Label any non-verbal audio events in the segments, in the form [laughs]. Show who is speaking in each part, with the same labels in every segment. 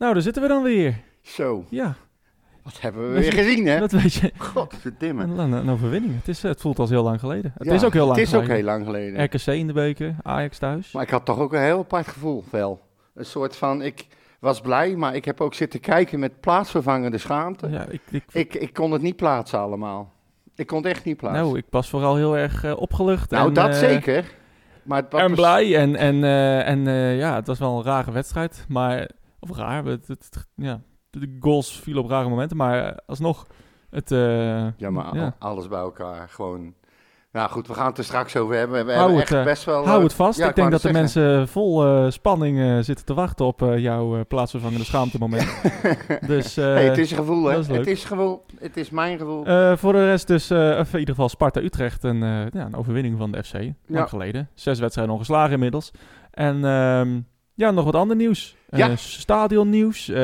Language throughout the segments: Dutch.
Speaker 1: Nou, daar zitten we dan weer.
Speaker 2: Zo,
Speaker 1: Ja,
Speaker 2: wat hebben we weer gezien, hè?
Speaker 1: dat weet je.
Speaker 2: Godverdimme.
Speaker 1: Een, een, overwinning. Het, is, het voelt als heel lang geleden. Het
Speaker 2: Ja,
Speaker 1: is ook heel lang
Speaker 2: Het is ook
Speaker 1: geleden.
Speaker 2: heel lang geleden.
Speaker 1: RKC in de beker, Ajax thuis.
Speaker 2: Maar ik had toch ook een heel apart gevoel, wel. Een soort van, ik was blij, maar ik heb ook zitten kijken met plaatsvervangende schaamte.
Speaker 1: Ja, ik, ik,
Speaker 2: Ik, ik kon het niet plaatsen allemaal. Ik kon het echt niet plaatsen.
Speaker 1: nou, ik was vooral heel erg eh, opgelucht.
Speaker 2: Nou,
Speaker 1: en,
Speaker 2: dat
Speaker 1: eh,
Speaker 2: zeker. Maar het was
Speaker 1: En blij. En, en, eh, en eh, ja, het was wel een rare wedstrijd. Maar, of raar, het, het- ja, de goals vielen op rare momenten. Maar eh, alsnog, het... eh,
Speaker 2: Ja, maar
Speaker 1: ja.
Speaker 2: alles bij elkaar. Gewoon. Nou goed, we gaan het er straks over hebben. We
Speaker 1: Hou
Speaker 2: hebben
Speaker 1: het,
Speaker 2: echt
Speaker 1: eh,
Speaker 2: best wel.
Speaker 1: Hou
Speaker 2: eh,
Speaker 1: het vast.
Speaker 2: ja,
Speaker 1: ik denk dat de mensen vol eh, spanning eh, zitten te wachten op eh, jouw eh, plaatsvervangende [laughs] schaamtemoment. dus eh, [laughs]
Speaker 2: hey, het is een gevoel, hè? Het is gevoel. Het is mijn gevoel.
Speaker 1: eh, voor de rest dus, eh, of in ieder geval Sparta-Utrecht, een, eh, ja, een overwinning van de FC. Lang
Speaker 2: Ja.
Speaker 1: geleden. Zes wedstrijden ongeslagen inmiddels. En ehm, ja, nog wat ander nieuws. Eh
Speaker 2: Ja.
Speaker 1: Stadionnieuws. Eh,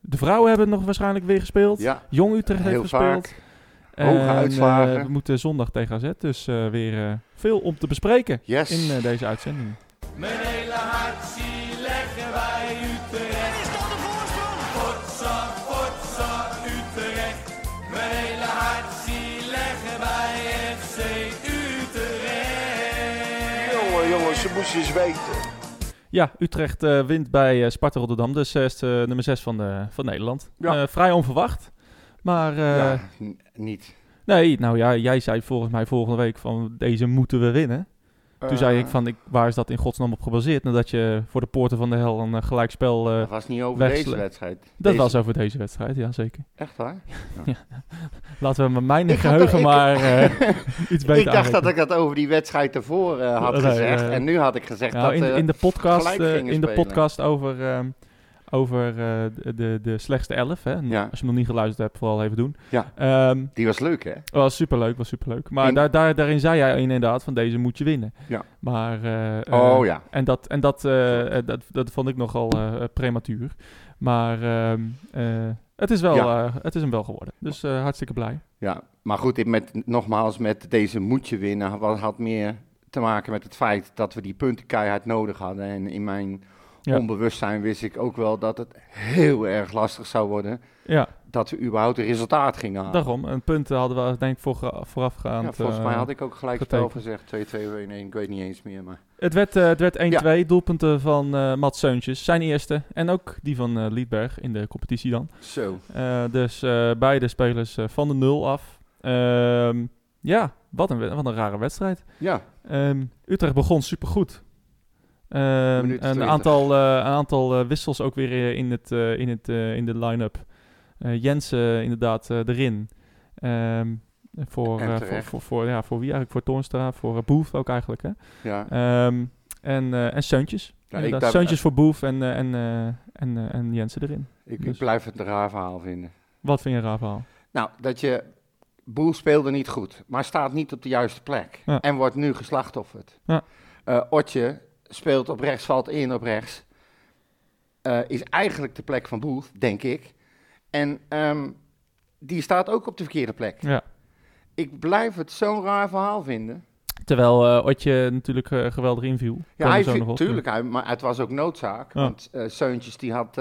Speaker 1: de vrouwen hebben nog waarschijnlijk weer gespeeld.
Speaker 2: ja,
Speaker 1: Jong Utrecht heeft
Speaker 2: heel
Speaker 1: gespeeld.
Speaker 2: vaak. Hoge
Speaker 1: En,
Speaker 2: uitslagen.
Speaker 1: eh, we moeten zondag tegen AZ, dus eh, weer eh, veel om te bespreken
Speaker 2: Yes.
Speaker 1: in eh, deze uitzending.
Speaker 3: Mijn hele hart zie leggen wij Utrecht. Is dat de voorsprong? Potsa, potsa, Utrecht. Mijn hele hart zie leggen wij FC Utrecht.
Speaker 4: Jongen, jongens, ze moesten eens weten.
Speaker 1: Ja, Utrecht eh, wint bij eh, Sparta Rotterdam, de zesde, nummer 6 van, de, van Nederland.
Speaker 2: Ja.
Speaker 1: Eh, vrij onverwacht. Maar eh,
Speaker 2: ja, niet.
Speaker 1: nee, nou ja, jij zei volgens mij volgende week van deze moeten we winnen. Toen zei ik
Speaker 2: Eh,
Speaker 1: van, ik, waar is dat in godsnaam op gebaseerd? Nadat je voor de poorten van de hel een eh, gelijkspel... eh,
Speaker 2: Dat was niet over
Speaker 1: wegsle-
Speaker 2: deze wedstrijd.
Speaker 1: dat
Speaker 2: Deze-
Speaker 1: was over deze wedstrijd, ja zeker.
Speaker 2: Echt waar? [laughs]
Speaker 1: Laten we met mijn
Speaker 2: Ik
Speaker 1: geheugen
Speaker 2: er-
Speaker 1: maar [laughs] iets beter
Speaker 2: ik dacht dat ik dat over die wedstrijd ervoor had
Speaker 1: Nee,
Speaker 2: gezegd. en nu had ik gezegd
Speaker 1: Nou,
Speaker 2: dat...
Speaker 1: in, in de podcast, in de podcast over, ehm, over eh, de, de, slechtste elf. Hè?
Speaker 2: Ja.
Speaker 1: Als je nog niet geluisterd hebt, vooral even doen.
Speaker 2: Ja.
Speaker 1: Ehm,
Speaker 2: Die was leuk, hè?
Speaker 1: was superleuk, was superleuk. Maar daar, daar, daarin zei jij inderdaad van deze moet je winnen.
Speaker 2: Ja.
Speaker 1: Maar, eh, eh,
Speaker 2: Oh ja.
Speaker 1: En dat, en dat, dat, dat vond ik nogal prematuur. Maar ehm, eh, het, is wel,
Speaker 2: Ja.
Speaker 1: het is hem wel geworden. Dus hartstikke blij.
Speaker 2: Ja, maar goed, met, nogmaals, met deze moet je winnen, wat had meer te maken met het feit dat we die punten keihard nodig hadden. En in mijn
Speaker 1: Ja.
Speaker 2: onbewustzijn wist ik ook wel dat het heel erg lastig zou worden
Speaker 1: Ja,
Speaker 2: dat we überhaupt een resultaat gingen halen.
Speaker 1: daarom. Een punt hadden we denk ik voor, voorafgaand.
Speaker 2: Ja, volgens
Speaker 1: eh,
Speaker 2: mij had ik ook gelijk spel gezegd, 2-2, 1-1, ik weet niet eens meer. Maar...
Speaker 1: Het werd, eh, het werd 1-2, doelpunten van eh Mats Seuntjes, zijn eerste. En ook die van eh, Liedberg in de competitie dan.
Speaker 2: Zo,
Speaker 1: Eh, dus eh, beide spelers eh, van de nul af. Ehm, ja, wat een, wat een rare wedstrijd.
Speaker 2: ja,
Speaker 1: Ehm, Utrecht begon supergoed. Ehm
Speaker 2: Minuut
Speaker 1: een
Speaker 2: 20.
Speaker 1: aantal, eh, een aantal eh, wissels ook weer eh, in, het, eh, in, het, eh, in de line-up. Eh, Jensen inderdaad eh, erin. Ehm, voor, eh, voor, voor, voor, ja, voor wie eigenlijk? Voor Toornstra, voor uh, Boef ook eigenlijk. Hè?
Speaker 2: ja.
Speaker 1: Ehm, en, eh en Seuntjes.
Speaker 2: Ja, ik
Speaker 1: Seuntjes voor Boef en, eh, en, eh, en, eh, en Jensen erin.
Speaker 2: ik,
Speaker 1: dus-
Speaker 2: ik blijf het een raar verhaal vinden.
Speaker 1: Wat vind je een raar verhaal?
Speaker 2: Nou, dat je... Boel speelde niet goed, maar staat niet op de juiste plek.
Speaker 1: Ja.
Speaker 2: En wordt nu geslachtofferd.
Speaker 1: Ja.
Speaker 2: Eh, Otje speelt op rechts, valt in op rechts. Eh, is eigenlijk de plek van Boel, denk ik. En ehm, die staat ook op de verkeerde plek.
Speaker 1: Ja.
Speaker 2: Ik blijf het zo'n raar verhaal vinden.
Speaker 1: Terwijl eh Otje natuurlijk eh, geweldig inviel.
Speaker 2: Ja, hij
Speaker 1: we zo
Speaker 2: vindt,
Speaker 1: nog op.
Speaker 2: tuurlijk, hij, maar het was ook noodzaak.
Speaker 1: Ja.
Speaker 2: Want eh Seuntjes, die had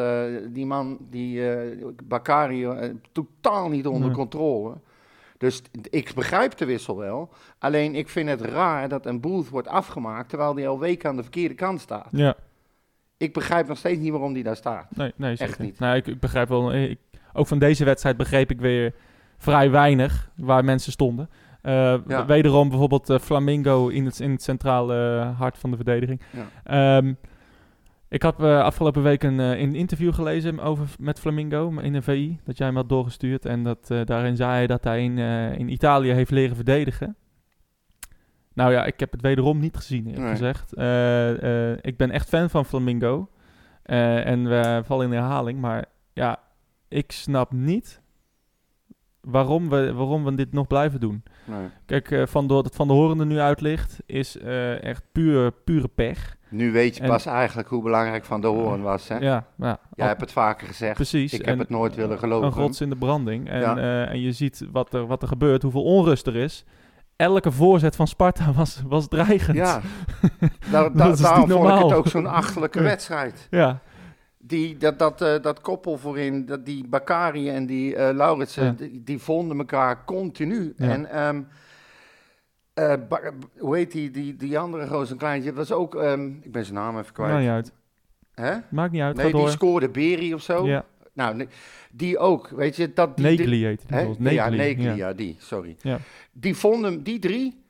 Speaker 2: die man, die Bakari, totaal niet onder
Speaker 1: Nee.
Speaker 2: controle. Dus ik begrijp de wissel wel. Alleen ik vind het raar dat een Booth wordt afgemaakt terwijl hij al weken aan de verkeerde kant staat.
Speaker 1: Ja,
Speaker 2: Ik begrijp nog steeds niet waarom die daar staat.
Speaker 1: nee, nee zeker.
Speaker 2: niet.
Speaker 1: Nee, ik, ik begrijp wel. eh, Ik, ook van deze wedstrijd begreep ik weer vrij weinig waar mensen stonden. Eh,
Speaker 2: Ja.
Speaker 1: Wederom bijvoorbeeld eh, Flamingo in het, in het centrale hart van de verdediging.
Speaker 2: Ja.
Speaker 1: Ehm, ik heb eh, afgelopen week een, eh, een interview gelezen over, met Flamingo in een VI. Dat jij me had doorgestuurd. En dat, eh, daarin zei hij dat hij in, in Italië heeft leren verdedigen. Nou ja, ik heb het wederom niet gezien, eerlijk
Speaker 2: Nee.
Speaker 1: gezegd. Ik ben echt fan van Flamingo. En we vallen in herhaling. Maar ja, ik snap niet waarom we, waarom we dit nog blijven doen.
Speaker 2: Nee.
Speaker 1: Kijk, van door dat Van de Horen er nu uit ligt, is echt puur, pure pech.
Speaker 2: Nu weet je
Speaker 1: En-
Speaker 2: pas eigenlijk hoe belangrijk Van de Hoorn was. Hè?
Speaker 1: Ja, ja
Speaker 2: Jij hebt het vaker gezegd.
Speaker 1: precies.
Speaker 2: Ik heb
Speaker 1: En
Speaker 2: het nooit willen geloven.
Speaker 1: Een rots in de branding. En,
Speaker 2: Ja.
Speaker 1: eh, en je ziet wat er, wat er gebeurt, hoeveel onrust er is. Elke voorzet van Sparta [laughs] was, was dreigend.
Speaker 2: Ja, [laughs] daar,
Speaker 1: is
Speaker 2: daarom
Speaker 1: niet
Speaker 2: vond ik
Speaker 1: normaal.
Speaker 2: het ook zo'n achterlijke wedstrijd.
Speaker 1: ja.
Speaker 2: Die, dat, dat, eh, dat koppel voorin, dat, die Bakari en die eh Lauritsen,
Speaker 1: Ja.
Speaker 2: die, die vonden elkaar continu.
Speaker 1: Ja.
Speaker 2: En ehm, Ba- hoe heet die, die, die andere gozer, een kleintje, was ook, ehm, ik ben zijn naam even kwijt.
Speaker 1: Maakt niet uit.
Speaker 2: Hè?
Speaker 1: Maakt niet uit,
Speaker 2: Nee, die
Speaker 1: door.
Speaker 2: scoorde Beri of zo.
Speaker 1: Ja,
Speaker 2: Nou, nee, die ook, weet je. Dat, die,
Speaker 1: Negli heet
Speaker 2: Hè?
Speaker 1: volgens
Speaker 2: Ja,
Speaker 1: Negli, ja.
Speaker 2: ja. die, sorry.
Speaker 1: Ja.
Speaker 2: Die vonden, die drie,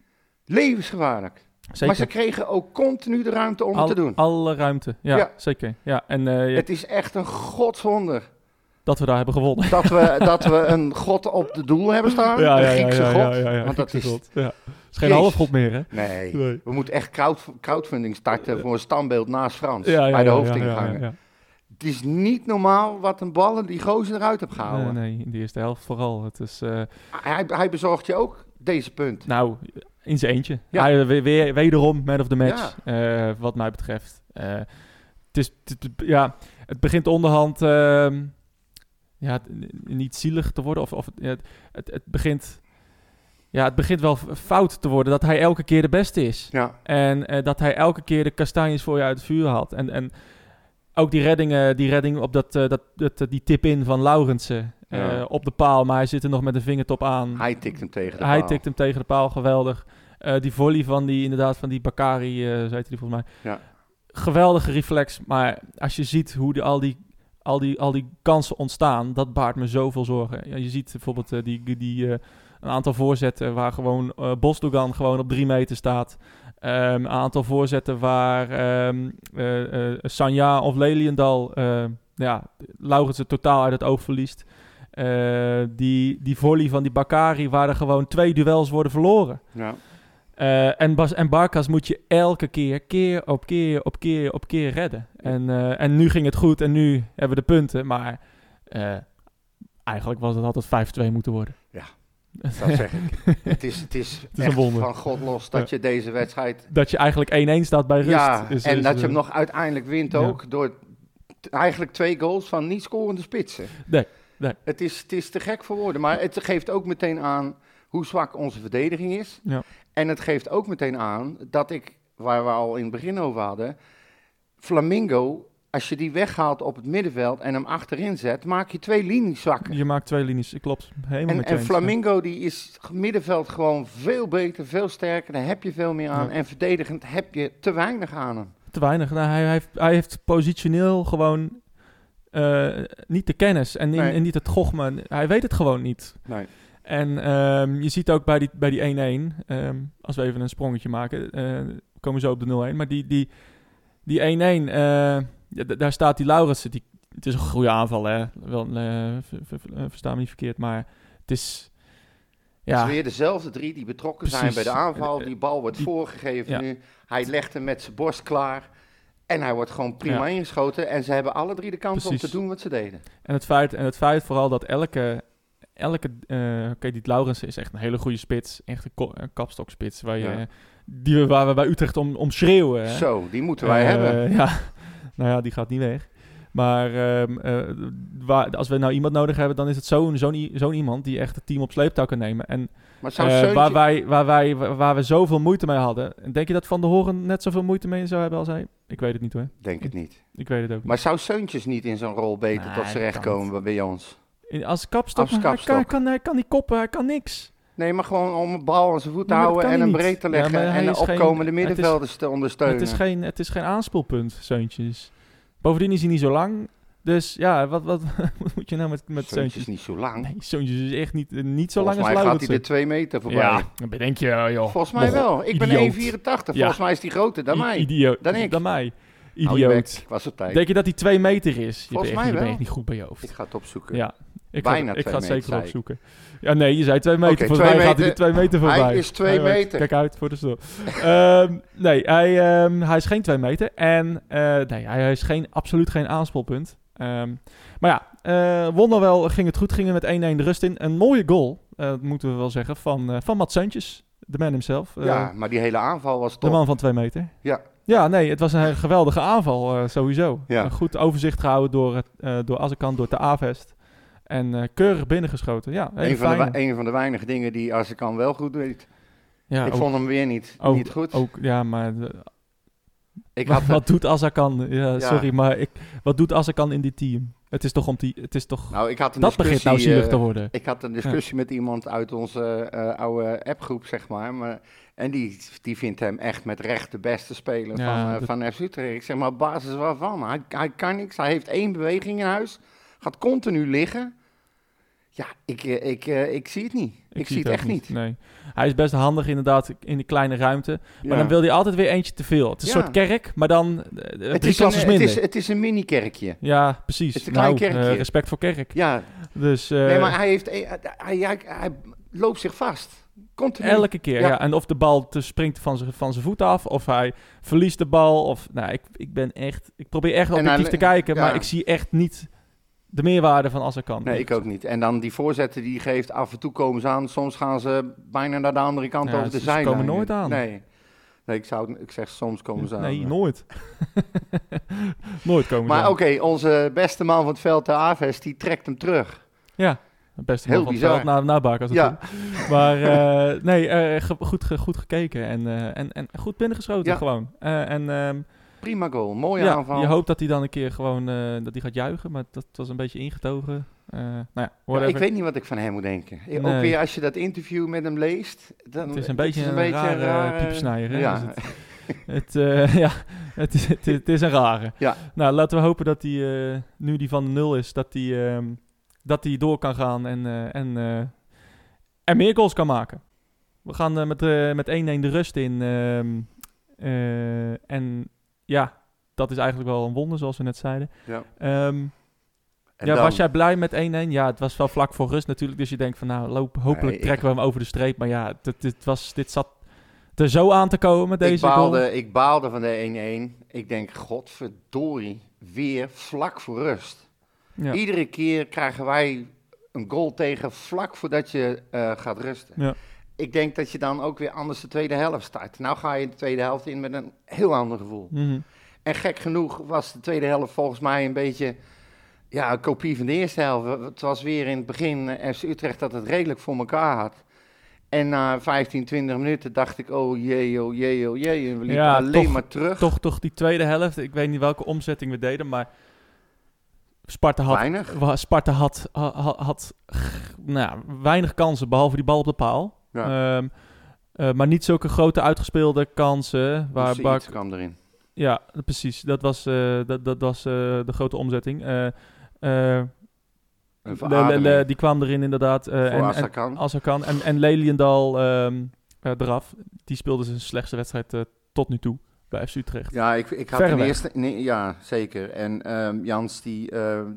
Speaker 2: levensgevaarlijk.
Speaker 1: Zeker.
Speaker 2: Maar ze kregen ook continu de ruimte om
Speaker 1: Al-
Speaker 2: te doen.
Speaker 1: Alle ruimte, ja,
Speaker 2: Ja.
Speaker 1: zeker. Ja, en eh,
Speaker 2: Het is echt een godswonder
Speaker 1: dat we daar hebben gewonnen.
Speaker 2: dat we, dat we [laughs] een god op de doel hebben staan.
Speaker 1: ja,
Speaker 2: een Griekse
Speaker 1: ja,
Speaker 2: god.
Speaker 1: ja, ja, ja,
Speaker 2: want dat is...
Speaker 1: god, is geen halfgod meer, hè?
Speaker 2: Nee,
Speaker 1: Nee.
Speaker 2: we moeten echt crowd, crowdfunding starten voor een standbeeld naast Frans.
Speaker 1: Ja, ja,
Speaker 2: bij de
Speaker 1: ja,
Speaker 2: hoofdingangen.
Speaker 1: Ja, ja, ja.
Speaker 2: Het is niet normaal wat een ballen die gozer eruit hebt gehouden.
Speaker 1: Nee, nee, in de eerste helft vooral. Het is, eh,
Speaker 2: Hij, hij bezorgt je ook deze punt.
Speaker 1: nou, in zijn eentje.
Speaker 2: Ja.
Speaker 1: Hij, weer, weer, wederom man of the match, eh, wat mij betreft. Eh, het, is, het, ja, het begint onderhand ehm, ja, niet zielig te worden. Of, of ja, het, het, het begint... Ja, het begint wel fout te worden dat hij elke keer de beste is.
Speaker 2: Ja,
Speaker 1: En eh, dat hij elke keer de kastanjes voor je uit het vuur haalt. En, en ook die reddingen, die redding op dat, eh, dat, dat, die tip-in van Laurensen eh,
Speaker 2: Ja.
Speaker 1: op de paal. Maar hij zit er nog met een vingertop aan.
Speaker 2: hij tikt hem tegen de
Speaker 1: Hij
Speaker 2: paal.
Speaker 1: tikt hem tegen de paal, geweldig. Eh, die volley van die, inderdaad, van die Bakari, eh zei hij die volgens mij.
Speaker 2: Ja.
Speaker 1: Geweldige reflex, maar als je ziet hoe die, al, die, al, die, al die kansen ontstaan, dat baart me zoveel zorgen. Ja, je ziet bijvoorbeeld eh, die, die, eh, een aantal voorzetten waar gewoon eh Bosdogan gewoon op drie meter staat. Ehm, een aantal voorzetten waar eh, Sanja of Leliendal ja, Laurensen totaal uit het oog verliest. Die, die volley van die Bakari, waar er gewoon twee duels worden verloren.
Speaker 2: Ja.
Speaker 1: En, Bas en Barkas moet je elke keer, keer op keer op keer op keer redden. En, en nu ging het goed en nu hebben we de punten. Maar eigenlijk was het altijd 5-2 moeten worden.
Speaker 2: Ja, Dat zeg ik. [laughs] Het is, het is, echt van God los dat je deze wedstrijd...
Speaker 1: Dat je eigenlijk 1-1 staat bij rust.
Speaker 2: Ja,
Speaker 1: is-
Speaker 2: en
Speaker 1: is,
Speaker 2: dat je
Speaker 1: eh,
Speaker 2: hem nog uiteindelijk wint
Speaker 1: ja.
Speaker 2: ook door eigenlijk twee goals van niet scorende spitsen.
Speaker 1: Nee, nee.
Speaker 2: Het is, het is te gek voor woorden, maar het geeft ook meteen aan hoe zwak onze verdediging is.
Speaker 1: Ja.
Speaker 2: En het geeft ook meteen aan dat ik, waar we al in het begin over hadden, Flamingo, als je die weghaalt op het middenveld en hem achterin zet, maak je twee linies zwakker.
Speaker 1: Je maakt twee linies, klopt. Helemaal
Speaker 2: En, en
Speaker 1: eens,
Speaker 2: Flamingo die is middenveld gewoon veel beter, veel sterker. Daar heb je veel meer aan.
Speaker 1: Ja.
Speaker 2: En verdedigend heb je te weinig aan hem.
Speaker 1: Te weinig. Nou, hij, hij heeft, hij heeft positioneel gewoon eh, niet de kennis en,
Speaker 2: Nee.
Speaker 1: en niet het gochme. Hij weet het gewoon niet.
Speaker 2: Nee.
Speaker 1: En ehm, je ziet ook bij die, bij die 1-1, ehm, als we even een sprongetje maken, we komen zo op de 0-1, maar die, die, die 1-1, eh, ja, daar staat die Laurensen, die, het is een goede aanval hè, Wel, eh, ver- ver- ver- versta me niet verkeerd, maar het is,
Speaker 2: Het
Speaker 1: ja,
Speaker 2: is weer dezelfde drie die betrokken zijn bij de aanval.
Speaker 1: Eh,
Speaker 2: Die bal wordt
Speaker 1: die-
Speaker 2: voorgegeven
Speaker 1: ja.
Speaker 2: nu. Hij legt hem met zijn borst klaar. En hij wordt gewoon prima
Speaker 1: Ja.
Speaker 2: ingeschoten. En ze hebben alle drie de kans om te doen wat ze deden.
Speaker 1: en het feit, en het feit vooral dat elke, elke eh oké, die Laurensen is echt een hele goede spits, echt een, ko- een kapstokspits, waar, je,
Speaker 2: Ja.
Speaker 1: die we, waar we bij Utrecht om, om schreeuwen. Hè?
Speaker 2: Zo, die moeten wij
Speaker 1: Eh,
Speaker 2: hebben.
Speaker 1: Ja, nou ja, die gaat niet weg. Maar ehm, eh, waar, als we nou iemand nodig hebben, dan is het zo'n zo'n zo'n iemand die echt het team op sleeptouw kan nemen. En
Speaker 2: Maar zou
Speaker 1: eh,
Speaker 2: Seuntje-
Speaker 1: waar, wij, waar, wij, waar we zoveel moeite mee hadden, denk je dat Van der Horen net zoveel moeite mee zou hebben als hij? Ik weet het niet hoor.
Speaker 2: Denk het niet.
Speaker 1: Ik weet het ook niet.
Speaker 2: Maar zou Seuntjes niet in zo'n rol beter
Speaker 1: Nee,
Speaker 2: tot zijn recht komen bij ons?
Speaker 1: In- Als kapstok,
Speaker 2: Als
Speaker 1: maar hij,
Speaker 2: kapstok.
Speaker 1: kan, hij, kan, hij kan niet koppen, hij kan niks.
Speaker 2: Nee, maar gewoon om een bal aan zijn voet te
Speaker 1: maar
Speaker 2: houden en hem
Speaker 1: niet.
Speaker 2: breed te leggen. en de
Speaker 1: geen-
Speaker 2: opkomende
Speaker 1: is-
Speaker 2: middenvelders te ondersteunen.
Speaker 1: Het is, geen, het is geen aanspeelpunt, Zeuntjes. Bovendien is hij niet zo lang. Dus ja, wat, wat, wat [laughs] moet je nou met, met Zeuntjes?
Speaker 2: is niet zo lang.
Speaker 1: Nee, Zeuntjes is echt niet, niet zo lang
Speaker 2: Volgens
Speaker 1: als
Speaker 2: mij gaat hij de twee meter voorbij.
Speaker 1: Ja, dan bedenk je, eh, joh.
Speaker 2: Volgens mij wel. Ik ben
Speaker 1: idioot.
Speaker 2: 1,84.
Speaker 1: Ja.
Speaker 2: Volgens mij is die groter dan
Speaker 1: I-
Speaker 2: mij.
Speaker 1: Idioot.
Speaker 2: Dan ik.
Speaker 1: Dan mij. Idioot.
Speaker 2: Ik was op tijd.
Speaker 1: Denk je dat hij twee meter is? Je
Speaker 2: Volgens
Speaker 1: bent echt,
Speaker 2: mij
Speaker 1: je bent
Speaker 2: wel.
Speaker 1: echt niet goed bij je hoofd.
Speaker 2: Ik ga het opzoeken.
Speaker 1: Ja, ik
Speaker 2: Bijna
Speaker 1: ga, ik ga
Speaker 2: meter,
Speaker 1: zeker opzoeken. Ja, nee, je zei twee meter. Volgens
Speaker 2: twee
Speaker 1: mij gaat hij de
Speaker 2: meter.
Speaker 1: twee meter
Speaker 2: Hij
Speaker 1: voorbij.
Speaker 2: is twee meter.
Speaker 1: Kijk uit voor de stoel. [laughs] Ehm, nee, hij, ehm, hij is geen twee meter. En eh, nee, hij is geen, absoluut geen aanspoelpunt. Ehm, maar ja, eh wonderwel ging het goed. Gingen met 1-1 de rust in. Een mooie goal, eh, moeten we wel zeggen, van, eh van Mats Seuntjes. De man himself.
Speaker 2: Ja, maar die hele aanval was
Speaker 1: de
Speaker 2: top.
Speaker 1: man van twee meter.
Speaker 2: Ja.
Speaker 1: Ja, nee, het was een geweldige aanval sowieso.
Speaker 2: Ja.
Speaker 1: Een goed overzicht gehouden door, eh door Azekant, door de Avest. En eh, keurig binnengeschoten. Ja,
Speaker 2: Een van, de, een van de weinige dingen die Azarkan wel goed deed.
Speaker 1: ja,
Speaker 2: ik
Speaker 1: ook-
Speaker 2: vond hem weer niet,
Speaker 1: ook-
Speaker 2: niet goed.
Speaker 1: Ook, ja, maar de-
Speaker 2: Ik
Speaker 1: Wat,
Speaker 2: had,
Speaker 1: wat doet Azarkan? Ja,
Speaker 2: Ja.
Speaker 1: sorry, maar ik, wat doet Azarkan in die team? Het is toch om die, het is toch,
Speaker 2: nou, ik had een
Speaker 1: dat begint nou
Speaker 2: discussie,
Speaker 1: zielig te
Speaker 2: eh,
Speaker 1: worden.
Speaker 2: Ik had een discussie met iemand uit onze eh, oude appgroep, zeg maar. maar en die, die vindt hem echt met recht de beste speler
Speaker 1: Ja,
Speaker 2: van, van FC Utrecht. Ik zeg maar, op basis waarvan? Hij, hij kan niks, hij heeft één beweging in huis, gaat continu liggen. Ja, ik, eh, ik, eh, ik zie het niet. Ik, zie het echt niet.
Speaker 1: Nee. Hij is best handig inderdaad in die kleine ruimte. Maar
Speaker 2: Ja.
Speaker 1: dan wil hij altijd weer eentje te veel. Het is een soort kerk, maar dan eh,
Speaker 2: het
Speaker 1: drie
Speaker 2: is,
Speaker 1: klassen
Speaker 2: het,
Speaker 1: minder.
Speaker 2: is, het is een mini-kerkje.
Speaker 1: ja, precies.
Speaker 2: het is een klein
Speaker 1: nou,
Speaker 2: kerkje.
Speaker 1: respect voor kerk.
Speaker 2: Ja,
Speaker 1: Dus
Speaker 2: nee, maar hij, heeft, hij, hij, hij, loopt zich vast. Continu.
Speaker 1: elke keer. Ja.
Speaker 2: Ja.
Speaker 1: En of de bal te springt van zijn van zijn voet af, of hij verliest de bal. Of, nou, ik, ik ben echt, ik probeer echt objectief te kijken, maar ik zie echt niet de meerwaarde van als ik kan.
Speaker 2: Nee, ik ook niet. En dan die voorzetten die geeft, af en toe komen ze aan. Soms gaan ze bijna naar de andere kant
Speaker 1: Ja,
Speaker 2: over de
Speaker 1: ze- ze komen nooit aan.
Speaker 2: Nee. Nee, ik, zou, ik zeg soms komen ze aan.
Speaker 1: Nee, nooit. [laughs] nooit komen ze
Speaker 2: Maar oké, onze beste man van het veld, de Aves, die trekt hem terug.
Speaker 1: Ja, het beste
Speaker 2: Heel
Speaker 1: man van het
Speaker 2: bizar.
Speaker 1: veld na, na als het
Speaker 2: Ja.
Speaker 1: goed. Maar eh, nee, eh, goed, goed gekeken en, eh, en, en goed binnengeschoten
Speaker 2: Ja.
Speaker 1: gewoon. En ehm,
Speaker 2: Prima goal, mooie
Speaker 1: ja,
Speaker 2: aanval.
Speaker 1: je hoopt dat hij dan een keer gewoon eh, dat hij gaat juichen, maar dat was een beetje ingetogen. Eh nou ja,
Speaker 2: ik weet niet wat ik van hem moet denken.
Speaker 1: Nee.
Speaker 2: Ook weer als je dat interview met hem leest. Dan,
Speaker 1: het is een beetje een, rare
Speaker 2: rare-
Speaker 1: piepsnijer. Hè?
Speaker 2: Ja.
Speaker 1: Het, het, eh, [laughs] ja, het, is- het, is- het is een rare.
Speaker 2: Ja.
Speaker 1: Nou, laten we hopen dat hij, nu die van de nul is, dat hij, ehm, dat hij door kan gaan en, en, en meer goals kan maken. We gaan met, met 1-1 de rust in. ehm, eh, en ja, dat is eigenlijk wel een wonder, zoals we net zeiden.
Speaker 2: Ja.
Speaker 1: Ehm, ja,
Speaker 2: dan-
Speaker 1: was jij blij met 1-1? Ja, het was wel vlak voor rust natuurlijk. Dus je denkt van nou, loop, hopelijk
Speaker 2: Nee, ik-
Speaker 1: trekken we hem over de streep. Maar ja, dit, dit, was, dit zat er zo aan te komen, deze
Speaker 2: ik,
Speaker 1: goal.
Speaker 2: baalde, ik baalde van de 1-1. Ik denk, godverdorie, weer vlak voor rust.
Speaker 1: Ja.
Speaker 2: Iedere keer krijgen wij een goal tegen vlak voordat je eh, gaat rusten.
Speaker 1: Ja.
Speaker 2: Ik denk dat je dan ook weer anders de tweede helft start. Nou ga je de tweede helft in met een heel ander gevoel.
Speaker 1: Mhm.
Speaker 2: En gek genoeg was de tweede helft volgens mij een beetje ja, een kopie van de eerste helft. Het was weer in het begin eh, FC Utrecht dat het redelijk voor elkaar had. En na 15, 20 minuten dacht ik, oh jee, oh jee, oh jee. En we liepen
Speaker 1: Ja,
Speaker 2: alleen
Speaker 1: toch-
Speaker 2: maar terug.
Speaker 1: Toch, toch die tweede helft. Ik weet niet welke omzetting we deden, maar Sparta had,
Speaker 2: Weinig.
Speaker 1: Sparta had, ha- ha- had, nou, ja, weinig kansen, behalve die bal op de paal.
Speaker 2: Ja.
Speaker 1: Ehm, eh, maar niet zulke grote uitgespeelde kansen. Waar Bak,
Speaker 2: kwam erin.
Speaker 1: ja, precies. Dat was, eh, dat, dat was eh, de grote omzetting. Le- die kwam erin inderdaad. eh,
Speaker 2: voor
Speaker 1: en, en,
Speaker 2: Assakan.
Speaker 1: als kan. En, en Leliendal ehm, eh, eraf. Die speelde zijn slechtste wedstrijd tot nu toe bij FC Utrecht.
Speaker 2: Ja, ik, ik had ten eerste... Nee, ja, zeker. En ehm, Jans, die,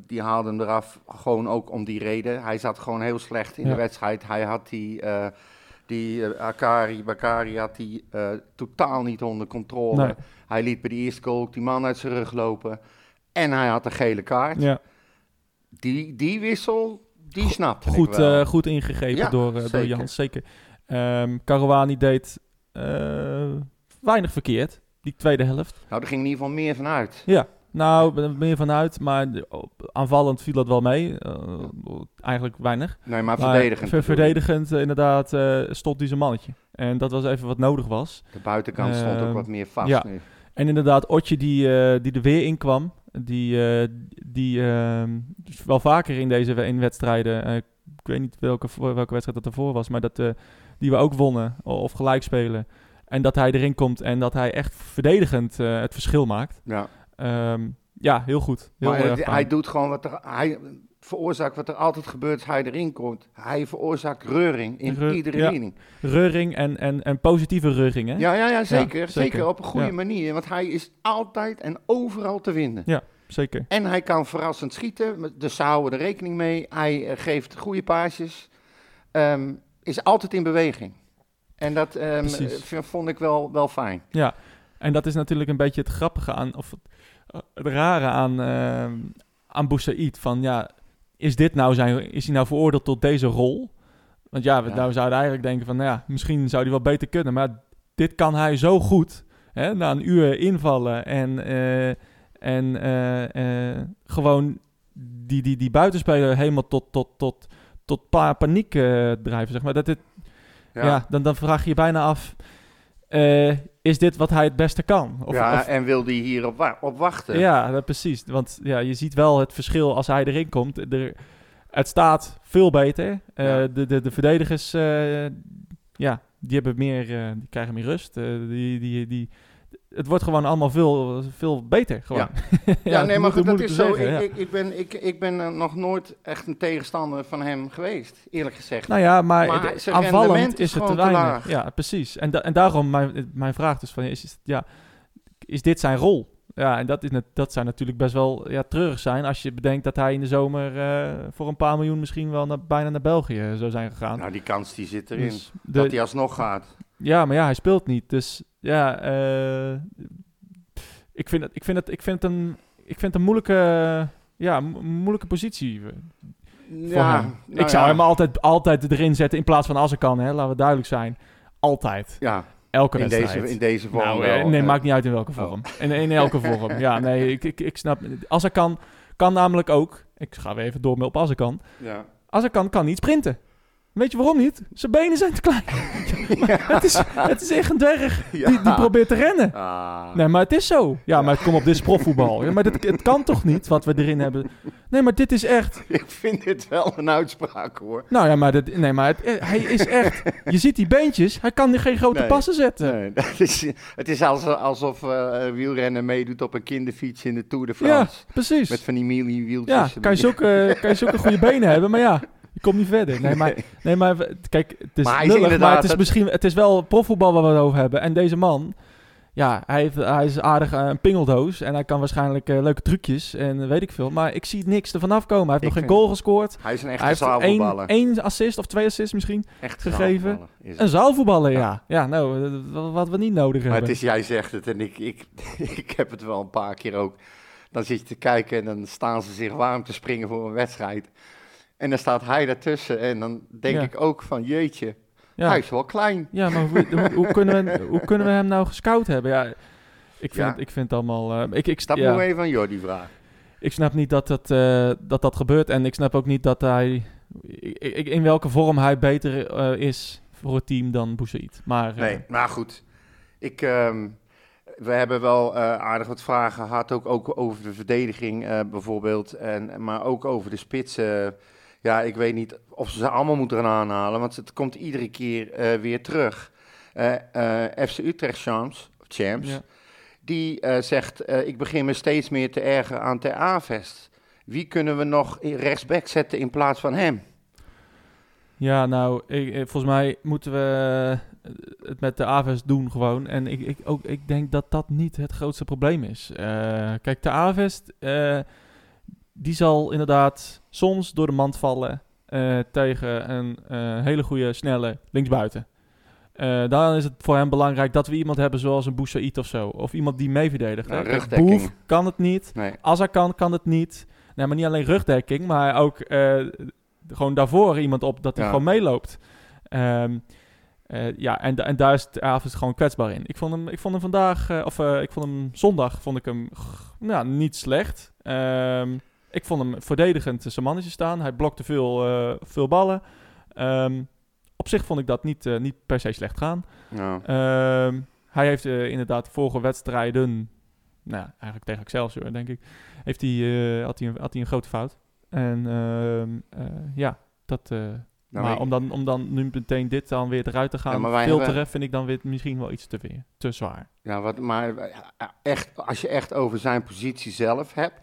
Speaker 2: die haalde hem eraf gewoon ook om die reden. Hij zat gewoon heel slecht in
Speaker 1: Ja.
Speaker 2: de wedstrijd. Hij had die... die eh, Akari, Bakari had die eh, totaal niet onder controle.
Speaker 1: Nee.
Speaker 2: Hij liet bij de eerste goal ook die man uit zijn rug lopen. En hij had een gele kaart.
Speaker 1: Ja,
Speaker 2: Die, die wissel, die snapte ik
Speaker 1: goed, eh, goed ingegrepen
Speaker 2: Ja,
Speaker 1: door, door. Jans, zeker. Ehm Caruani deed weinig verkeerd, die tweede helft.
Speaker 2: Nou, er ging in ieder geval meer van uit.
Speaker 1: Ja, nou, er meer vanuit, maar aanvallend viel dat wel mee. Eh, eigenlijk weinig.
Speaker 2: Nee, maar verdedigend.
Speaker 1: verdedigend, eh, inderdaad, eh, stond hij zijn mannetje. En dat was even wat nodig was.
Speaker 2: De buitenkant stond ook wat meer vast
Speaker 1: ja.
Speaker 2: nu.
Speaker 1: En inderdaad, Otje die, die er weer in kwam, die, die ehm, wel vaker in deze in wedstrijden, ik weet niet welke, welke wedstrijd dat ervoor was, maar dat, die we ook wonnen of gelijk spelen. En dat hij erin komt en dat hij echt verdedigend het verschil maakt.
Speaker 2: Ja.
Speaker 1: Ehm, ja, heel goed. Heel
Speaker 2: maar
Speaker 1: erg
Speaker 2: hij,
Speaker 1: fijn.
Speaker 2: hij doet gewoon wat er... Hij veroorzaakt wat er altijd gebeurt als hij erin komt. Hij veroorzaakt reuring in
Speaker 1: Reur-
Speaker 2: iedere
Speaker 1: ja.
Speaker 2: mening.
Speaker 1: Reuring en, en, en positieve reuring, hè?
Speaker 2: Ja, ja, ja, zeker,
Speaker 1: Ja,
Speaker 2: zeker.
Speaker 1: zeker.
Speaker 2: Op een goede
Speaker 1: Ja.
Speaker 2: manier. Want hij is altijd en overal te vinden.
Speaker 1: Zeker.
Speaker 2: En hij kan verrassend schieten. Dus ze houden er rekening mee. Hij eh, geeft goede paasjes. Ehm, is altijd in beweging. En dat ehm, vond ik wel, wel fijn.
Speaker 1: Ja, en dat is natuurlijk een beetje het grappige aan, of het, eh, het rare aan, uh, aan Boussaïd. Van ja, is dit nou zijn, is hij nou veroordeeld tot deze rol? Want ja, we
Speaker 2: Ja.
Speaker 1: nou zouden eigenlijk denken van, nou ja, misschien zou hij wel beter kunnen. Maar dit kan hij zo goed, hè, na een uur invallen en, eh, en gewoon die, die, die buitenspeler helemaal tot, tot, tot, tot pa paniek drijven, zeg maar. Dat dit, ja. dan, dan vraag je je bijna af. Eh, is dit wat hij het beste kan? Of,
Speaker 2: ja,
Speaker 1: of-
Speaker 2: en wil die hier op, wa- op wachten?
Speaker 1: ja dat precies. Want ja, je ziet wel het verschil als hij erin komt. Er, het staat veel beter. Eh,
Speaker 2: Ja.
Speaker 1: de, de, de verdedigers, eh, ja, die, hebben meer, die krijgen meer rust. Die, die, die, het wordt gewoon allemaal veel, veel beter. Gewoon.
Speaker 2: Ja. [laughs] Ja, nee, maar goed, dat is zo.
Speaker 1: zeggen, ja.
Speaker 2: ik, ik, ik ben, ik, ik ben eh, nog nooit echt een tegenstander van hem geweest, eerlijk gezegd.
Speaker 1: Nou ja, maar,
Speaker 2: Maar
Speaker 1: het-
Speaker 2: zijn
Speaker 1: aanvallend
Speaker 2: rendement
Speaker 1: is,
Speaker 2: is
Speaker 1: het te weinig.
Speaker 2: laag.
Speaker 1: Ja, precies. En, da- en daarom mijn, mijn vraag dus van, is, is, ja, is dit zijn rol? Ja, en dat, is, net- dat zou natuurlijk best wel ja, treurig zijn als je bedenkt dat hij in de zomer eh, voor een paar miljoen misschien wel naar, bijna naar België zou zijn gegaan.
Speaker 2: Nou, die kans die zit erin.
Speaker 1: Dus de-
Speaker 2: dat hij alsnog gaat.
Speaker 1: Ja, maar ja, hij speelt niet. Dus ja, eh, ik, vind het, ik, vind het, ik, vind het een, ik vind het een moeilijke, ja, mo- moeilijke positie. voor
Speaker 2: Ja,
Speaker 1: hem.
Speaker 2: nou
Speaker 1: ik zou
Speaker 2: ja.
Speaker 1: hem altijd, altijd erin zetten in plaats van als ik kan, hè, laten we duidelijk zijn. Altijd.
Speaker 2: Ja,
Speaker 1: Elke
Speaker 2: in
Speaker 1: wedstrijd.
Speaker 2: deze, in deze vorm
Speaker 1: nou,
Speaker 2: wel.
Speaker 1: eh, nee,
Speaker 2: Eh,
Speaker 1: maakt niet uit in welke
Speaker 2: Oh.
Speaker 1: vorm. In, in elke [laughs] vorm. Ja, nee, ik, ik, ik snap. Als hij kan, kan namelijk ook. Ik ga weer even door op als ik kan.
Speaker 2: Ja.
Speaker 1: Als hij kan, kan niet sprinten. Weet je waarom niet? Zijn benen zijn te klein. [laughs] het, is, het is echt een dwerg [laughs] die, die
Speaker 2: Ja.
Speaker 1: probeert te rennen.
Speaker 2: Ah.
Speaker 1: Nee, maar het is zo. Ja, maar het komt op dit is [laughs] profvoetbal. Ja, maar dit, het kan toch niet wat we erin hebben? Nee, maar dit is echt.
Speaker 2: Ik vind dit wel een uitspraak hoor.
Speaker 1: Nou ja, maar, dit, nee, maar het, eh, hij is echt. Je ziet die beentjes. Hij kan geen grote
Speaker 2: Nee.
Speaker 1: passen zetten.
Speaker 2: Nee, dat is, het is alsof, alsof eh, wielrennen meedoet op een kinderfiets in de Tour de
Speaker 1: Ja,
Speaker 2: France.
Speaker 1: precies.
Speaker 2: Met van die mini wieltjes.
Speaker 1: Ja, kan je, zulke, kan je zulke goede benen hebben, maar ja, je komt niet verder. Nee, maar, nee, maar kijk, het is
Speaker 2: Maar hij is
Speaker 1: lullig, maar
Speaker 2: inderdaad
Speaker 1: het is misschien, het is wel profvoetbal waar we het over hebben. En deze man, ja, hij, heeft, hij is aardig eh, een pingeldoos en hij kan waarschijnlijk eh, leuke trucjes en weet ik veel. Maar ik zie niks ervan afkomen. Hij heeft
Speaker 2: Ik
Speaker 1: nog geen goal gescoord.
Speaker 2: Hij is een
Speaker 1: Hij
Speaker 2: echte
Speaker 1: heeft één,
Speaker 2: zaalvoetballer.
Speaker 1: één assist of twee assists misschien.
Speaker 2: Echt
Speaker 1: gegeven.
Speaker 2: zaalvoetballer.
Speaker 1: Een zaalvoetballer, ja. Ja, nou, eh, wat- we niet nodig
Speaker 2: Maar
Speaker 1: hebben.
Speaker 2: het is, jij zegt het en ik, ik, [laughs] ik heb het wel een paar keer ook. Dan zit je te kijken en dan staan ze zich warm te springen voor een wedstrijd. En dan staat hij daartussen en dan denk
Speaker 1: Ja.
Speaker 2: ik ook van jeetje,
Speaker 1: ja.
Speaker 2: hij is wel klein.
Speaker 1: Ja, maar hoe, hoe, kunnen we, [laughs] hoe kunnen we hem nou gescout hebben? Ja, ik vind,
Speaker 2: Ja.
Speaker 1: Het, ik vind het allemaal... eh, ik, ik,
Speaker 2: Dat we even aan Jordi vragen.
Speaker 1: ik snap niet dat dat, eh, dat dat gebeurt. En ik snap ook niet dat hij... ik- ik- in welke vorm hij beter eh, is voor het team dan Boussaïd. Maar
Speaker 2: Nee, maar goed. Ik, ehm, we hebben wel aardig wat vragen gehad, ook, ook over de verdediging bijvoorbeeld. En, maar ook over de spitsen. Ja, ik weet niet of ze ze allemaal moeten gaan aanhalen, want het komt iedere keer eh, weer terug. Eh, eh, FC Utrecht Champs, champs
Speaker 1: ja.
Speaker 2: die zegt, ik begin me steeds meer te ergeren aan Ter Avest. Wie kunnen we nog rechtsback zetten in plaats van hem?
Speaker 1: Ja, nou, ik, volgens mij moeten we het met de Aves doen gewoon. En ik, ik, ook, ik denk dat dat niet het grootste probleem is. Kijk, de Aves, die zal inderdaad soms door de mand vallen eh, tegen een eh, hele goede, snelle linksbuiten. Dan is het voor hem belangrijk dat we iemand hebben zoals een Boussaïd of zo. Of iemand die mee verdedigt.
Speaker 2: Nou, rugdekking.
Speaker 1: Boef kan het niet.
Speaker 2: Nee.
Speaker 1: Als hij kan, kan het niet. Nee, maar niet alleen rugdekking, maar ook gewoon daarvoor iemand op dat hij
Speaker 2: Ja.
Speaker 1: gewoon meeloopt. Ehm, eh, ja, en, en daar is avond gewoon kwetsbaar in. Ik vond hem, ik vond hem vandaag, of ik vond hem zondag, vond ik hem nou, niet slecht. Ehm, ik vond hem verdedigend zijn mannetje staan. Hij blokte veel, eh, veel ballen. Ehm, op zich vond ik dat niet, eh, niet per se slecht gaan.
Speaker 2: Nou,
Speaker 1: Ehm, hij heeft eh, inderdaad vorige wedstrijden, nou eigenlijk tegen Excelsior denk ik, heeft hij, had, hij een, had hij een grote fout. En ehm, eh, ja, dat,
Speaker 2: nou,
Speaker 1: maar om dan, om dan nu meteen dit dan weer eruit te
Speaker 2: Ja,
Speaker 1: gaan
Speaker 2: wij
Speaker 1: filteren,
Speaker 2: hebben-
Speaker 1: vind ik dan weer misschien wel iets te, weer, te zwaar.
Speaker 2: Ja, wat, maar ja, echt, als je echt over zijn positie zelf hebt,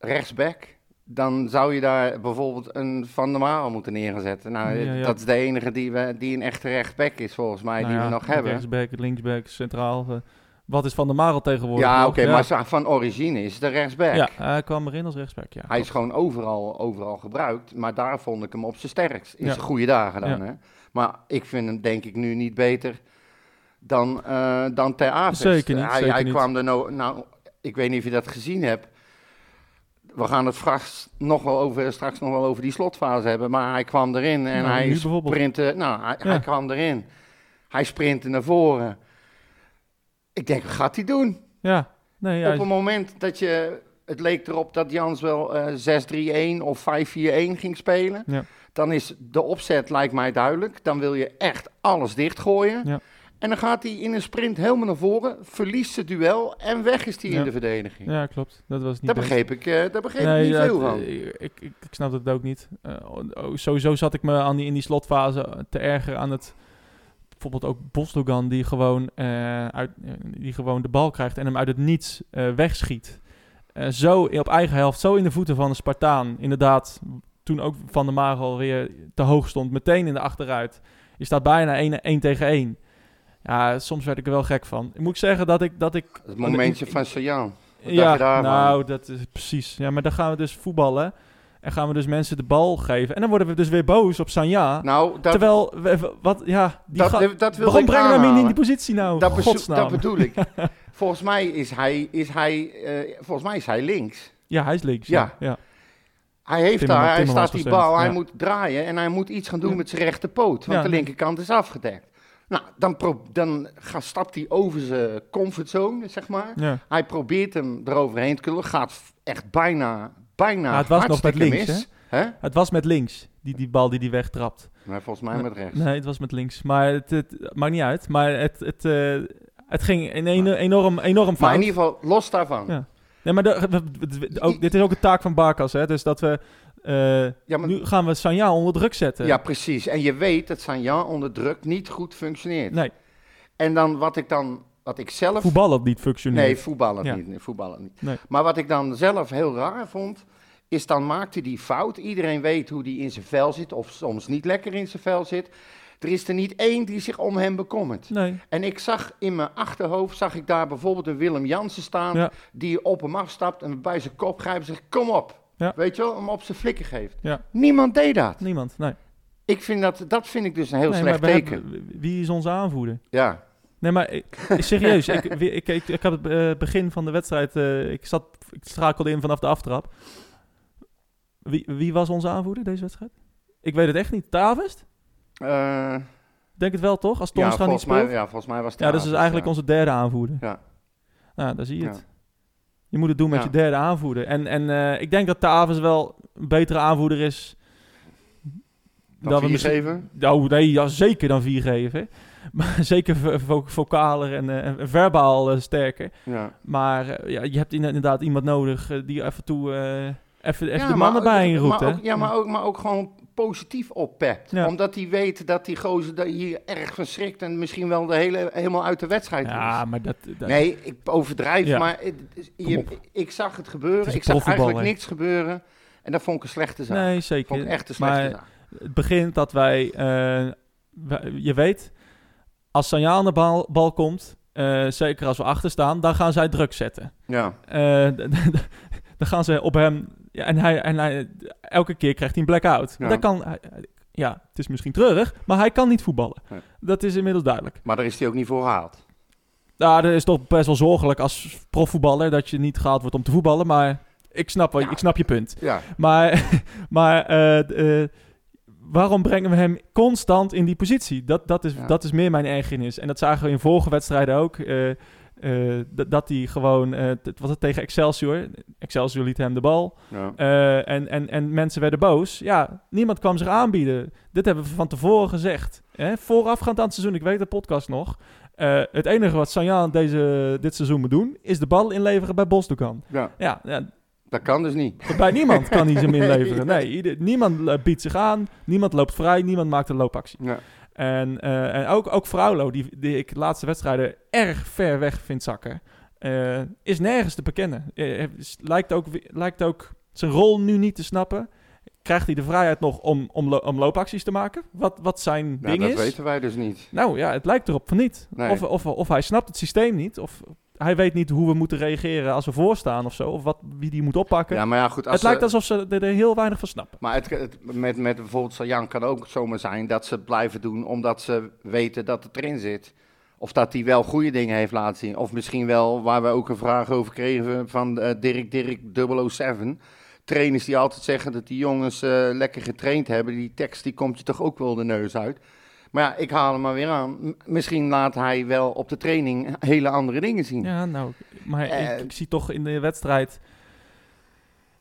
Speaker 2: rechtsback, dan zou je daar bijvoorbeeld een Van der Marel moeten neerzetten. Nou,
Speaker 1: Ja, ja.
Speaker 2: dat is de enige die, we, die een echte rechtsback is volgens mij,
Speaker 1: Nou
Speaker 2: die
Speaker 1: ja,
Speaker 2: we nog hebben.
Speaker 1: Rechtsback, linksback, centraal. eh, wat is Van der Marel tegenwoordig?
Speaker 2: Ja, oké, maar van origine is de rechtsback.
Speaker 1: Ja, hij kwam erin als rechtsback, ja.
Speaker 2: Hij is gewoon overal, overal gebruikt, maar daar vond ik hem op zijn sterkst. In
Speaker 1: Ja.
Speaker 2: zijn goede dagen dan, hè. Maar ik vind hem denk ik nu niet beter dan, eh dan Ter.
Speaker 1: Zeker niet,
Speaker 2: Hij,
Speaker 1: zeker
Speaker 2: hij
Speaker 1: niet.
Speaker 2: kwam er nou, nou, ik weet niet of je dat gezien hebt. We gaan het straks nog wel over, straks nog wel over die slotfase hebben, maar hij kwam erin en
Speaker 1: Nou,
Speaker 2: hij sprintte, nou, hij,
Speaker 1: Ja.
Speaker 2: hij kwam erin. Hij sprintte naar voren. Ik denk, wat gaat hij doen?
Speaker 1: Ja, nee, ja,
Speaker 2: Op een moment dat je, het leek erop dat Jans wel eh 6-3-1 of 5-4-1 ging spelen.
Speaker 1: Ja.
Speaker 2: Dan is de opzet, lijkt mij duidelijk. Dan wil je echt alles dichtgooien.
Speaker 1: Ja.
Speaker 2: En dan gaat hij in een sprint helemaal naar voren, verliest het duel en weg is hij
Speaker 1: Ja.
Speaker 2: in de verdediging.
Speaker 1: Ja, klopt. Dat was niet
Speaker 2: Daar begreep ik, eh, daar begreep
Speaker 1: Nee,
Speaker 2: ik niet veel van.
Speaker 1: eh, Ik, ik, ik snap het ook niet. Eh, oh, sowieso zat ik me aan die, in die slotfase te erger aan het... Bijvoorbeeld ook Bosdogan die gewoon, uit, die gewoon de bal krijgt en hem uit het niets wegschiet. Zo op eigen helft, zo in de voeten van de Spartaan. Inderdaad, toen ook Van der Marel weer te hoog stond, meteen in de achteruit. Je staat bijna 1 tegen 1. Ja, soms werd ik er wel gek van. Ik moet zeggen dat ik... Dat ik
Speaker 2: Het momentje van dacht
Speaker 1: ja, nou, dat is precies. Ja, maar dan gaan we dus voetballen. En gaan we dus mensen de bal geven. En dan worden we dus weer boos op Sanja.
Speaker 2: Nou, dat,
Speaker 1: terwijl, we, wat, ja, die
Speaker 2: dat,
Speaker 1: ga-
Speaker 2: dat wil
Speaker 1: waarom brengen we hem niet in die positie nou?
Speaker 2: Dat, bezo-
Speaker 1: Godsnaam.
Speaker 2: dat bedoel ik. [laughs] volgens mij is hij, is hij, eh, volgens mij is hij links.
Speaker 1: Ja, hij is links.
Speaker 2: Ja.
Speaker 1: Ja. ja.
Speaker 2: Hij heeft
Speaker 1: Timmerman-
Speaker 2: daar, hij staat die bal, hij moet draaien en hij moet iets gaan doen met zijn rechterpoot, want de linkerkant is afgedekt. Nou, dan, dan gaat, stapt hij over zijn comfortzone, zeg maar.
Speaker 1: Ja.
Speaker 2: Hij probeert hem eroverheen te kullen, gaat echt bijna, bijna
Speaker 1: Ja, het was nog met links,
Speaker 2: mis. Hè?
Speaker 1: Het was met links, die, die bal die die wegtrapt.
Speaker 2: Maar volgens mij met rechts.
Speaker 1: Nee, het was met links. Maar het, het maakt niet uit. Maar het, het, eh, het ging in een, enorm, enorm
Speaker 2: Maar
Speaker 1: fout.
Speaker 2: in ieder geval, los daarvan.
Speaker 1: Ja. Nee, maar de- ook, dit is ook een taak van Barkas, hè. Dus dat we... eh,
Speaker 2: Ja, maar-
Speaker 1: nu gaan we Sanja onder druk zetten.
Speaker 2: Ja, precies. En je weet dat Sanjan onder druk niet goed functioneert.
Speaker 1: Nee,
Speaker 2: En dan wat ik dan, wat ik zelf...
Speaker 1: voetballen niet functioneert.
Speaker 2: Nee, voetballen
Speaker 1: Ja.
Speaker 2: niet. Voetballen niet.
Speaker 1: Nee.
Speaker 2: Maar wat ik dan zelf heel raar vond, is dan maakte die fout. Iedereen weet hoe die in zijn vel zit, of soms niet lekker in zijn vel zit. Er is er niet één die zich om hem bekommert.
Speaker 1: Nee.
Speaker 2: En ik zag in mijn achterhoofd, zag ik daar bijvoorbeeld een Willem Jansen staan,
Speaker 1: Ja.
Speaker 2: die op hem afstapt en bij zijn kop grijpt en zegt, kom op.
Speaker 1: Ja.
Speaker 2: Weet je wel, hem op zijn flikker geeft.
Speaker 1: Ja.
Speaker 2: Niemand deed dat.
Speaker 1: Niemand, nee.
Speaker 2: Ik vind dat, dat vind ik dus een heel
Speaker 1: nee
Speaker 2: slecht teken.
Speaker 1: hebben- wie is onze aanvoerder?
Speaker 2: Ja.
Speaker 1: Nee, maar ik- serieus, ik, [laughs] ik, ik, ik had het eh, begin van de wedstrijd, eh, ik, zat, ik schakelde in vanaf de aftrap. Wie, wie was onze aanvoerder deze wedstrijd? Ik weet het echt niet. Tavest?
Speaker 2: Eh,
Speaker 1: Denk het wel toch? Als
Speaker 2: ja,
Speaker 1: Torstra niet
Speaker 2: volgens mij,
Speaker 1: speelt?
Speaker 2: ja, volgens mij was het
Speaker 1: ja, dat is dus
Speaker 2: Tadic,
Speaker 1: eigenlijk
Speaker 2: ja.
Speaker 1: onze derde aanvoerder.
Speaker 2: Ja.
Speaker 1: Nou, daar zie je
Speaker 2: Ja.
Speaker 1: het. Je moet het doen met
Speaker 2: Ja.
Speaker 1: je derde aanvoerder. En, en eh, ik denk dat Tavers wel een betere aanvoerder is.
Speaker 2: Dan
Speaker 1: we
Speaker 2: vier geven?
Speaker 1: Nou, nee, ja, zeker dan vier geven. [laughs] Maar zeker vo- vo- vocaler en, eh, en verbaal eh, sterker.
Speaker 2: Ja.
Speaker 1: Maar ja, je hebt inderdaad iemand nodig die af en toe even, even
Speaker 2: Ja,
Speaker 1: de mannen bij roept. hè?
Speaker 2: Ja, maar ook, maar ook gewoon positief oppept.
Speaker 1: Ja.
Speaker 2: Omdat hij weet dat die gozer daar hier erg van schrikt en misschien wel de hele, helemaal uit de wedstrijd
Speaker 1: Ja,
Speaker 2: is.
Speaker 1: maar dat... dat
Speaker 2: Nee, ik overdrijf,
Speaker 1: Ja.
Speaker 2: maar je- ik zag het gebeuren. Ik zag eigenlijk niks gebeuren. En dat vond ik een slechte zaak.
Speaker 1: nee, zeker.
Speaker 2: vond ik echt een slechte
Speaker 1: maar
Speaker 2: zaak.
Speaker 1: het begint dat wij, eh, wij- je weet, als Sanja aan de bal, bal komt, eh, zeker als we achter staan, dan gaan zij druk zetten.
Speaker 2: Ja,
Speaker 1: Eh, [laughs] dan gaan ze op hem, ja, en, hij, en hij, elke keer krijgt hij een blackout.
Speaker 2: Ja.
Speaker 1: Dat kan, hij- ja, het is misschien treurig, maar hij kan niet voetballen.
Speaker 2: Nee.
Speaker 1: Dat is inmiddels duidelijk.
Speaker 2: maar daar is hij ook niet voor gehaald.
Speaker 1: Nou, dat is toch best wel zorgelijk als profvoetballer dat je niet gehaald wordt om te voetballen, maar ik snap, wel-
Speaker 2: Ja.
Speaker 1: ik snap je punt.
Speaker 2: Ja,
Speaker 1: Maar, [laughs] maar eh, eh, waarom brengen we hem constant in die positie? Dat, dat, is,
Speaker 2: Ja.
Speaker 1: dat is meer mijn ergernis. En dat zagen we in vorige wedstrijden ook. eh, eh, dat hij gewoon, het was het tegen Excelsior. Excelsior liet hem de bal.
Speaker 2: ja.
Speaker 1: eh, en, en, en mensen werden boos. Ja, niemand kwam zich aanbieden. Dit hebben we van tevoren gezegd. Hè? Voorafgaand aan het seizoen, ik weet de podcast nog. Het enige wat Sanjaan deze, dit seizoen moet doen, is de bal inleveren bij Bosdogan.
Speaker 2: ja,
Speaker 1: Ja, ja,
Speaker 2: dat kan dus niet.
Speaker 1: bij niemand kan hij ze [laughs] inleveren. Nee, ieder- niemand biedt zich aan, niemand loopt vrij, niemand maakt een loopactie.
Speaker 2: Ja.
Speaker 1: En, eh, en ook, ook Fraulo, die, die ik de laatste wedstrijden erg ver weg vind zakken, eh, is nergens te bekennen. Is- lijkt, ook, lijkt ook zijn rol nu niet te snappen. Krijgt hij de vrijheid nog om, om, lo- om loopacties te maken? Wat, wat zijn
Speaker 2: Nou,
Speaker 1: ding
Speaker 2: dat
Speaker 1: is?
Speaker 2: weten wij dus niet.
Speaker 1: Nou ja, het lijkt erop van niet.
Speaker 2: Nee.
Speaker 1: Of, of, of hij snapt het systeem niet, of hij weet niet hoe we moeten reageren als we voorstaan of zo, of wat, wie die moet oppakken.
Speaker 2: Ja, maar ja, goed. Als
Speaker 1: het lijkt alsof ze er, heel weinig van snappen.
Speaker 2: Maar het, het- met, met bijvoorbeeld Sajan kan ook zomaar zijn dat ze het blijven doen omdat ze weten dat het erin zit. Of dat hij wel goede dingen heeft laten zien. Of misschien wel, waar we ook een vraag over kregen van eh, Dirk Dirk 007. Trainers die altijd zeggen dat die jongens eh, lekker getraind hebben. Die tekst die komt je toch ook wel de neus uit. Maar ja, ik haal hem maar weer aan. Misschien laat hij wel op de training hele andere dingen zien.
Speaker 1: Ja, nou, maar
Speaker 2: Eh,
Speaker 1: ik, ik zie toch in de wedstrijd...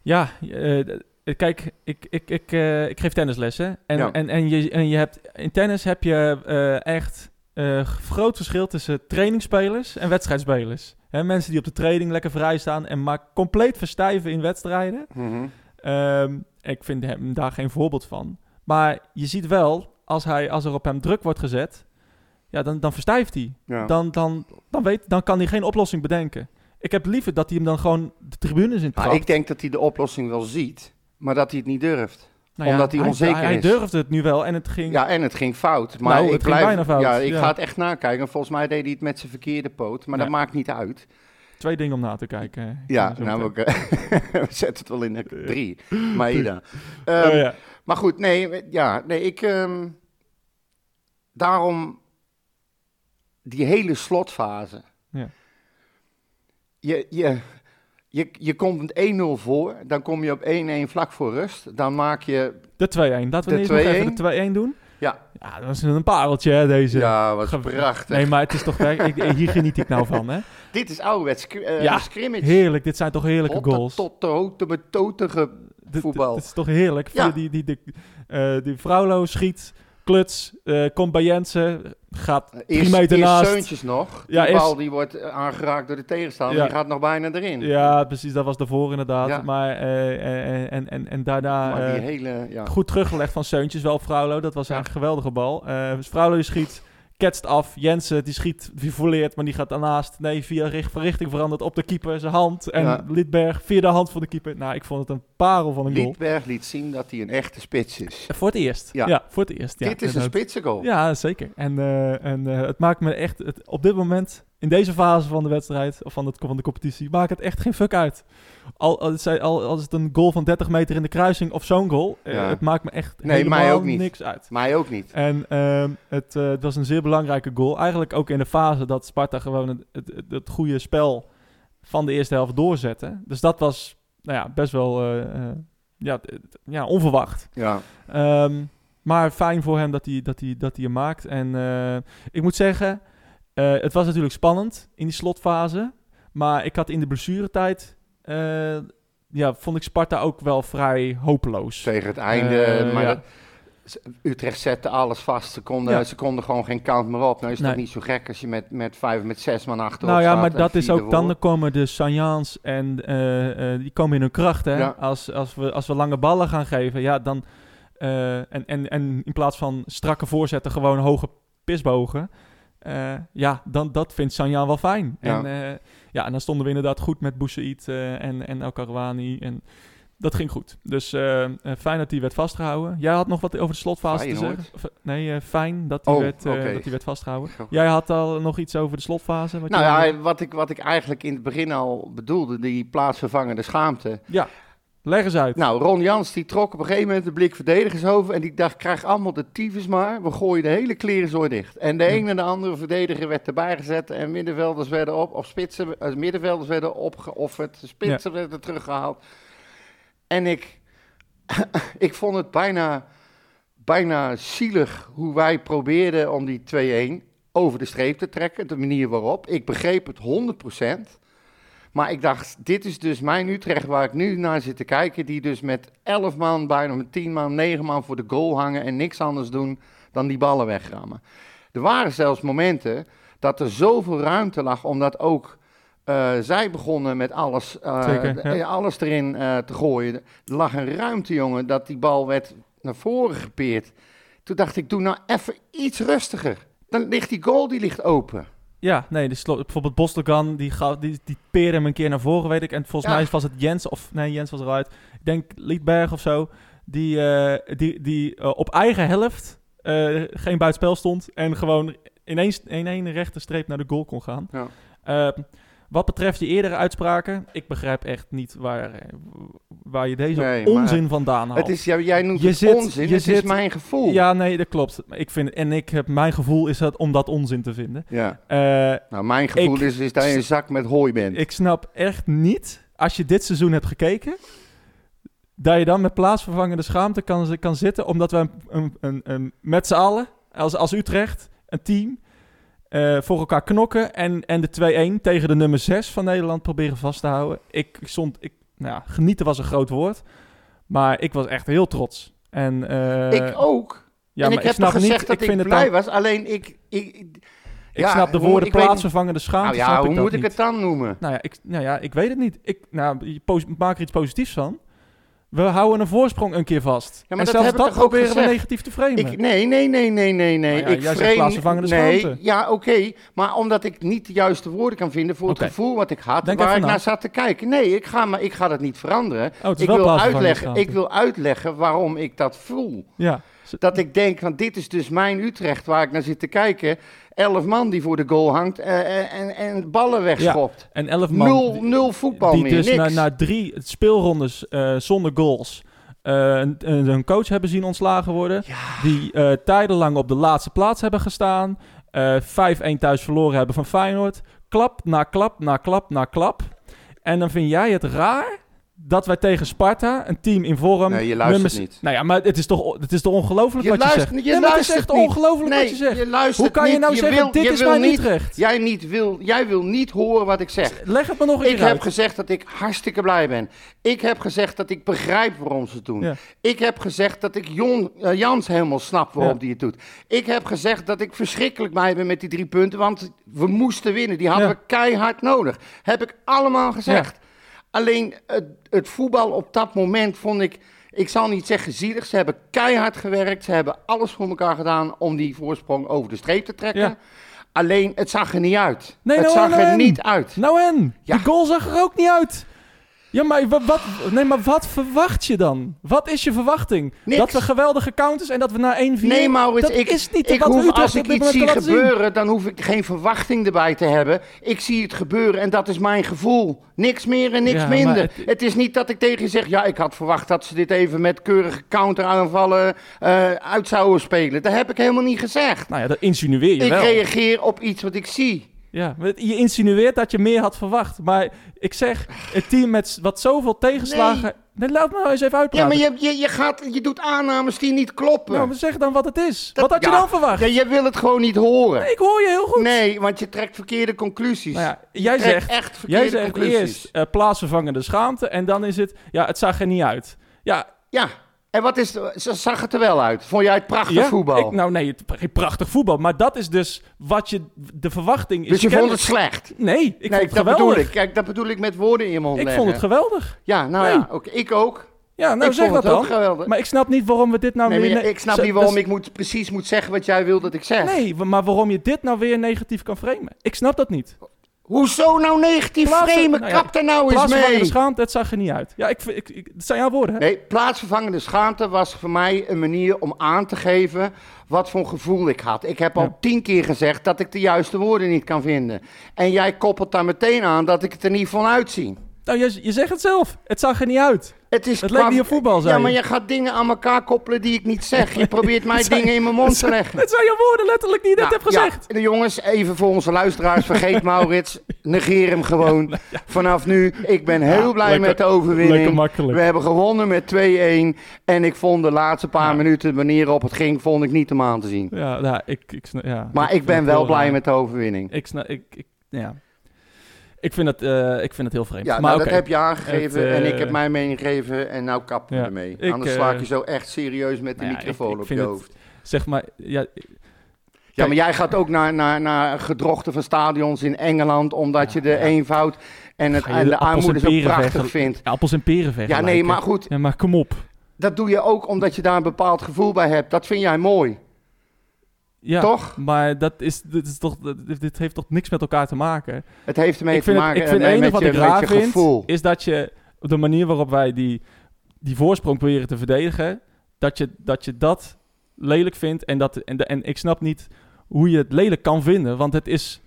Speaker 1: Ja, eh, d- kijk, ik, ik, ik, eh, ik geef tennislessen. En,
Speaker 2: Ja.
Speaker 1: en, en, je, en je hebt, in tennis heb je eh, echt... eh, eh, groot verschil tussen trainingsspelers en wedstrijdspelers. Hè, mensen die op de training lekker vrij staan en maar compleet verstijven in wedstrijden.
Speaker 2: Mhm.
Speaker 1: Ehm, ik vind hem daar geen voorbeeld van. Maar je ziet wel, als, hij, als er op hem druk wordt gezet, ja, dan, dan verstijft hij.
Speaker 2: Ja.
Speaker 1: Dan, dan, dan, weet, dan kan hij geen oplossing bedenken. Ik heb liever dat hij hem dan gewoon de tribunes in
Speaker 2: Maar
Speaker 1: trapt.
Speaker 2: ik denk dat hij de oplossing wel ziet, maar dat hij het niet durft.
Speaker 1: Nou ja,
Speaker 2: omdat hij onzeker
Speaker 1: hij,
Speaker 2: is.
Speaker 1: Hij durfde het nu wel en het ging...
Speaker 2: Ja, en het ging fout. Maar
Speaker 1: Nou,
Speaker 2: ik
Speaker 1: het ging
Speaker 2: blijf,
Speaker 1: bijna fout,
Speaker 2: Ja, ik
Speaker 1: ja.
Speaker 2: ga het echt nakijken. Volgens mij deed hij het met zijn verkeerde poot, maar
Speaker 1: Ja.
Speaker 2: dat maakt niet uit.
Speaker 1: Twee dingen om na te kijken.
Speaker 2: Ja, namelijk, [laughs] eh, we zetten het wel in de drie.
Speaker 1: Oh,
Speaker 2: Ehm,
Speaker 1: ja.
Speaker 2: Maar goed, nee, ja, nee, ik. ehm, daarom die hele slotfase.
Speaker 1: Ja.
Speaker 2: Je, je, je, je komt met 1-0 voor, dan kom je op 1-1 vlak voor rust. Dan maak je.
Speaker 1: De 2-1. Laten we
Speaker 2: De
Speaker 1: eerst nog
Speaker 2: 2-1?
Speaker 1: even de 2-1 doen.
Speaker 2: Ja,
Speaker 1: Ja, dat is een pareltje, hè, deze.
Speaker 2: ja wat
Speaker 1: Ge-
Speaker 2: prachtig.
Speaker 1: Nee, maar het is toch... ik, hier geniet ik nou van, hè. [laughs]
Speaker 2: Dit is ouderwets eh,
Speaker 1: Ja,
Speaker 2: scrimmage.
Speaker 1: Heerlijk, dit zijn toch heerlijke
Speaker 2: Hotte,
Speaker 1: goals.
Speaker 2: Tot de hoogte met totige
Speaker 1: Dit-
Speaker 2: voetbal.
Speaker 1: Dit is toch heerlijk.
Speaker 2: Ja.
Speaker 1: Die, die, die, eh, die Fraulo schiet, kluts, eh, komt bij Jensen, gaat
Speaker 2: Eh,
Speaker 1: drie
Speaker 2: Eerst,
Speaker 1: meter
Speaker 2: eerst
Speaker 1: naast.
Speaker 2: Seuntjes nog. Die
Speaker 1: Ja, eerst-
Speaker 2: bal die wordt eh, aangeraakt door de tegenstander.
Speaker 1: Ja.
Speaker 2: Die gaat nog bijna erin.
Speaker 1: Ja, precies, dat was daarvoor inderdaad.
Speaker 2: Ja.
Speaker 1: Maar, en, en, en daarna
Speaker 2: Maar die hele... Ja.
Speaker 1: goed teruggelegd van Seuntjes wel Fraulo. Dat was eigenlijk een geweldige bal. Eh Fraulo die schiet, ketst af. Jensen die schiet, die voleert, maar die gaat daarnaast. Nee, via richt, richting veranderd op de keeper, zijn hand. En
Speaker 2: Ja.
Speaker 1: Lidberg via de hand van de keeper. Nou, ik vond het een parel van een goal.
Speaker 2: Liedberg liet zien dat hij een echte spits is.
Speaker 1: Voor het eerst. Ja,
Speaker 2: Ja.
Speaker 1: voor het eerst. Ja,
Speaker 2: Dit is een
Speaker 1: inderdaad.
Speaker 2: spitsengoal.
Speaker 1: Ja, zeker. En, eh, en eh, het maakt me echt, het, op dit moment, in deze fase van de wedstrijd, of van, het, van de competitie, maakt het echt geen fuck uit. Al, al, het al, als het een goal van 30 meter in de kruising of zo'n goal, eh,
Speaker 2: Ja.
Speaker 1: het maakt me echt
Speaker 2: Nee,
Speaker 1: helemaal
Speaker 2: mij ook niet.
Speaker 1: niks uit.
Speaker 2: Mij ook niet.
Speaker 1: En ehm, het, eh, het was een zeer belangrijke goal. Eigenlijk ook in de fase dat Sparta gewoon het, het, goede spel van de eerste helft doorzette. Dus dat was nou ja, best wel eh, ja, ja, onverwacht.
Speaker 2: Ja.
Speaker 1: Ehm, maar fijn voor hem dat hij, dat hij, dat hij hem maakt. En ik moet zeggen, eh, het was natuurlijk spannend in die slotfase. Maar ik had in de blessuretijd, eh, ja, vond ik Sparta ook wel vrij hopeloos.
Speaker 2: Tegen het einde.
Speaker 1: Eh,
Speaker 2: maar
Speaker 1: ja.
Speaker 2: dat- Utrecht zette alles vast. Ze konden,
Speaker 1: Ja.
Speaker 2: ze konden gewoon geen kant meer op. Nou is
Speaker 1: Nee.
Speaker 2: toch niet zo gek als je met, met vijf, met zes man achterop
Speaker 1: Nou ja, maar dat is ook, dan komen de Sanjans en die komen in hun kracht. Hè?
Speaker 2: Ja.
Speaker 1: Als, als, we, als we lange ballen gaan geven, ja, dan, en, en, en in plaats van strakke voorzetten gewoon hoge pisbogen. Eh, ja, dan, dat vindt Sanjan wel fijn.
Speaker 2: Ja.
Speaker 1: En, eh, ja, en dan stonden we inderdaad goed met Boussaïd eh, en, en El Karouani. En dat ging goed. Dus fijn dat die werd vastgehouden. Jij had nog wat over de slotfase te zeggen? Of, nee, fijn dat die,
Speaker 2: Oh,
Speaker 1: werd, dat die werd vastgehouden. Jij had al nog iets over de slotfase? Wat
Speaker 2: Nou ja, wat ik, wat ik eigenlijk in het begin al bedoelde, die plaatsvervangende schaamte.
Speaker 1: Ja, leg eens uit.
Speaker 2: Nou, Ron Jans die trok op een gegeven moment de blik verdedigers over en die dacht, krijg allemaal de tyfus maar, we gooien de hele klerenzooi dicht. En de een en de andere verdediger werd erbij gezet en middenvelders werden op, of spitsen, eh, middenvelders werden opgeofferd, spitsen werden teruggehaald. En ik, [coughs] ik vond het bijna, bijna zielig hoe wij probeerden om die 2-1 over de streep te trekken, de manier waarop. Ik begreep het 100%. Maar ik dacht, dit is dus mijn Utrecht waar ik nu naar zit te kijken. Die dus met 11 man, bijna met 10 man, 9 man voor de goal hangen. En niks anders doen dan die ballen wegrammen. Er waren zelfs momenten dat er zoveel ruimte lag. Omdat ook eh, zij begonnen met alles, eh,
Speaker 1: Zeker,
Speaker 2: d-
Speaker 1: ja.
Speaker 2: eh, alles erin te gooien. Er lag een ruimte, jongen, dat die bal werd naar voren gepeerd. Toen dacht ik, doe nou even iets rustiger. Dan ligt die goal, die ligt open.
Speaker 1: Ja, nee, slo- bijvoorbeeld Bostelgan, die, gaf, die, die peerde hem een keer naar voren, weet ik. En volgens
Speaker 2: Ja.
Speaker 1: mij was het Jens, of nee, Jens was eruit. Ik denk Liedberg of zo, die, eh, die, die eh, op eigen helft eh, geen buitenspel stond. En gewoon ineens in één rechte streep naar de goal kon gaan.
Speaker 2: Ja.
Speaker 1: Wat betreft je eerdere uitspraken, ik begrijp echt niet waar, eh, waar je deze
Speaker 2: Nee,
Speaker 1: onzin vandaan haalt.
Speaker 2: Het is, ja, jij noemt
Speaker 1: Je
Speaker 2: het
Speaker 1: zit-
Speaker 2: onzin,
Speaker 1: je
Speaker 2: het is mijn gevoel.
Speaker 1: Ja, nee, dat klopt. Ik vind, en ik heb, mijn gevoel is het om dat onzin te vinden.
Speaker 2: Ja.
Speaker 1: Eh,
Speaker 2: Nou, mijn gevoel
Speaker 1: Ik-
Speaker 2: is, is dat je een zak met hooi bent.
Speaker 1: Ik snap echt niet, als je dit seizoen hebt gekeken, dat je dan met plaatsvervangende schaamte kan, kan zitten, omdat we een, een, een, een- met z'n allen, als, als Utrecht, een team, eh, voor elkaar knokken en, en de 2-1 tegen de nummer 6 van Nederland proberen vast te houden. Ik stond, ik, nou ja, genieten was een groot woord, maar ik was echt heel trots. En, eh,
Speaker 2: ik ook.
Speaker 1: Ja,
Speaker 2: en
Speaker 1: maar
Speaker 2: ik heb
Speaker 1: snap
Speaker 2: gezegd
Speaker 1: niet,
Speaker 2: dat
Speaker 1: ik
Speaker 2: blij
Speaker 1: dan-
Speaker 2: was. Alleen ik... ik, ik
Speaker 1: Ik
Speaker 2: ja,
Speaker 1: snap de
Speaker 2: hoe-
Speaker 1: woorden plaatsvervangende schaamte.
Speaker 2: Nou ja, hoe moet ik
Speaker 1: niet.
Speaker 2: het dan noemen?
Speaker 1: Nou ja, ik, nou ja, ik weet het niet. Ik, nou, maak er iets positiefs van. We houden een voorsprong een keer vast.
Speaker 2: maar
Speaker 1: en
Speaker 2: dat
Speaker 1: zelfs dat proberen we negatief te framen.
Speaker 2: Ik, nee, nee, nee, nee, nee, nee.
Speaker 1: Nou ja,
Speaker 2: ik
Speaker 1: jij zegt
Speaker 2: frame-
Speaker 1: plaatsvervangende
Speaker 2: nee,
Speaker 1: schaamte.
Speaker 2: Ja, oké. Maar omdat ik niet de juiste woorden kan vinden voor het gevoel wat ik had,
Speaker 1: Denk
Speaker 2: waar ik
Speaker 1: na.
Speaker 2: naar zat te kijken. Nee, ik ga, maar ik ga dat niet veranderen.
Speaker 1: Oh,
Speaker 2: ik, wil uitleggen, ik wil uitleggen waarom ik dat voel.
Speaker 1: Ja.
Speaker 2: Dat ik denk, van dit is dus mijn Utrecht waar ik naar zit te kijken. Elf man die voor de goal hangt eh, en, en ballen wegschopt.
Speaker 1: En elf man
Speaker 2: Nul,
Speaker 1: die-
Speaker 2: nul voetbal
Speaker 1: die
Speaker 2: meer,
Speaker 1: dus na, na drie speelrondes eh, zonder goals eh, een, een, coach hebben zien ontslagen worden. Die eh tijdenlang op de laatste plaats hebben gestaan. eh 5-1 thuis verloren hebben van Feyenoord. Klap na klap na klap na klap. En dan vind jij het raar dat wij tegen Sparta, een team in vorm...
Speaker 2: Nee, je luistert
Speaker 1: nummers-
Speaker 2: niet.
Speaker 1: Nou ja, maar het is toch, het is toch ongelooflijk
Speaker 2: Je
Speaker 1: wat je
Speaker 2: luistert
Speaker 1: zegt?
Speaker 2: niet, je
Speaker 1: nee, maar het is
Speaker 2: luistert
Speaker 1: echt
Speaker 2: niet.
Speaker 1: ongelooflijk
Speaker 2: nee,
Speaker 1: wat je zegt.
Speaker 2: je luistert
Speaker 1: Hoe kan je
Speaker 2: niet.
Speaker 1: nou zeggen,
Speaker 2: wil-
Speaker 1: dit
Speaker 2: je
Speaker 1: is mijn
Speaker 2: niet,
Speaker 1: Utrecht?
Speaker 2: Jij, niet wil, jij wil niet horen wat ik zeg.
Speaker 1: Leg het me nog een
Speaker 2: Ik
Speaker 1: keer
Speaker 2: heb
Speaker 1: uit.
Speaker 2: gezegd dat ik hartstikke blij ben. Ik heb gezegd dat ik begrijp waarom ze het doen.
Speaker 1: Ja.
Speaker 2: Ik heb gezegd dat ik Jon, eh, Jans helemaal snap waarom
Speaker 1: Ja.
Speaker 2: die het doet. Ik heb gezegd dat ik verschrikkelijk blij ben met die drie punten, want we moesten winnen. Die hadden
Speaker 1: Ja.
Speaker 2: we keihard nodig. Heb ik allemaal gezegd. Alleen het, het voetbal op dat moment vond ik, ik zal niet zeggen zielig. Ze hebben keihard gewerkt. Ze hebben alles voor elkaar gedaan om die voorsprong over de streep te trekken.
Speaker 1: Ja.
Speaker 2: Alleen het zag er niet uit.
Speaker 1: Nee,
Speaker 2: het
Speaker 1: nou,
Speaker 2: zag
Speaker 1: nou,
Speaker 2: er niet uit.
Speaker 1: Nou en?
Speaker 2: Ja.
Speaker 1: Die goal zag er ook niet uit. Ja, maar wat, nee, maar wat verwacht je dan? Wat is je verwachting?
Speaker 2: Niks.
Speaker 1: Dat we geweldige counters en dat we na 1-4...
Speaker 2: Nee, Maurits,
Speaker 1: dat
Speaker 2: ik,
Speaker 1: is niet
Speaker 2: ik
Speaker 1: wat
Speaker 2: hoef,
Speaker 1: Utrecht
Speaker 2: als ik iets zie
Speaker 1: zien.
Speaker 2: gebeuren, dan hoef ik geen verwachting erbij te hebben. Ik zie het gebeuren en dat is mijn gevoel. Niks meer en niks
Speaker 1: Ja,
Speaker 2: minder.
Speaker 1: het-
Speaker 2: Het... is niet dat ik tegen je zeg, ja, ik had verwacht dat ze dit even met keurige counteraanvallen eh uit zouden spelen. Dat heb ik helemaal niet gezegd.
Speaker 1: Nou ja, dat insinueer je
Speaker 2: Ik
Speaker 1: wel.
Speaker 2: reageer op iets wat ik zie.
Speaker 1: Ja, je insinueert dat je meer had verwacht. Maar ik zeg, het team met wat zoveel tegenslagen... Nee. laat me nou eens even
Speaker 2: Ja,
Speaker 1: uitpraten.
Speaker 2: maar je, je, je, gaat, je doet aannames die niet kloppen.
Speaker 1: Nou, maar zeg dan wat het is.
Speaker 2: Dat-
Speaker 1: wat had je
Speaker 2: ja.
Speaker 1: dan verwacht?
Speaker 2: Ja, je wil het gewoon niet horen.
Speaker 1: Ik hoor je heel goed.
Speaker 2: Nee, want je trekt verkeerde conclusies.
Speaker 1: Nou ja, jij zegt,
Speaker 2: echt verkeerde
Speaker 1: jij zegt
Speaker 2: conclusies.
Speaker 1: eerst eh, plaatsvervangende schaamte en dan is het, ja, het zag er niet uit. Ja,
Speaker 2: Ja, en wat is, ze zag het er wel uit? Vond jij het prachtig
Speaker 1: ja
Speaker 2: voetbal?
Speaker 1: Ik, nou nee, het, geen prachtig voetbal, maar dat is dus wat je, de verwachting is.
Speaker 2: dus je vond het slecht?
Speaker 1: Nee, ik
Speaker 2: nee,
Speaker 1: vond het
Speaker 2: dat bedoel
Speaker 1: geweldig.
Speaker 2: ik. Kijk, dat bedoel ik met woorden in je mond
Speaker 1: Ik
Speaker 2: leggen.
Speaker 1: vond het geweldig.
Speaker 2: Ja, nou
Speaker 1: Nee.
Speaker 2: ja, oké, ik ook.
Speaker 1: Ja, nou
Speaker 2: ik
Speaker 1: zeg
Speaker 2: vond
Speaker 1: dat
Speaker 2: het ook
Speaker 1: dan.
Speaker 2: geweldig.
Speaker 1: Maar ik snap niet waarom we dit nou
Speaker 2: nee,
Speaker 1: weer...
Speaker 2: ik snap niet waarom
Speaker 1: dat
Speaker 2: ik moet, precies moet zeggen wat jij wil dat ik zeg.
Speaker 1: Nee, maar waarom je dit nou weer negatief kan framen. Ik snap dat niet.
Speaker 2: Hoezo nou negatief framen?
Speaker 1: nou ja,
Speaker 2: Kap er nou eens
Speaker 1: Plaatsvervangende
Speaker 2: mee.
Speaker 1: schaamte, het zag er niet uit. Ja, ik, ik, ik, dat zijn jouw woorden, hè?
Speaker 2: Nee, plaatsvervangende schaamte was voor mij een manier om aan te geven wat voor gevoel ik had. Ik heb al tien keer gezegd dat ik de juiste woorden niet kan vinden. En jij koppelt daar meteen aan dat ik het er niet van uitzie.
Speaker 1: Nou, je, je zegt het zelf. Het zag er niet uit.
Speaker 2: Het, is
Speaker 1: Het leek niet op voetbal, zei
Speaker 2: Ja,
Speaker 1: je.
Speaker 2: maar je gaat dingen aan elkaar koppelen die ik niet zeg. Je [laughs] probeert mij dingen in mijn mond te leggen.
Speaker 1: Het zijn jouw woorden letterlijk die je net
Speaker 2: Nou,
Speaker 1: hebt gezegd.
Speaker 2: De jongens, even voor onze luisteraars, vergeet [laughs] Maurits. Negeer hem gewoon. Vanaf nu, ik ben heel blij
Speaker 1: lekker-
Speaker 2: met de overwinning.
Speaker 1: lekker makkelijk.
Speaker 2: We hebben gewonnen met 2-1. En ik vond de laatste paar minuten, wanneer op het ging, vond ik niet om aan te zien.
Speaker 1: Ja, nou, ik, ik, ja,
Speaker 2: Maar ik, ben wel blij
Speaker 1: raar.
Speaker 2: met de overwinning.
Speaker 1: Ik, snap, ik, ik, ja. Ik, vind het, eh, ik vind het heel vreemd.
Speaker 2: Ja,
Speaker 1: maar
Speaker 2: nou, dat heb je aangegeven
Speaker 1: Het, eh,
Speaker 2: en ik heb mijn mening gegeven en nou kap je
Speaker 1: Ja,
Speaker 2: ermee.
Speaker 1: ik,
Speaker 2: Anders
Speaker 1: eh,
Speaker 2: sla ik je zo echt serieus met de
Speaker 1: nou ja,
Speaker 2: microfoon
Speaker 1: ik
Speaker 2: op je
Speaker 1: het-
Speaker 2: hoofd.
Speaker 1: Zeg maar, ja,
Speaker 2: Ja, maar jij gaat ook naar, naar, naar gedrochten van stadions in Engeland, omdat je de eenvoud en, het, en de armoede zo prachtig vindt.
Speaker 1: appels en peren
Speaker 2: Ja,
Speaker 1: vergelijken.
Speaker 2: nee, maar goed,
Speaker 1: Ja, maar kom op.
Speaker 2: dat doe je ook omdat je daar een bepaald gevoel bij hebt. Dat vind jij mooi.
Speaker 1: Ja,
Speaker 2: Toch?
Speaker 1: Maar dat is, dit, is toch, dit, heeft toch niks met elkaar te maken?
Speaker 2: Het heeft ermee te
Speaker 1: het,
Speaker 2: maken
Speaker 1: ik vind het enige wat
Speaker 2: je,
Speaker 1: ik raar vind, is dat je op de manier waarop wij die, die voorsprong proberen te verdedigen, dat je dat, je dat lelijk vindt. En, dat, en, de, en ik snap niet hoe je het lelijk kan vinden, want het is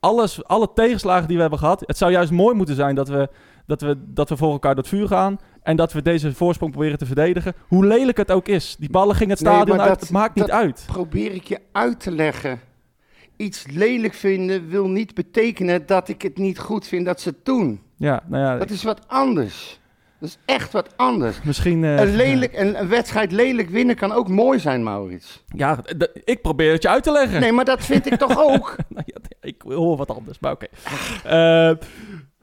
Speaker 1: alles, alle tegenslagen die we hebben gehad. Het zou juist mooi moeten zijn dat we, dat we, dat we voor elkaar door het vuur gaan. En dat we deze voorsprong proberen te verdedigen. Hoe lelijk het ook is. Die ballen gingen het
Speaker 2: Nee,
Speaker 1: stadion
Speaker 2: maar
Speaker 1: uit.
Speaker 2: dat-
Speaker 1: het maakt niet uit.
Speaker 2: Probeer ik je uit te leggen. Iets lelijk vinden wil niet betekenen dat ik het niet goed vind dat ze het doen.
Speaker 1: Ja, nou ja,
Speaker 2: Dat is wat anders. Dat is echt wat anders.
Speaker 1: misschien... eh,
Speaker 2: Een, lelijk, een, een wedstrijd lelijk winnen kan ook mooi zijn, Maurits.
Speaker 1: Ja, ik probeer het je uit te leggen.
Speaker 2: Nee, maar dat vind ik toch [laughs] ook?
Speaker 1: Nou ja, ik hoor wat anders, maar oké. Eh,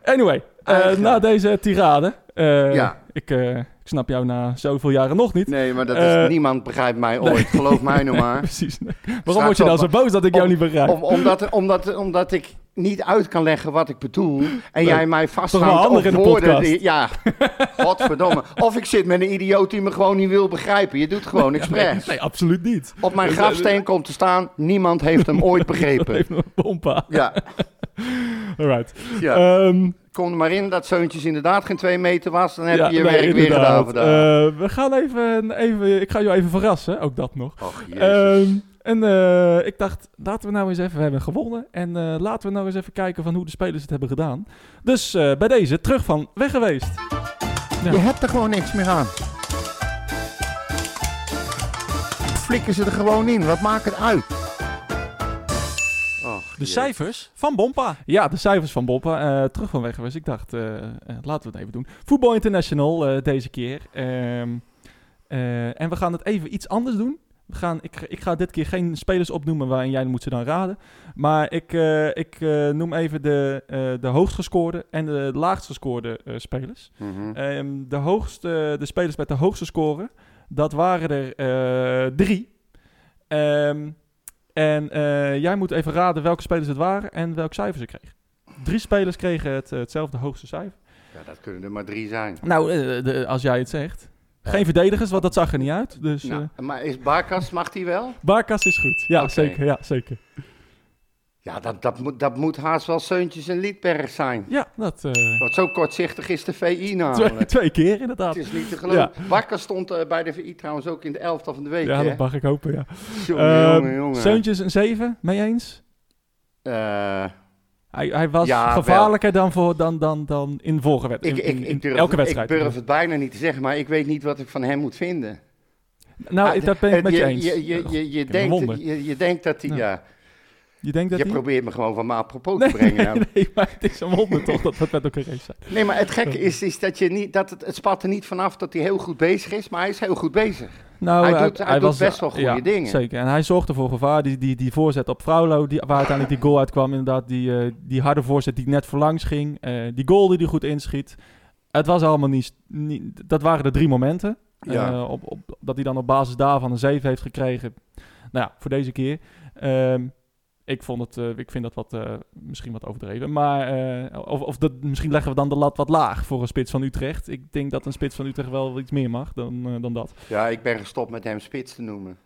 Speaker 1: anyway, eh, na deze tirade. eh,
Speaker 2: Ja.
Speaker 1: Ik, eh, Ik snap jou na zoveel jaren nog niet.
Speaker 2: Nee, maar dat is,
Speaker 1: Eh,
Speaker 2: niemand begrijpt mij ooit. Geloof mij nou maar. [laughs]
Speaker 1: Precies. Waarom word je dan
Speaker 2: op-
Speaker 1: zo boos dat ik jou niet begrijp?
Speaker 2: Om, omdat, omdat, omdat ik niet uit kan leggen wat ik bedoel. En jij mij vasthoudt op
Speaker 1: in de
Speaker 2: woorden. die- ja, godverdomme. Of ik zit met een idioot die me gewoon niet wil begrijpen. Je doet gewoon [laughs] expres.
Speaker 1: Nee, absoluut niet.
Speaker 2: Op mijn
Speaker 1: Dus,
Speaker 2: grafsteen komt te staan, niemand heeft hem ooit [laughs] begrepen.
Speaker 1: Even een pompa.
Speaker 2: Ja,
Speaker 1: Alright.
Speaker 2: ja.
Speaker 1: Ehm,
Speaker 2: kom er maar in dat Zeuntjes inderdaad geen twee meter was. Dan heb
Speaker 1: ja,
Speaker 2: je je
Speaker 1: nee,
Speaker 2: werk weer gedaan vandaag.
Speaker 1: Eh, we gaan even, even... Ik ga jou even verrassen, ook dat nog.
Speaker 2: Och.
Speaker 1: Ehm, en eh, ik dacht, laten we nou eens even... We hebben gewonnen. En eh, laten we nou eens even kijken van hoe de spelers het hebben gedaan. Dus eh, bij deze, terug van weg geweest. ja.
Speaker 2: Je hebt er gewoon niks meer aan. Flikken ze er gewoon in. Wat maakt het uit?
Speaker 5: De cijfers van Bompa.
Speaker 1: Ja, de cijfers van Boppa. eh, terug van weg geweest. Ik dacht, eh, eh, laten we het even doen. Voetbal International eh, deze keer. Ehm, eh, en we gaan het even iets anders doen. We gaan, ik, ik ga dit keer geen spelers opnoemen waarin jij moet ze dan raden. Maar ik, eh, ik eh, noem even de, eh de hoogst gescoorde en de laagst gescoorde eh, spelers.
Speaker 2: Mhm.
Speaker 1: Ehm, de, hoogste, de spelers met de hoogste score, dat waren er eh, drie. Ehm, en eh, jij moet even raden welke spelers het waren en welk cijfer ze kregen. Drie spelers kregen het, eh, hetzelfde hoogste cijfer.
Speaker 2: Ja, dat kunnen er maar drie zijn.
Speaker 1: Nou, eh, de, als jij het zegt. Geen verdedigers, want dat zag er niet uit. Dus
Speaker 2: Nou, maar is Barkas, mag die wel?
Speaker 1: Barkas is goed. Ja, zeker. Ja, zeker.
Speaker 2: Ja, dat, dat, moet, dat moet haast wel Seuntjes en Liedberg zijn.
Speaker 1: Ja, dat... eh,
Speaker 2: Want zo kortzichtig is de VI namelijk.
Speaker 1: twee keer inderdaad.
Speaker 2: Het is niet te geloven. Barkas stond eh, bij de VI trouwens ook in de elftal van de week.
Speaker 1: Ja,
Speaker 2: hè?
Speaker 1: dat mag ik hopen, ja.
Speaker 2: Jongen,
Speaker 1: Ehm,
Speaker 2: jongen, jongen.
Speaker 1: Seuntjes een 7, mee eens?
Speaker 2: Eh,
Speaker 1: Hij, hij was
Speaker 2: Ja,
Speaker 1: gevaarlijker dan, voor, dan, dan, dan in vorige wedstrijd.
Speaker 2: ik, ik, durf,
Speaker 1: elke wedstrijd.
Speaker 2: ik durf het bijna niet te zeggen, maar ik weet niet wat ik van hem moet vinden.
Speaker 1: Nou,
Speaker 2: Ah,
Speaker 1: dat ben ik met je,
Speaker 2: je,
Speaker 1: eens.
Speaker 2: Je, je, je, je,
Speaker 1: een
Speaker 2: denkt, je, je denkt dat hij...
Speaker 1: Ja.
Speaker 2: Ja.
Speaker 1: Je denkt dat
Speaker 2: je probeert me gewoon van me apropos
Speaker 1: nee,
Speaker 2: te brengen.
Speaker 1: nee,
Speaker 2: nou.
Speaker 1: nee, maar het is een wonder toch dat we met elkaar eens zijn.
Speaker 2: Nee, maar het gekke is, is dat, je niet, dat het, het spat er niet vanaf dat hij heel goed bezig is, maar hij is heel goed bezig.
Speaker 1: Nou,
Speaker 2: Hij doet- hij doet best wel goede
Speaker 1: ja,
Speaker 2: dingen.
Speaker 1: Zeker. En hij zorgde voor gevaar. Die, die, die voorzet op Fraulo, die, waar uiteindelijk die goal uitkwam. Inderdaad, die, eh, die harde voorzet die net voorlangs ging. eh, die goal die hij goed inschiet. Het was allemaal niet, niet... Dat waren de drie momenten.
Speaker 2: Ja.
Speaker 1: Eh, op, op, dat hij dan op basis daarvan een 7 heeft gekregen. Nou ja, voor deze keer. Ehm, ik, vond het, eh, ik vind dat wat, eh, misschien wat overdreven. Maar eh, of, of dat, misschien leggen we dan de lat wat laag voor een spits van Utrecht. Ik denk dat een spits van Utrecht wel iets meer mag dan, dan dat.
Speaker 2: Ja, ik ben gestopt met hem spits te noemen.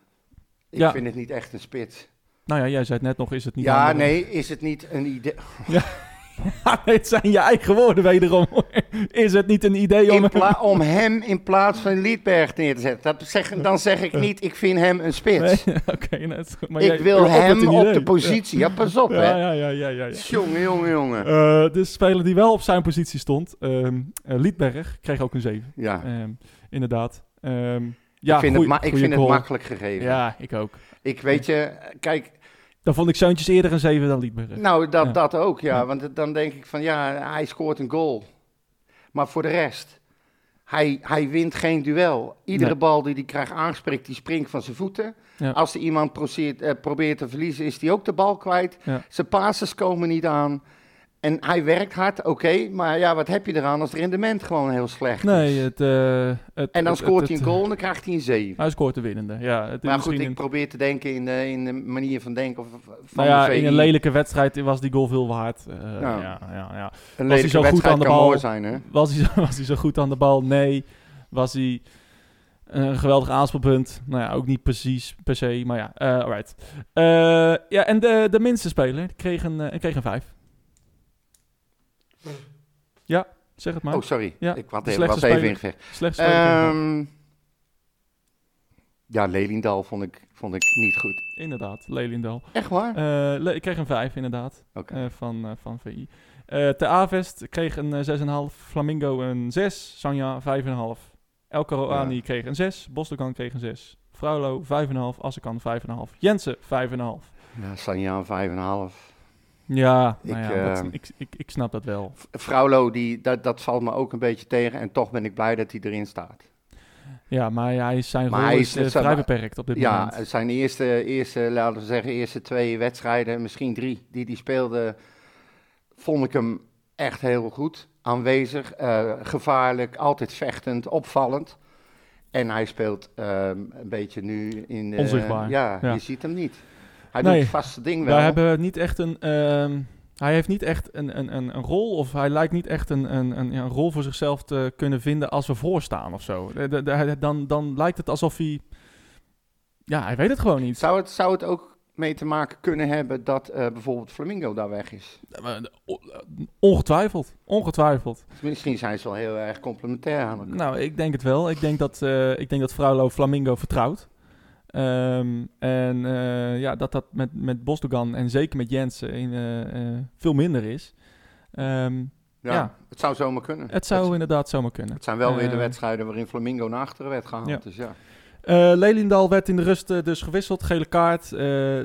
Speaker 2: Ik
Speaker 1: Ja.
Speaker 2: vind het niet echt een spits.
Speaker 1: Nou ja, jij zei het net nog, is het niet
Speaker 2: ja, nee, is het niet een idee...
Speaker 1: Ja, [laughs] [laughs] het zijn je eigen woorden wederom. Is het niet een idee
Speaker 2: om... Hem in plaats van Liedberg neer te zetten. Dat zeg, [laughs] dan zeg ik niet, ik vind hem een spits.
Speaker 1: Nee, [laughs] Oké, nou, is goed, maar
Speaker 2: ik
Speaker 1: jij-
Speaker 2: wil hem op
Speaker 1: idee.
Speaker 2: de positie. Ja, pas op,
Speaker 1: Ja,
Speaker 2: hè.
Speaker 1: ja, ja, ja, ja. ja.
Speaker 2: Jongen, jongen, jongen.
Speaker 1: Eh, de speler die wel op zijn positie stond, eh, Liedberg, kreeg ook een 7.
Speaker 2: ja,
Speaker 1: Ehm, inderdaad. Ehm, ja,
Speaker 2: ik vind,
Speaker 1: goeie-
Speaker 2: het, ma- ik vind het makkelijk gegeven.
Speaker 1: Ja, ik ook.
Speaker 2: Ik weet je, kijk,
Speaker 1: Dan vond ik Zeuntjes eerder een 7 dan Liedberg.
Speaker 2: nou dat,
Speaker 1: Ja.
Speaker 2: dat ook, ja. Want dan denk ik van, ja, hij scoort een goal. Maar voor de rest, hij, hij wint geen duel. Iedere
Speaker 1: Nee.
Speaker 2: bal die hij krijgt aanspreekt, die springt van zijn voeten.
Speaker 1: Ja.
Speaker 2: Als er iemand proceert, eh, probeert te verliezen, is hij ook de bal kwijt.
Speaker 1: Ja.
Speaker 2: Zijn passes komen niet aan. En hij werkt hard, oké. maar ja, wat heb je eraan als het rendement gewoon heel slecht
Speaker 1: Nee,
Speaker 2: is?
Speaker 1: het, eh, het...
Speaker 2: En dan
Speaker 1: het-
Speaker 2: scoort
Speaker 1: het-
Speaker 2: hij een goal en dan krijgt hij een 7.
Speaker 1: Hij scoort de winnende, ja. Het is
Speaker 2: Maar goed, ik probeer te denken in de, in de manier van denken of, van
Speaker 1: nou ja,
Speaker 2: de
Speaker 1: in een lelijke wedstrijd was die goal veel waard. Eh,
Speaker 2: Ja.
Speaker 1: ja, ja, ja.
Speaker 2: Een
Speaker 1: Was hij zo goed aan de
Speaker 2: kan
Speaker 1: bal?
Speaker 2: mooi zijn, hè?
Speaker 1: Was hij, zo- [laughs] was hij zo goed aan de bal? Nee. Was hij een geweldig aanspeelpunt? Nou ja, ook niet precies per se, maar ja, eh alright. Ja, en de, de minste speler die kreeg een, kreeg een 5. Ja, zeg het maar.
Speaker 2: Oh, sorry.
Speaker 1: Ja,
Speaker 2: ik had even, was even
Speaker 1: een vijf.
Speaker 2: Ehm ja, Lelindal vond ik, vond ik niet goed.
Speaker 1: Inderdaad, Lelindal.
Speaker 2: Echt waar?
Speaker 1: Le- ik kreeg een 5 inderdaad,
Speaker 2: Oké.
Speaker 1: eh, van, eh, van VI. Te Avest kreeg een eh, 6,5, Flamingo een 6, Sanja 5,5. El Karoani
Speaker 2: Ja.
Speaker 1: kreeg een 6, Bostokan kreeg een 6. Fraulo 5,5, Assekan 5,5. Jensen 5,5.
Speaker 2: Ja, Sanja 5,5.
Speaker 1: Ja,
Speaker 2: Ik,
Speaker 1: nou ja dat-
Speaker 2: eh,
Speaker 1: ik, ik, ik snap dat wel.
Speaker 2: Fraulo, die, dat, dat valt me ook een beetje tegen. En toch ben ik blij dat hij erin staat.
Speaker 1: Ja, maar ja, hij is zijn
Speaker 2: Maar
Speaker 1: rol is,
Speaker 2: is-
Speaker 1: eh, vrij beperkt op dit
Speaker 2: Ja,
Speaker 1: moment.
Speaker 2: zijn eerste, eerste, laten we zeggen, eerste twee wedstrijden, misschien drie, die hij speelde, vond ik hem echt heel goed. Aanwezig, eh, gevaarlijk, altijd vechtend, opvallend. En hij speelt ehm, een beetje nu in... eh,
Speaker 1: Onzichtbaar,
Speaker 2: Ja,
Speaker 1: ja.
Speaker 2: je ziet hem niet. Hij
Speaker 1: Nee,
Speaker 2: doet het vaste ding wel.
Speaker 1: Wij hebben niet echt een. ehm, hij heeft niet echt een, een, een, een rol, of hij lijkt niet echt een, een, een, een rol voor zichzelf te kunnen vinden als we voorstaan of zo. De- de- de- dan, dan lijkt het alsof hij. Ja, hij weet het gewoon niet.
Speaker 2: Zou het, zou het ook mee te maken kunnen hebben dat eh, bijvoorbeeld Flamingo daar weg is?
Speaker 1: Eh, Ongetwijfeld. Ongetwijfeld.
Speaker 2: Misschien zijn ze wel heel erg complementair aan elkaar.
Speaker 1: Nou, ik denk het wel. Ik denk dat, eh ik denk dat Fraulo Flamingo vertrouwt. Ehm, en eh, ja, dat dat met, met Bosdogan en zeker met Jensen in, eh, eh, veel minder is. Ehm,
Speaker 2: ja,
Speaker 1: ja.
Speaker 2: Het zou zomaar kunnen.
Speaker 1: het zou
Speaker 2: Het,
Speaker 1: inderdaad zomaar kunnen.
Speaker 2: het zijn wel weer de
Speaker 1: Eh,
Speaker 2: wedstrijden waarin Flamingo naar achteren werd gehaald.
Speaker 1: Ja.
Speaker 2: Dus ja.
Speaker 1: Lelindal werd in de rust dus gewisseld. Gele kaart.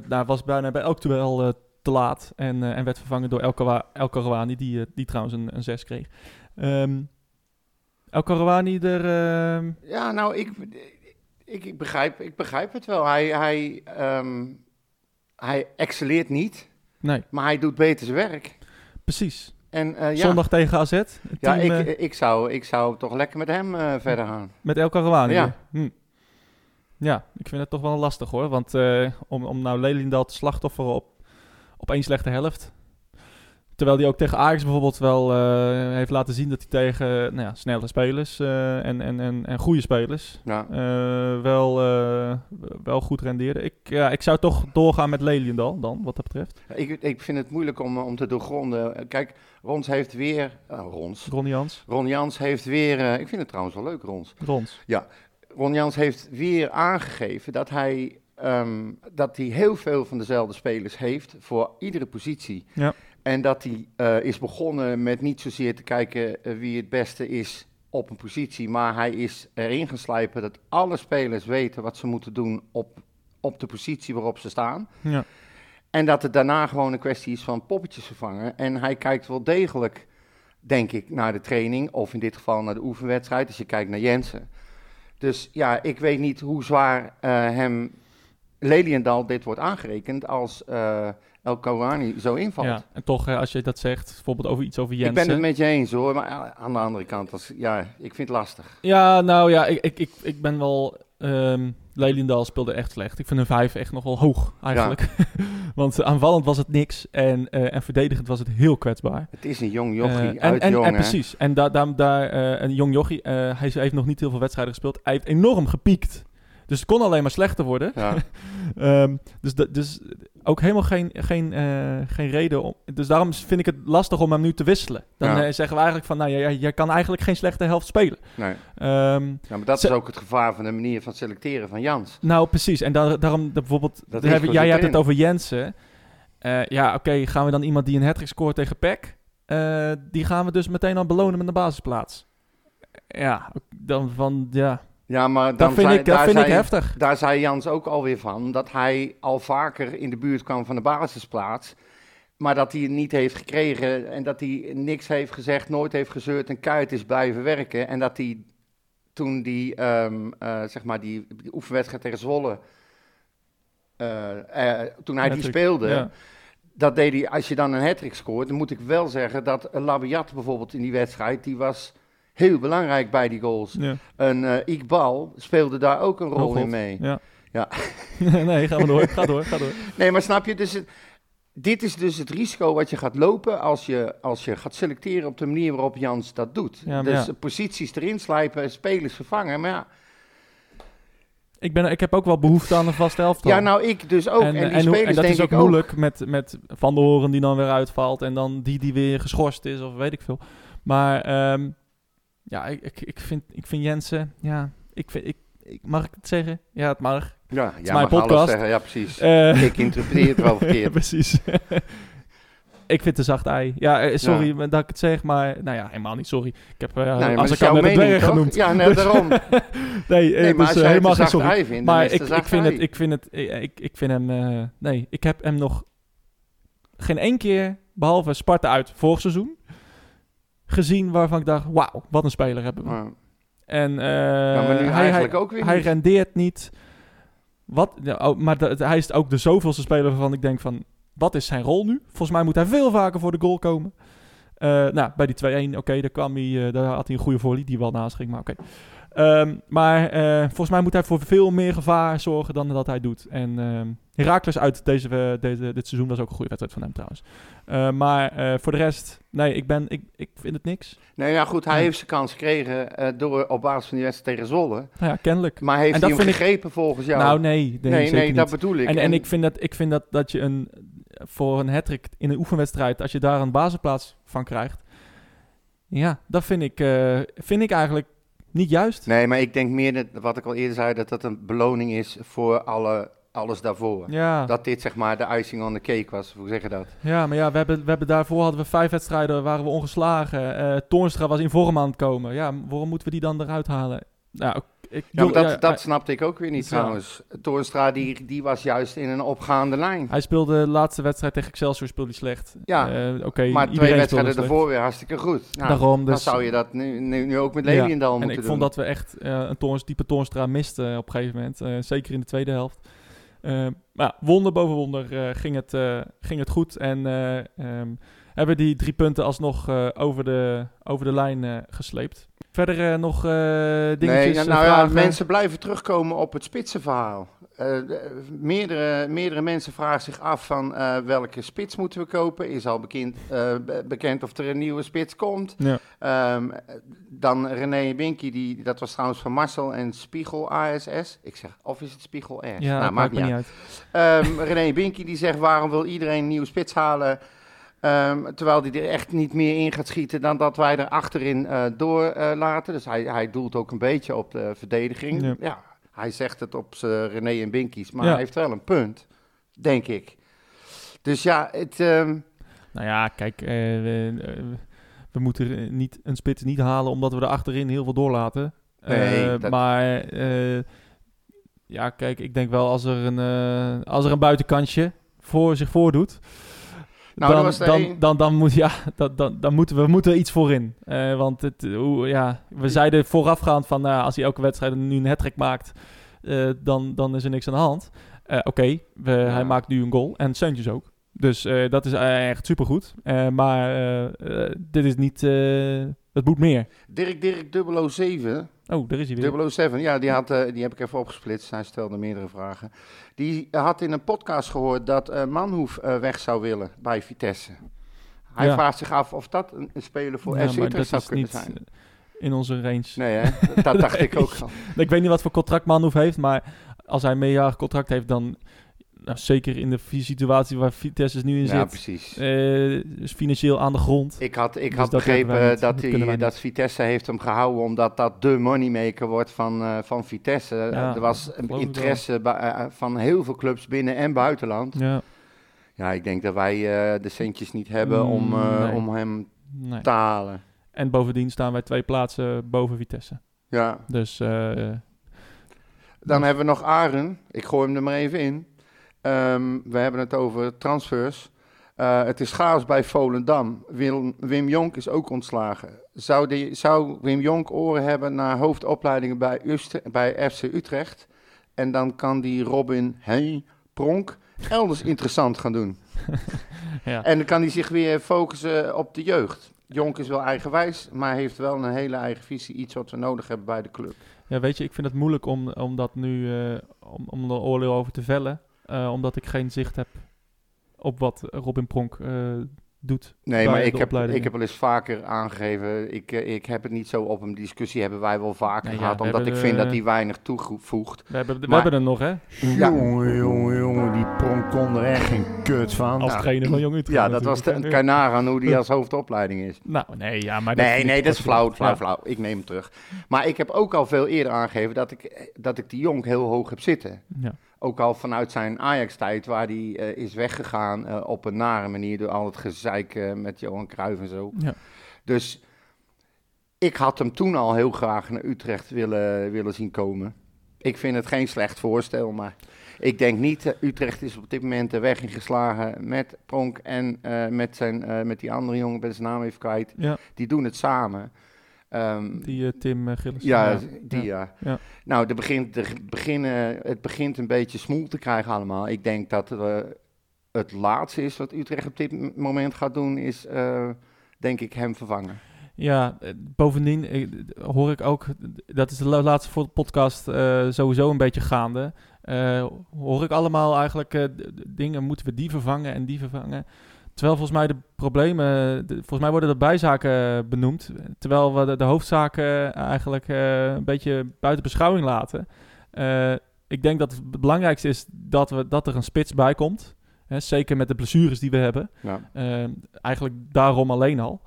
Speaker 1: Nou, was bijna bij elk duel te laat. En, en werd vervangen door El, Kawa- El Karouani, die, die trouwens een, een 6 kreeg. Ehm El Karouani er... ehm,
Speaker 2: Ja, nou, ik, ik, ik, begrijp, ik begrijp het wel. Hij, hij, ehm, hij excelleert niet,
Speaker 1: nee,
Speaker 2: maar hij doet beter zijn werk.
Speaker 1: precies.
Speaker 2: En eh, ja,
Speaker 1: Zondag tegen AZ.
Speaker 2: Ja ik,
Speaker 1: eh,
Speaker 2: ik, zou, ik zou toch lekker met hem eh, verder gaan.
Speaker 1: met El Karouani.
Speaker 2: Ja.
Speaker 1: Hm. Ja, ik vind het toch wel lastig hoor. Want om, om nou Lelindal te slachtofferen op, op één slechte helft. Terwijl hij ook tegen Ajax bijvoorbeeld wel eh, heeft laten zien dat hij tegen nou ja, snelle spelers eh, en, en, en, en goede spelers
Speaker 2: Ja.
Speaker 1: eh, wel, wel goed rendeerde. Ik, ja, ik zou toch doorgaan met Leliendal dan, wat dat betreft.
Speaker 2: Ik, ik vind het moeilijk om, om te doorgronden. Kijk, Rons heeft weer... Rons.
Speaker 1: Ron Jans.
Speaker 2: Ron Jans heeft weer... ik vind het trouwens wel leuk, Rons.
Speaker 1: Rons.
Speaker 2: Ron Jans heeft weer aangegeven dat hij, ehm, dat hij heel veel van dezelfde spelers heeft voor iedere positie.
Speaker 1: Ja.
Speaker 2: En dat hij eh, is begonnen met niet zozeer te kijken eh, wie het beste is op een positie, maar hij is erin gaan slijpen dat alle spelers weten wat ze moeten doen op, op de positie waarop ze staan.
Speaker 1: Ja.
Speaker 2: En dat het daarna gewoon een kwestie is van poppetjes vervangen. En hij kijkt wel degelijk, denk ik, naar de training, of in dit geval naar de oefenwedstrijd, als je kijkt naar Jensen. Dus ja, ik weet niet hoe zwaar eh, hem Leliendal dit wordt aangerekend als El Kouani zo invalt.
Speaker 1: Ja, en toch, eh, als je dat zegt, bijvoorbeeld over iets over
Speaker 2: ik
Speaker 1: Jensen.
Speaker 2: ben het met je eens hoor, maar ja, aan de andere kant, als, ja, ik vind het lastig.
Speaker 1: Ja, nou ja, ik, ik, ik, ik ben wel... Leliendal speelde echt slecht. Ik vind een 5 echt nog wel hoog, eigenlijk. [laughs] Want aanvallend was het niks en, eh, en verdedigend was het heel kwetsbaar.
Speaker 2: Het is een jong jochie,
Speaker 1: Eh, en,
Speaker 2: uit
Speaker 1: en,
Speaker 2: jong,
Speaker 1: en precies. En daar daar daar eh, een jong jochie, eh, hij heeft nog niet heel veel wedstrijden gespeeld. Hij heeft enorm gepiekt. Dus het kon alleen maar slechter worden.
Speaker 2: Ja. [laughs]
Speaker 1: Ehm, dus, dus ook helemaal geen, geen, eh, geen reden om. Dus daarom vind ik het lastig om hem nu te wisselen. Dan
Speaker 2: Ja.
Speaker 1: eh, zeggen we eigenlijk van, nou, jij, jij kan eigenlijk geen slechte helft spelen.
Speaker 2: Nee.
Speaker 1: Ehm,
Speaker 2: Ja, maar dat is ook het gevaar van de manier van selecteren van Jans.
Speaker 1: nou, precies. En daar, daarom bijvoorbeeld,
Speaker 2: Dat
Speaker 1: daar hebben-
Speaker 2: risico
Speaker 1: jij hebt het over Jensen. Eh, ja, oké, gaan we dan iemand die een hat scoort tegen PEC? Eh, die gaan we dus meteen al belonen met een basisplaats. Ja, dan van, ja,
Speaker 2: Ja, maar dan
Speaker 1: dat vind,
Speaker 2: zei,
Speaker 1: ik, dat ik heftig.
Speaker 2: daar zei Jans ook alweer van, dat hij al vaker in de buurt kwam van de basisplaats. Maar dat hij het niet heeft gekregen en dat hij niks heeft gezegd, nooit heeft gezeurd en keihard is blijven werken. En dat hij toen die, ehm, eh, zeg maar die, die oefenwedstrijd tegen Zwolle, eh, eh, toen hij die speelde,
Speaker 1: Ja.
Speaker 2: dat deed hij, als je dan een hat scoort, dan moet ik wel zeggen dat Labiat bijvoorbeeld in die wedstrijd, die was heel belangrijk bij die goals.
Speaker 1: Ja.
Speaker 2: Een eh Iqbal speelde daar ook een rol
Speaker 1: Oh,
Speaker 2: in mee.
Speaker 1: Ja.
Speaker 2: Ja. [laughs]
Speaker 1: nee, ga maar door. Ga door, ga door. [laughs]
Speaker 2: Nee, maar snap je, dus het- dit is dus het risico wat je gaat lopen als je, als je gaat selecteren op de manier waarop Jans dat doet.
Speaker 1: Ja,
Speaker 2: dus
Speaker 1: ja.
Speaker 2: posities erin slijpen, spelers vervangen. Maar ja,
Speaker 1: Ik, ben, ik heb ook wel behoefte aan een vaste elftal.
Speaker 2: ja nou ik dus ook. En,
Speaker 1: en,
Speaker 2: die
Speaker 1: en,
Speaker 2: spelers
Speaker 1: en dat
Speaker 2: denk
Speaker 1: is ook moeilijk met, met Van der Horen die dan weer uitvalt en dan die die weer geschorst is of weet ik veel. Maar ehm, ja, ik, ik, ik, vind, ik vind Jensen, ja, ik vind, ik, ik, mag ik het zeggen? Ja, het mag.
Speaker 2: Ja,
Speaker 1: is
Speaker 2: ja
Speaker 1: mijn
Speaker 2: mag alles
Speaker 1: podcast.
Speaker 2: Zeggen. Ja, precies.
Speaker 1: Eh,
Speaker 2: ik interpreteer het wel verkeerd. [laughs]
Speaker 1: precies. [laughs] ik vind het een zacht ei. Ja, eh, sorry dat ik het zeg, maar nou ja, helemaal niet sorry. Ik heb eh,
Speaker 2: Nee,
Speaker 1: als ik al net een genoemd.
Speaker 2: Ja,
Speaker 1: Dus-
Speaker 2: daarom. [laughs]
Speaker 1: nee,
Speaker 2: Nee, maar
Speaker 1: dus
Speaker 2: als het
Speaker 1: helemaal
Speaker 2: een
Speaker 1: geen sorry.
Speaker 2: vindt,
Speaker 1: Maar
Speaker 2: het
Speaker 1: ik, ik, vind het,
Speaker 2: ei.
Speaker 1: ik vind het, ik, ik, vind hem, eh, nee, ik heb hem nog geen één keer, behalve Sparta uit vorig seizoen, gezien waarvan ik dacht, wauw, wat een speler hebben we.
Speaker 2: Ja.
Speaker 1: En
Speaker 2: Ja, maar nu
Speaker 1: hij,
Speaker 2: ook weer
Speaker 1: hij
Speaker 2: niet.
Speaker 1: rendeert niet. Wat, oh, maar de- hij is ook de zoveelste speler waarvan ik denk van, wat is zijn rol nu? Volgens mij moet hij veel vaker voor de goal komen. Eh, nou, bij die 2-1, oké, daar kwam hij, eh, daar had hij een goede volley die wel naast ging, maar oké. Ehm, maar eh, volgens mij moet hij voor veel meer gevaar zorgen dan dat hij doet. En ehm Herakles uit deze, eh, deze, dit seizoen was ook een goede wedstrijd van hem trouwens. Eh, maar voor de rest, nee, ik, ben, ik, ik vind het niks.
Speaker 2: Nee, ja goed, hij
Speaker 1: Ja.
Speaker 2: heeft zijn kans gekregen door, op basis van die wedstrijd tegen Zwolle.
Speaker 1: Nou ja, kennelijk.
Speaker 2: Maar heeft
Speaker 1: En
Speaker 2: hij
Speaker 1: dat
Speaker 2: hem
Speaker 1: ik-
Speaker 2: gegrepen volgens jou?
Speaker 1: Nou, nee, nee,
Speaker 2: dat bedoel ik.
Speaker 1: En, en ik vind dat, ik vind dat, dat je een, voor een hattrick in een oefenwedstrijd, als je daar een basisplaats van krijgt, ja, dat vind ik, vind ik eigenlijk niet juist.
Speaker 2: Nee, maar ik denk meer, dat, wat ik al eerder zei, dat dat een beloning is voor alle, alles daarvoor.
Speaker 1: Ja,
Speaker 2: Dat dit zeg maar de icing on the cake was, hoe zeg je dat?
Speaker 1: ja maar ja, we hebben, we hebben daarvoor hadden we vijf wedstrijden, waren we ongeslagen. Eh Toornstra was in vorm aan het komen. Ja, waarom moeten we die dan eruit halen? Nou, ik,
Speaker 2: Ja, dat,
Speaker 1: ja,
Speaker 2: dat snapte ik ook weer niet
Speaker 1: Ja.
Speaker 2: trouwens. Toornstra die, die was juist in een opgaande lijn.
Speaker 1: hij speelde de laatste wedstrijd tegen Excelsior speelde hij slecht.
Speaker 2: Ja,
Speaker 1: Eh, oké,
Speaker 2: maar twee wedstrijden ervoor weer hartstikke goed. Nou,
Speaker 1: Daarom,
Speaker 2: dan
Speaker 1: dus,
Speaker 2: zou je dat nu, nu, nu ook met
Speaker 1: Ja,
Speaker 2: Leliendal
Speaker 1: En
Speaker 2: moeten
Speaker 1: ik
Speaker 2: doen.
Speaker 1: vond dat we echt eh, een toorns, diepe Toornstra misten op een gegeven moment. eh, zeker in de tweede helft. Maar ja, wonder boven wonder ging, het, ging het goed. En eh, ehm, hebben die drie punten alsnog over, de, over de lijn gesleept. Verder eh, nog eh dingetjes,
Speaker 2: Nee,
Speaker 1: eh,
Speaker 2: nou ja, mensen blijven terugkomen op het spitsenverhaal. Eh, de- meerdere, meerdere mensen vragen zich af van welke spits moeten we kopen. Is al bekend, be- bekend of er een nieuwe spits komt.
Speaker 1: Ja.
Speaker 2: Ehm, dan René Binky, die, dat was trouwens van Marcel en Spiegel ASS. Ik zeg, of is het Spiegel S?
Speaker 1: Ja,
Speaker 2: nou,
Speaker 1: maakt me niet uit.
Speaker 2: Ehm, René Binky die zegt, waarom wil iedereen een nieuwe spits halen... Ehm, terwijl hij er echt niet meer in gaat schieten dan dat wij er achterin eh door eh, laten. Dus hij, hij doelt ook een beetje op de verdediging.
Speaker 1: Ja.
Speaker 2: Ja. hij zegt het op zijn René en Binkies, maar
Speaker 1: Ja.
Speaker 2: hij heeft wel een punt, denk ik. Dus ja, het, ehm,
Speaker 1: Nou ja, kijk, eh, we, we moeten niet, een spits niet halen omdat we er achterin heel veel doorlaten.
Speaker 2: Nee, dat-
Speaker 1: Maar ja, kijk, ik denk wel als er een, als er een buitenkantje voor zich voordoet,
Speaker 2: Nou,
Speaker 1: dan,
Speaker 2: was
Speaker 1: dan, dan, dan, moet, ja, dan, dan, dan moeten we moeten er iets voor in. Eh, want het, hoe, ja, we zeiden voorafgaand van nou, als hij elke wedstrijd nu een hat maakt, eh, dan, dan is er niks aan de hand. Eh, Oké, hij maakt nu een goal en Seuntjes ook. Dus dat is echt supergoed. Maar dit is niet... het moet meer.
Speaker 2: Dirk Dirk 007,
Speaker 1: Oh, daar is hij weer.
Speaker 2: 007, ja, die, had, eh, die heb ik even opgesplitst. Hij stelde meerdere vragen. Die had in een podcast gehoord dat eh, Manhoef eh, weg zou willen bij Vitesse. Hij
Speaker 1: Ja.
Speaker 2: vraagt zich af of dat een, een speler voor
Speaker 1: Ja,
Speaker 2: FC Utrecht zou kunnen
Speaker 1: niet
Speaker 2: zijn.
Speaker 1: in onze range.
Speaker 2: Nee, hè? Dat dacht ik ook [laughs] al.
Speaker 1: Ik weet niet wat voor contract Manhoef heeft, maar als hij een meerjarig contract heeft, dan nou, zeker in de situatie waar Vitesse nu in
Speaker 2: Ja,
Speaker 1: zit,
Speaker 2: precies.
Speaker 1: eh, is financieel aan de grond.
Speaker 2: Ik had, ik
Speaker 1: Dus
Speaker 2: had
Speaker 1: dat
Speaker 2: begrepen
Speaker 1: niet.
Speaker 2: dat, die, dat Vitesse heeft hem gehouden omdat dat de moneymaker wordt van, eh, van Vitesse.
Speaker 1: Ja,
Speaker 2: er was interesse eh, van heel veel clubs binnen en buitenland.
Speaker 1: Ja,
Speaker 2: Ja, ik denk dat wij eh, de centjes niet hebben om,
Speaker 1: Mm,
Speaker 2: eh,
Speaker 1: nee.
Speaker 2: om hem
Speaker 1: nee.
Speaker 2: te halen.
Speaker 1: En bovendien staan wij twee plaatsen boven Vitesse.
Speaker 2: Ja.
Speaker 1: Dus eh,
Speaker 2: Dan
Speaker 1: Dus-
Speaker 2: hebben we nog Aren. Ik gooi hem er maar even in. Ehm, we hebben het over transfers. Eh, het is chaos bij Volendam. Wim, Wim Jonk is ook ontslagen. Zou, die, zou Wim Jonk oren hebben naar hoofdopleidingen bij, bij FC Utrecht? En dan kan die Robin Hey Pronk elders interessant gaan doen. [laughs]
Speaker 1: ja.
Speaker 2: En dan kan hij zich weer focussen op de jeugd. Jonk is wel eigenwijs, maar heeft wel een hele eigen visie. Iets wat we nodig hebben bij de club.
Speaker 1: ja, weet je, ik vind het moeilijk om, om dat nu, eh, om, om er oordeel over te vellen. Eh, omdat ik geen zicht heb op wat Robin Pronk eh, doet.
Speaker 2: Nee,
Speaker 1: bij
Speaker 2: maar
Speaker 1: de
Speaker 2: ik heb, ik heb wel eens vaker aangegeven. Ik, eh, ik heb het niet zo op een discussie hebben wij wel vaker
Speaker 1: Nee,
Speaker 2: gehad.
Speaker 1: we
Speaker 2: omdat ik vind dat hij weinig toevoegt.
Speaker 1: We hebben, we
Speaker 2: Maar-
Speaker 1: hebben er nog, hè?
Speaker 2: Ja.
Speaker 5: Jongen, jongen, jongen, die pronk kon er echt geen kut van.
Speaker 1: Als
Speaker 2: Nou,
Speaker 1: trainer van Jong Utrecht
Speaker 2: Ja, dat was de, nagaan hoe die [laughs] als hoofdopleiding is.
Speaker 1: Nou, nee, ja, maar...
Speaker 2: Nee,
Speaker 1: vind
Speaker 2: nee,
Speaker 1: ik
Speaker 2: dat is flauw, flauw,
Speaker 1: Ja.
Speaker 2: flauw. Ik neem hem terug. Maar ik heb ook al veel eerder aangegeven dat ik, dat ik die Jonk heel hoog heb zitten.
Speaker 1: Ja.
Speaker 2: Ook al vanuit zijn Ajax-tijd, waar hij eh, is weggegaan eh, op een nare manier door al het gezeik eh, met Johan Cruijff en zo.
Speaker 1: Ja.
Speaker 2: Dus ik had hem toen al heel graag naar Utrecht willen, willen zien komen. Ik vind het geen slecht voorstel, maar ik denk niet, Utrecht is op dit moment de weg ingeslagen met Pronk en met, zijn, met die andere jongen, ben zijn naam even kwijt.
Speaker 1: Ja,
Speaker 2: Die doen het samen. Ehm,
Speaker 1: die eh, Tim uh, Gillis.
Speaker 2: ja, die ja.
Speaker 1: Ja.
Speaker 2: Nou, er begint, beginnen, het begint een beetje smoel te krijgen allemaal. Ik denk dat eh, het laatste is wat Utrecht op dit moment gaat doen, is denk ik, hem vervangen.
Speaker 1: Ja, bovendien hoor ik ook, dat is de la- laatste podcast sowieso een beetje gaande. hoor ik allemaal eigenlijk dingen, moeten we die vervangen en die vervangen. Terwijl volgens mij de problemen, de- volgens mij worden er bijzaken benoemd. Terwijl we de, de hoofdzaken eigenlijk eh, een beetje buiten beschouwing laten. Eh, ik denk dat het belangrijkste is dat, we, dat er een spits bij komt. Hè, zeker met de blessures die we hebben.
Speaker 2: Ja.
Speaker 1: Eh, eigenlijk daarom alleen al.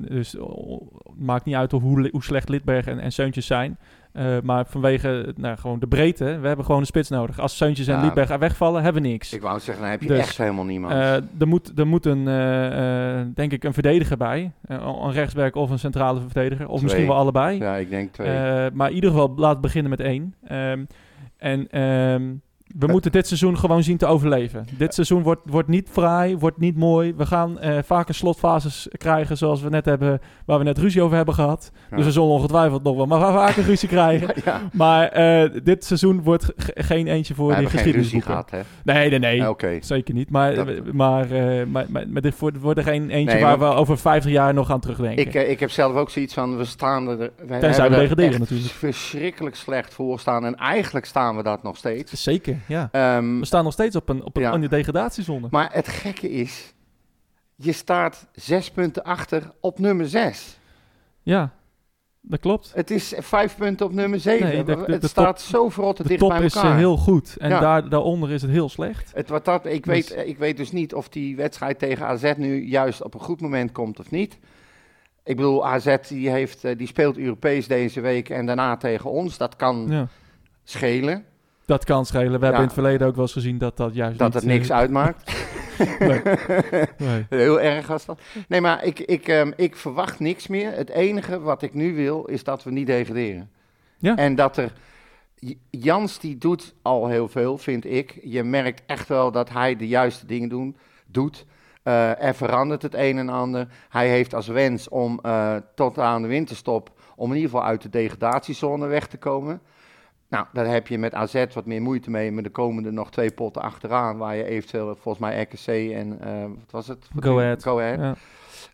Speaker 1: Dus oh, maakt niet uit hoe, hoe slecht Lidberg en, en Seuntjes zijn. Eh, maar vanwege nou, gewoon de breedte, we hebben gewoon een spits nodig. Als Seuntjes en
Speaker 2: Ja.
Speaker 1: Wegvallen, hebben we niks.
Speaker 2: Ik wou zeggen, dan heb je
Speaker 1: Dus,
Speaker 2: echt helemaal niemand.
Speaker 1: Eh, er, moet, er moet een, eh, denk ik, een verdediger bij. Een rechtsback of een centrale verdediger. Of
Speaker 2: Twee.
Speaker 1: misschien wel allebei.
Speaker 2: ja, ik denk twee.
Speaker 1: Maar in ieder geval laat beginnen met één. Ehm, en ehm, we moeten dit seizoen gewoon zien te overleven. Dit seizoen wordt, wordt niet fraai, wordt niet mooi. We gaan eh, vaker slotfases krijgen zoals we net hebben, waar we net ruzie over hebben gehad.
Speaker 2: Ja.
Speaker 1: Dus we zullen ongetwijfeld nog wel maar vaker ruzie [laughs] krijgen.
Speaker 2: ja,
Speaker 1: Maar eh, dit seizoen wordt ge- geen eentje voor die geschiedenisboeken.
Speaker 2: gehad, hè?
Speaker 1: Nee, nee, nee. Zeker niet. Maar,
Speaker 2: Dat-
Speaker 1: maar, eh, maar, maar, maar dit wordt, er geen eentje
Speaker 2: Nee,
Speaker 1: waar we over 50 jaar nog aan terugdenken.
Speaker 2: Ik, ik heb zelf ook zoiets van, we staan er... We
Speaker 1: we
Speaker 2: er
Speaker 1: degraderen natuurlijk.
Speaker 2: verschrikkelijk slecht voor staan. En eigenlijk staan we dat nog steeds.
Speaker 1: Zeker, ja.
Speaker 2: Ehm,
Speaker 1: We staan nog steeds op een, op een,
Speaker 2: Ja.
Speaker 1: de degradatiezone.
Speaker 2: maar het gekke is, je staat zes punten achter op nummer zes.
Speaker 1: Ja, dat klopt.
Speaker 2: Het is vijf punten op nummer zeven.
Speaker 1: Nee, de- de-
Speaker 2: het
Speaker 1: de
Speaker 2: staat zo verrotte
Speaker 1: De
Speaker 2: dicht
Speaker 1: top
Speaker 2: bij
Speaker 1: is
Speaker 2: elkaar.
Speaker 1: eh, heel goed en
Speaker 2: Ja.
Speaker 1: daar, daaronder is het heel slecht.
Speaker 2: Het, wat dat, ik,
Speaker 1: Dus-
Speaker 2: weet, eh, ik weet dus niet of die wedstrijd tegen AZ nu juist op een goed moment komt of niet. Ik bedoel, AZ die, heeft, eh, die speelt Europees deze week en daarna tegen ons. Dat kan
Speaker 1: Ja.
Speaker 2: schelen,
Speaker 1: Dat kan schelen. We hebben in het verleden ook wel eens gezien dat dat juist
Speaker 2: dat
Speaker 1: niet,
Speaker 2: het niks
Speaker 1: eh,
Speaker 2: uitmaakt. [laughs]
Speaker 1: nee. Nee. [laughs]
Speaker 2: Heel erg was dat. Nee, maar ik, ik, ehm, ik verwacht niks meer. Het enige wat ik nu wil, is dat we niet degraderen.
Speaker 1: Ja.
Speaker 2: En dat er... Jans die doet al heel veel, vind ik. Je merkt echt wel dat hij de juiste dingen doen, doet. Eh, er verandert het een en ander. Hij heeft als wens om eh, tot aan de winterstop... om in ieder geval uit de degradatiezone weg te komen. Nou, daar heb je met AZ wat meer moeite mee. Maar er komen er nog twee potten achteraan... waar je eventueel volgens mij RKC en... eh, wat was het?
Speaker 1: Go Ahead.
Speaker 2: Go Ahead.
Speaker 1: Ja.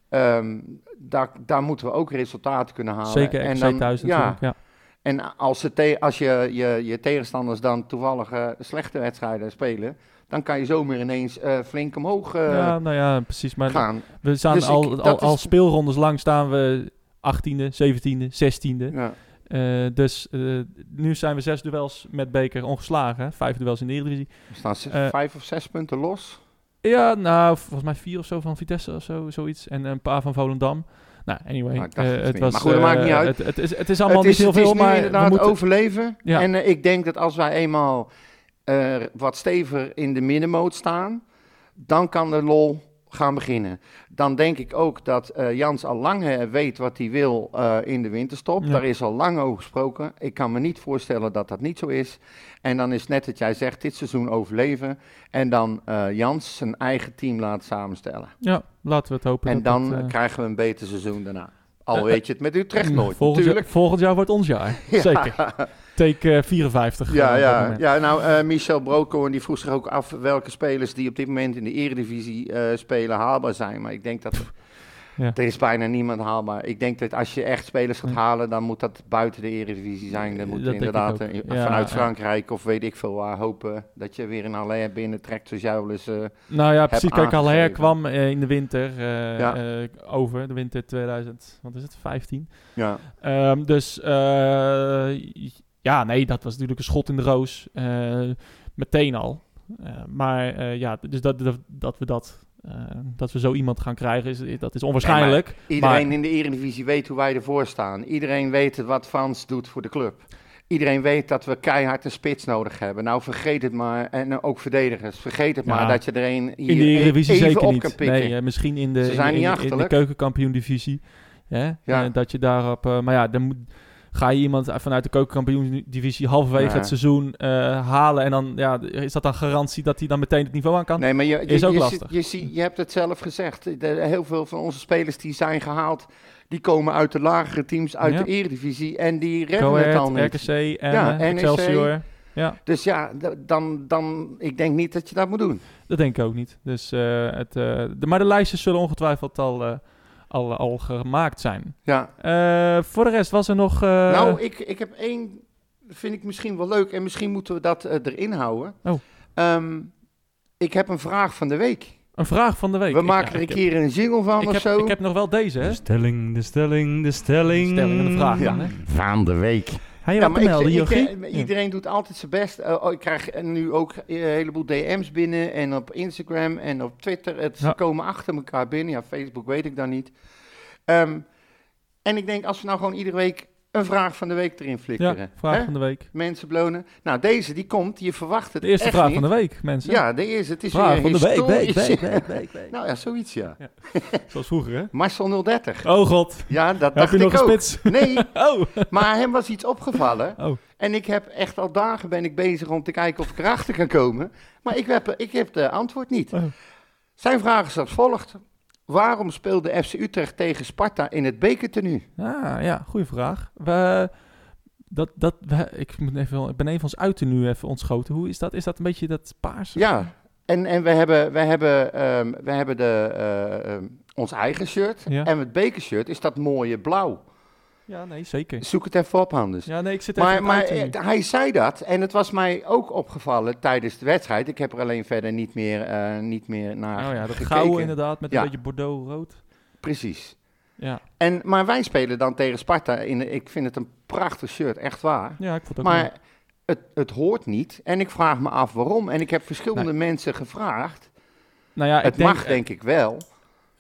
Speaker 2: Ehm, daar, daar moeten we ook resultaten kunnen halen.
Speaker 1: Zeker
Speaker 2: en dan,
Speaker 1: thuis
Speaker 2: ja,
Speaker 1: natuurlijk. Ja.
Speaker 2: En als, ze te- als je, je je tegenstanders dan toevallig eh, slechte wedstrijden spelen, dan kan je zomaar ineens eh, flink omhoog eh,
Speaker 1: ja, nou ja, precies. Maar
Speaker 2: gaan.
Speaker 1: we staan
Speaker 2: Dus ik-
Speaker 1: al, al, al speelrondes lang staan we 18e, 17e, 16e.
Speaker 2: Ja.
Speaker 1: Eh, dus eh, nu zijn we zes duels met Beker ongeslagen. hè. Vijf duels in de Eredivisie.
Speaker 2: Er staan
Speaker 1: Eh,
Speaker 2: vijf of zes punten los.
Speaker 1: Ja, nou, volgens mij vier of zo van Vitesse of zo, zoiets. En een paar van Volendam. Nou, anyway.
Speaker 2: Nou,
Speaker 1: het was,
Speaker 2: Maar goed, dat maakt niet uit.
Speaker 1: Het, het, is, het is allemaal
Speaker 2: het is,
Speaker 1: niet heel veel, maar we
Speaker 2: inderdaad
Speaker 1: moeten...
Speaker 2: overleven.
Speaker 1: Ja.
Speaker 2: En ik denk dat als wij eenmaal wat steviger in de middenmoot staan, dan kan de lol gaan beginnen. Dan denk ik ook dat eh, Jans al lang eh, weet wat hij wil eh, in de winterstop.
Speaker 1: Ja.
Speaker 2: Daar is al lang over gesproken. Ik kan me niet voorstellen dat dat niet zo is. En dan is net wat jij zegt, dit seizoen overleven. En dan Jans zijn eigen team laten samenstellen.
Speaker 1: Ja, laten we het hopen.
Speaker 2: En
Speaker 1: dat
Speaker 2: dan
Speaker 1: het,
Speaker 2: krijgen we een beter seizoen daarna. Al weet je het met Utrecht [laughs] nooit,
Speaker 1: volgend, jaar, volgend jaar wordt ons jaar. [laughs]
Speaker 2: Ja.
Speaker 1: Zeker. Take eh, 54.
Speaker 2: Ja,
Speaker 1: eh, op dat
Speaker 2: ja, ja nou, eh, Michel Broodkoorn die vroeg zich ook af welke spelers die op dit moment in de eredivisie eh, spelen haalbaar zijn. Maar ik denk dat
Speaker 1: Ja.
Speaker 2: er is bijna niemand haalbaar. Ik denk dat als je echt spelers gaat
Speaker 1: Ja.
Speaker 2: halen, dan moet dat buiten de eredivisie zijn. Dan moet
Speaker 1: Dat
Speaker 2: je inderdaad eh,
Speaker 1: Ja,
Speaker 2: vanuit
Speaker 1: ja.
Speaker 2: Frankrijk of weet ik veel waar hopen dat je weer een Haller binnentrekt zoals jij wel eens... eh,
Speaker 1: Nou ja, precies. Kijk,
Speaker 2: aangegeven.
Speaker 1: kwam eh, in de winter eh,
Speaker 2: Ja.
Speaker 1: eh, over. De winter 2000, wat is het, 15.
Speaker 2: ja.
Speaker 1: Ehm, dus eh, ja, nee, dat was natuurlijk een schot in de roos. eh, meteen al. Eh, maar eh, ja, dus dat, dat, dat we dat... dat we zo iemand gaan krijgen, is, dat is onwaarschijnlijk.
Speaker 2: Iedereen in de Eredivisie weet hoe wij ervoor staan. Iedereen weet wat Frans doet voor de club. Iedereen weet dat we keihard een spits nodig hebben. Nou, vergeet het maar. En ook verdedigers. Vergeet het
Speaker 1: Ja.
Speaker 2: maar dat je er een hier
Speaker 1: in de Eredivisie
Speaker 2: even
Speaker 1: zeker
Speaker 2: op
Speaker 1: niet.
Speaker 2: kan pikken.
Speaker 1: Nee, misschien in de,
Speaker 2: Ze zijn
Speaker 1: in,
Speaker 2: niet
Speaker 1: in- in de keukenkampioen-divisie. Hè?
Speaker 2: Ja.
Speaker 1: Dat je daarop... maar ja, dan moet, ga je iemand vanuit de keukenkampioen-divisie halverwege het seizoen eh, halen. En dan ja, is dat dan garantie dat hij dan meteen het niveau aan kan?
Speaker 2: Nee, maar je, je,
Speaker 1: Is ook
Speaker 2: je,
Speaker 1: lastig.
Speaker 2: Je, hebt het zelf gezegd. De, heel veel van onze spelers die zijn gehaald, die komen uit de lagere teams, uit
Speaker 1: Ja.
Speaker 2: de Eredivisie. En die redden het al niet.
Speaker 1: RKC, en
Speaker 2: Ja, NEC.
Speaker 1: Excelsior. Ja,
Speaker 2: Dus ja, dan, dan, ik denk niet dat je dat moet doen.
Speaker 1: dat denk ik ook niet. Dus, eh, het, eh, de, maar de lijstjes zullen ongetwijfeld al, al, al gemaakt zijn.
Speaker 2: Ja.
Speaker 1: Eh, voor de rest was er nog... eh,
Speaker 2: nou, ik, ik heb één, vind ik misschien wel leuk en misschien moeten we dat eh, erin houden.
Speaker 1: Oh.
Speaker 2: Ehm, ik heb een vraag van de week.
Speaker 1: een vraag van de week.
Speaker 2: We
Speaker 1: Ik-
Speaker 2: maken
Speaker 1: ja,
Speaker 2: er een
Speaker 1: heb-
Speaker 2: keer een jingle van
Speaker 1: Ik
Speaker 2: of
Speaker 1: heb,
Speaker 2: zo.
Speaker 1: ik heb nog wel deze, hè?
Speaker 6: De stelling, de stelling, de stelling.
Speaker 1: Stelling en de vraag.
Speaker 2: Ja.
Speaker 1: dan, hè?
Speaker 5: Van de week.
Speaker 1: Ga je
Speaker 2: Ja, maar ik,
Speaker 1: melden,
Speaker 2: ik, iedereen doet altijd zijn best. Eh, oh, ik krijg nu ook een heleboel DM's binnen en op Instagram en op Twitter. Het, ze komen achter elkaar binnen. Ja, Facebook weet ik dan niet. Ehm, en ik denk, als we nou gewoon iedere week een vraag van de week erin flikkeren.
Speaker 1: Ja, vraag
Speaker 2: hè?
Speaker 1: van de week.
Speaker 2: Mensen belonen. Nou, deze die komt. Je verwacht het
Speaker 1: De eerste
Speaker 2: echt
Speaker 1: vraag
Speaker 2: niet.
Speaker 1: van de week, mensen.
Speaker 2: Ja, de eerste. Het is
Speaker 1: vraag
Speaker 2: weer
Speaker 1: van de week, week, week, week, week, week. [laughs]
Speaker 2: Nou ja, zoiets ja.
Speaker 1: Zoals vroeger, hè?
Speaker 2: Marcel 030.
Speaker 1: Oh god,
Speaker 2: Ja, dat
Speaker 1: heb
Speaker 2: dacht
Speaker 1: je nog
Speaker 2: ik
Speaker 1: een
Speaker 2: ook.
Speaker 1: spits?
Speaker 2: Nee, [laughs]
Speaker 1: Oh,
Speaker 2: maar hem was iets opgevallen.
Speaker 1: oh.
Speaker 2: En ik heb echt al dagen ben ik bezig om te kijken of ik erachter kan komen. Maar ik heb, ik heb de antwoord niet.
Speaker 1: Oh.
Speaker 2: Zijn vraag is als volgt. Waarom speelde FC Utrecht tegen Sparta in het bekertenu?
Speaker 1: Ah, ja, goede vraag. We, dat, dat, we, ik, moet even, ik ben even ons uiten nu even ontschoten. Hoe is dat? Is dat een beetje dat paars?
Speaker 2: Ja, en, en we hebben, we hebben, ehm, we hebben de, eh, ehm, ons eigen shirt.
Speaker 1: Ja.
Speaker 2: En het bekershirt is dat mooie blauw.
Speaker 1: Ja, nee, zeker.
Speaker 2: Zoek het even op, Anders.
Speaker 1: Ja, nee, ik zit even
Speaker 2: Maar,
Speaker 1: het
Speaker 2: eh, hij zei dat en het was mij ook opgevallen tijdens de wedstrijd. Ik heb er alleen verder niet meer, eh, niet meer naar
Speaker 1: Oh ja, dat
Speaker 2: gekeken.
Speaker 1: gouden inderdaad, met
Speaker 2: Ja.
Speaker 1: een beetje bordeaux-rood.
Speaker 2: Precies.
Speaker 1: Ja.
Speaker 2: En, maar wij spelen dan tegen Sparta. In, ik vind het een prachtig shirt, echt waar.
Speaker 1: ja, ik vond het ook
Speaker 2: Maar het, het hoort niet. En ik vraag me af waarom. En ik heb verschillende mensen gevraagd.
Speaker 1: Nou ja,
Speaker 2: het
Speaker 1: ik denk,
Speaker 2: mag denk ik wel.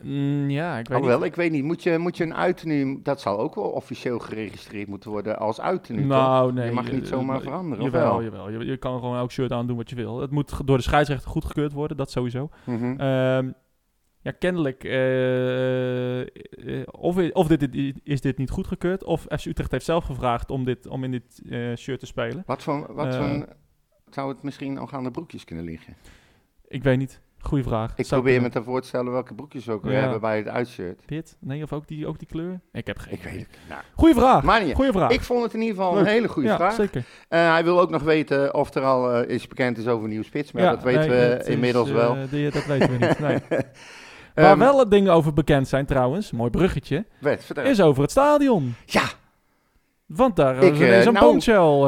Speaker 1: Mm, ja, ik weet
Speaker 2: Alhoewel,
Speaker 1: niet.
Speaker 2: ik weet niet. Moet je, moet je een uitenu... Dat zal ook wel officieel geregistreerd moeten worden als uitenu, toch?
Speaker 1: Nou, nee.
Speaker 2: Je mag niet
Speaker 1: eh,
Speaker 2: zomaar
Speaker 1: eh,
Speaker 2: veranderen,
Speaker 1: Jawel,
Speaker 2: wel?
Speaker 1: jawel. Je, je kan gewoon elk shirt aandoen wat je wil. Het moet door de scheidsrechter goedgekeurd worden, dat sowieso.
Speaker 2: Mhm.
Speaker 1: Ehm, ja, kennelijk, eh, of, of dit, dit- is dit niet goedgekeurd, of FC Utrecht heeft zelf gevraagd om, dit, om in dit shirt te spelen.
Speaker 2: Wat voor... Wat voor zou het misschien nog aan de broekjes kunnen liggen?
Speaker 1: Ik weet niet. Goeie vraag.
Speaker 2: Ik
Speaker 1: Zou
Speaker 2: probeer me te voor te stellen welke broekjes we ook weer
Speaker 1: Ja.
Speaker 2: hebben bij het uitshirt.
Speaker 1: Wit? Nee, of ook die, ook die kleur? Ik heb geen
Speaker 2: Ik weet het. Nou,
Speaker 1: Goeie vraag.
Speaker 2: maar niet.
Speaker 1: Goeie vraag.
Speaker 2: Ik vond het in ieder geval
Speaker 1: Leuk.
Speaker 2: een hele goede
Speaker 1: ja,
Speaker 2: vraag.
Speaker 1: zeker.
Speaker 2: Eh, hij wil ook nog weten of er al eh, iets bekend is over een nieuw spits. Maar
Speaker 1: ja,
Speaker 2: dat weten
Speaker 1: nee,
Speaker 2: we
Speaker 1: is,
Speaker 2: inmiddels
Speaker 1: eh,
Speaker 2: wel.
Speaker 1: die- dat weten we niet. Nee. [laughs] Waar
Speaker 2: Ehm,
Speaker 1: wel het dingen over bekend zijn trouwens, mooi bruggetje,
Speaker 2: Wet,
Speaker 1: is over het stadion.
Speaker 2: Ja,
Speaker 1: Want daar
Speaker 2: Ik,
Speaker 1: is
Speaker 2: eh,
Speaker 1: een
Speaker 2: nou,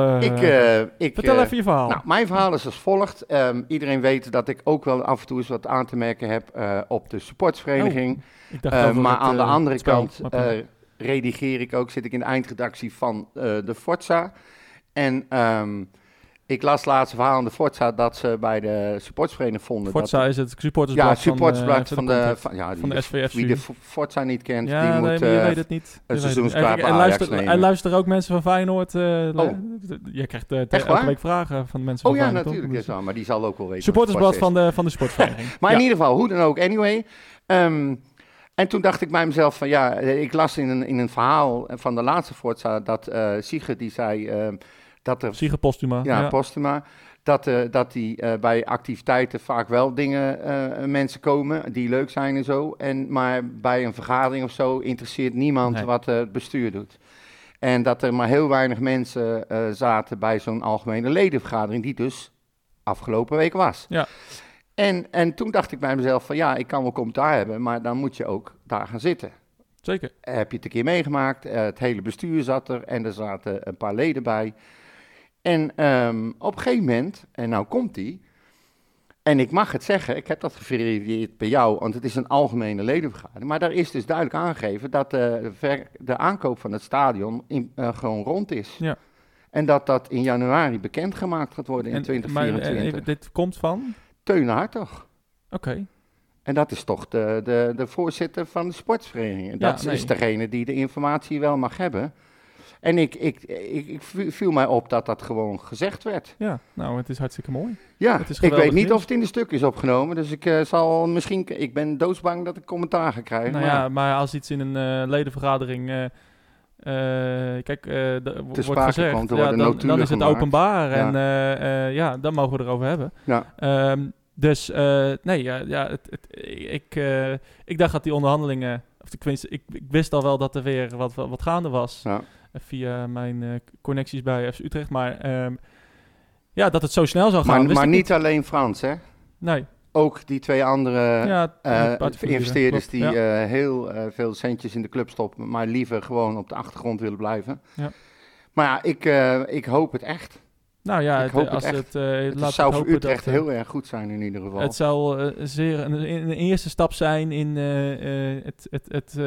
Speaker 1: eh,
Speaker 2: ik... eh, ik
Speaker 1: vertel even je verhaal.
Speaker 2: Nou, mijn verhaal is als volgt. Ehm, iedereen weet dat ik ook wel af en toe eens wat aan te merken heb op de supportsvereniging.
Speaker 1: over
Speaker 2: maar aan de andere kant redigeer ik ook, zit ik in de eindredactie van de Forza. En ehm, ik las laatst een verhaal aan de Forza dat ze bij de supportsvereniging vonden.
Speaker 1: Forza
Speaker 2: dat,
Speaker 1: is het supportersblad
Speaker 2: ja,
Speaker 1: van, eh,
Speaker 2: van,
Speaker 1: de
Speaker 2: van, ja, die
Speaker 1: van de SVFC.
Speaker 2: Wie de Fo- Forza niet kent,
Speaker 1: Ja,
Speaker 2: die
Speaker 1: nee,
Speaker 2: moet... eh,
Speaker 1: weet het niet. Het
Speaker 2: seizoenskaart
Speaker 1: En, luister, en luisteren ook mensen van Feyenoord. eh
Speaker 2: Oh.
Speaker 1: Je krijgt
Speaker 2: Echt
Speaker 1: elke week vragen van mensen
Speaker 2: Oh
Speaker 1: van
Speaker 2: ja,
Speaker 1: Feyenoord. toch?
Speaker 2: natuurlijk is
Speaker 1: Dus-
Speaker 2: wel, maar die zal ook wel weten.
Speaker 1: Supportersblad van de, van de sportvereniging.
Speaker 2: Maar
Speaker 1: Ja.
Speaker 2: in ieder geval, hoe dan ook, anyway. Ehm, en toen dacht ik bij mezelf van ja, ik las in een, in een verhaal van de laatste Forza dat Siege die zei ehm, dat er,
Speaker 1: Siege Postuma.
Speaker 2: ja,
Speaker 1: Ja,
Speaker 2: Postuma, dat, eh, dat die eh, bij activiteiten vaak wel dingen, eh, mensen komen die leuk zijn en zo. En, maar bij een vergadering of zo interesseert niemand
Speaker 1: Nee.
Speaker 2: wat het bestuur doet. En dat er maar heel weinig mensen zaten bij zo'n algemene ledenvergadering, die dus afgelopen week was.
Speaker 1: Ja.
Speaker 2: En, en toen dacht ik bij mezelf van ja, ik kan wel commentaar hebben, maar dan moet je ook daar gaan zitten.
Speaker 1: Zeker.
Speaker 2: Heb je het een keer meegemaakt, het hele bestuur zat er en er zaten een paar leden bij. En ehm, op een gegeven moment, en nou komt die, en ik mag het zeggen, ik heb dat geverifieerd bij jou, want het is een algemene ledenvergadering. Maar daar is dus duidelijk aangegeven dat de, ver- de aankoop van het stadion in, eh, gewoon rond is.
Speaker 1: Ja.
Speaker 2: En dat dat in januari bekendgemaakt gaat worden in
Speaker 1: En- maar,
Speaker 2: 2024.
Speaker 1: eh, even, dit komt van?
Speaker 2: Teun Hartog.
Speaker 1: Oké.
Speaker 2: En dat is toch de, de, de voorzitter van de sportsvereniging. En
Speaker 1: Ja,
Speaker 2: dat
Speaker 1: nee.
Speaker 2: is degene die de informatie wel mag hebben. En ik, ik, ik, ik vi- viel mij op dat dat gewoon gezegd werd.
Speaker 1: Ja, nou, het is hartstikke mooi.
Speaker 2: Ja,
Speaker 1: Het is
Speaker 2: ik weet niet
Speaker 1: nieuws.
Speaker 2: of het in de stuk is opgenomen. Dus ik eh, zal misschien... Ik ben doodsbang dat ik commentaar ga krijgen.
Speaker 1: Nou
Speaker 2: maar
Speaker 1: ja, maar als iets in een eh, ledenvergadering... eh, kijk, de- wo- wordt gezegd,
Speaker 2: er
Speaker 1: ja, dan, dan is het openbaar.
Speaker 2: Ja.
Speaker 1: En ja, dan mogen we erover hebben.
Speaker 2: Ja.
Speaker 1: Ehm, dus nee, ja, ja het, het, ik, ik dacht dat die onderhandelingen... Of tenminste, ik, ik wist al wel dat er weer wat, wat, wat gaande was.
Speaker 2: Ja.
Speaker 1: Via mijn eh, connecties bij FC Utrecht. Maar ehm, ja, dat het zo snel zou gaan.
Speaker 2: Maar, maar niet alleen Frans, hè?
Speaker 1: Nee,
Speaker 2: ook die twee andere
Speaker 1: ja,
Speaker 2: eh, investeerders
Speaker 1: klopt,
Speaker 2: die
Speaker 1: ja.
Speaker 2: eh, heel veel centjes in de club stoppen, maar liever gewoon op de achtergrond willen blijven.
Speaker 1: Ja.
Speaker 2: Maar ja, ik, ik hoop het echt.
Speaker 1: nou ja,
Speaker 2: ik
Speaker 1: het,
Speaker 2: hoop het
Speaker 1: als
Speaker 2: echt.
Speaker 1: het,
Speaker 2: Het
Speaker 1: laat
Speaker 2: zou voor Utrecht
Speaker 1: dat,
Speaker 2: heel erg goed zijn in ieder geval.
Speaker 1: Het eh, zeer een, een eerste stap zijn in het, het, het,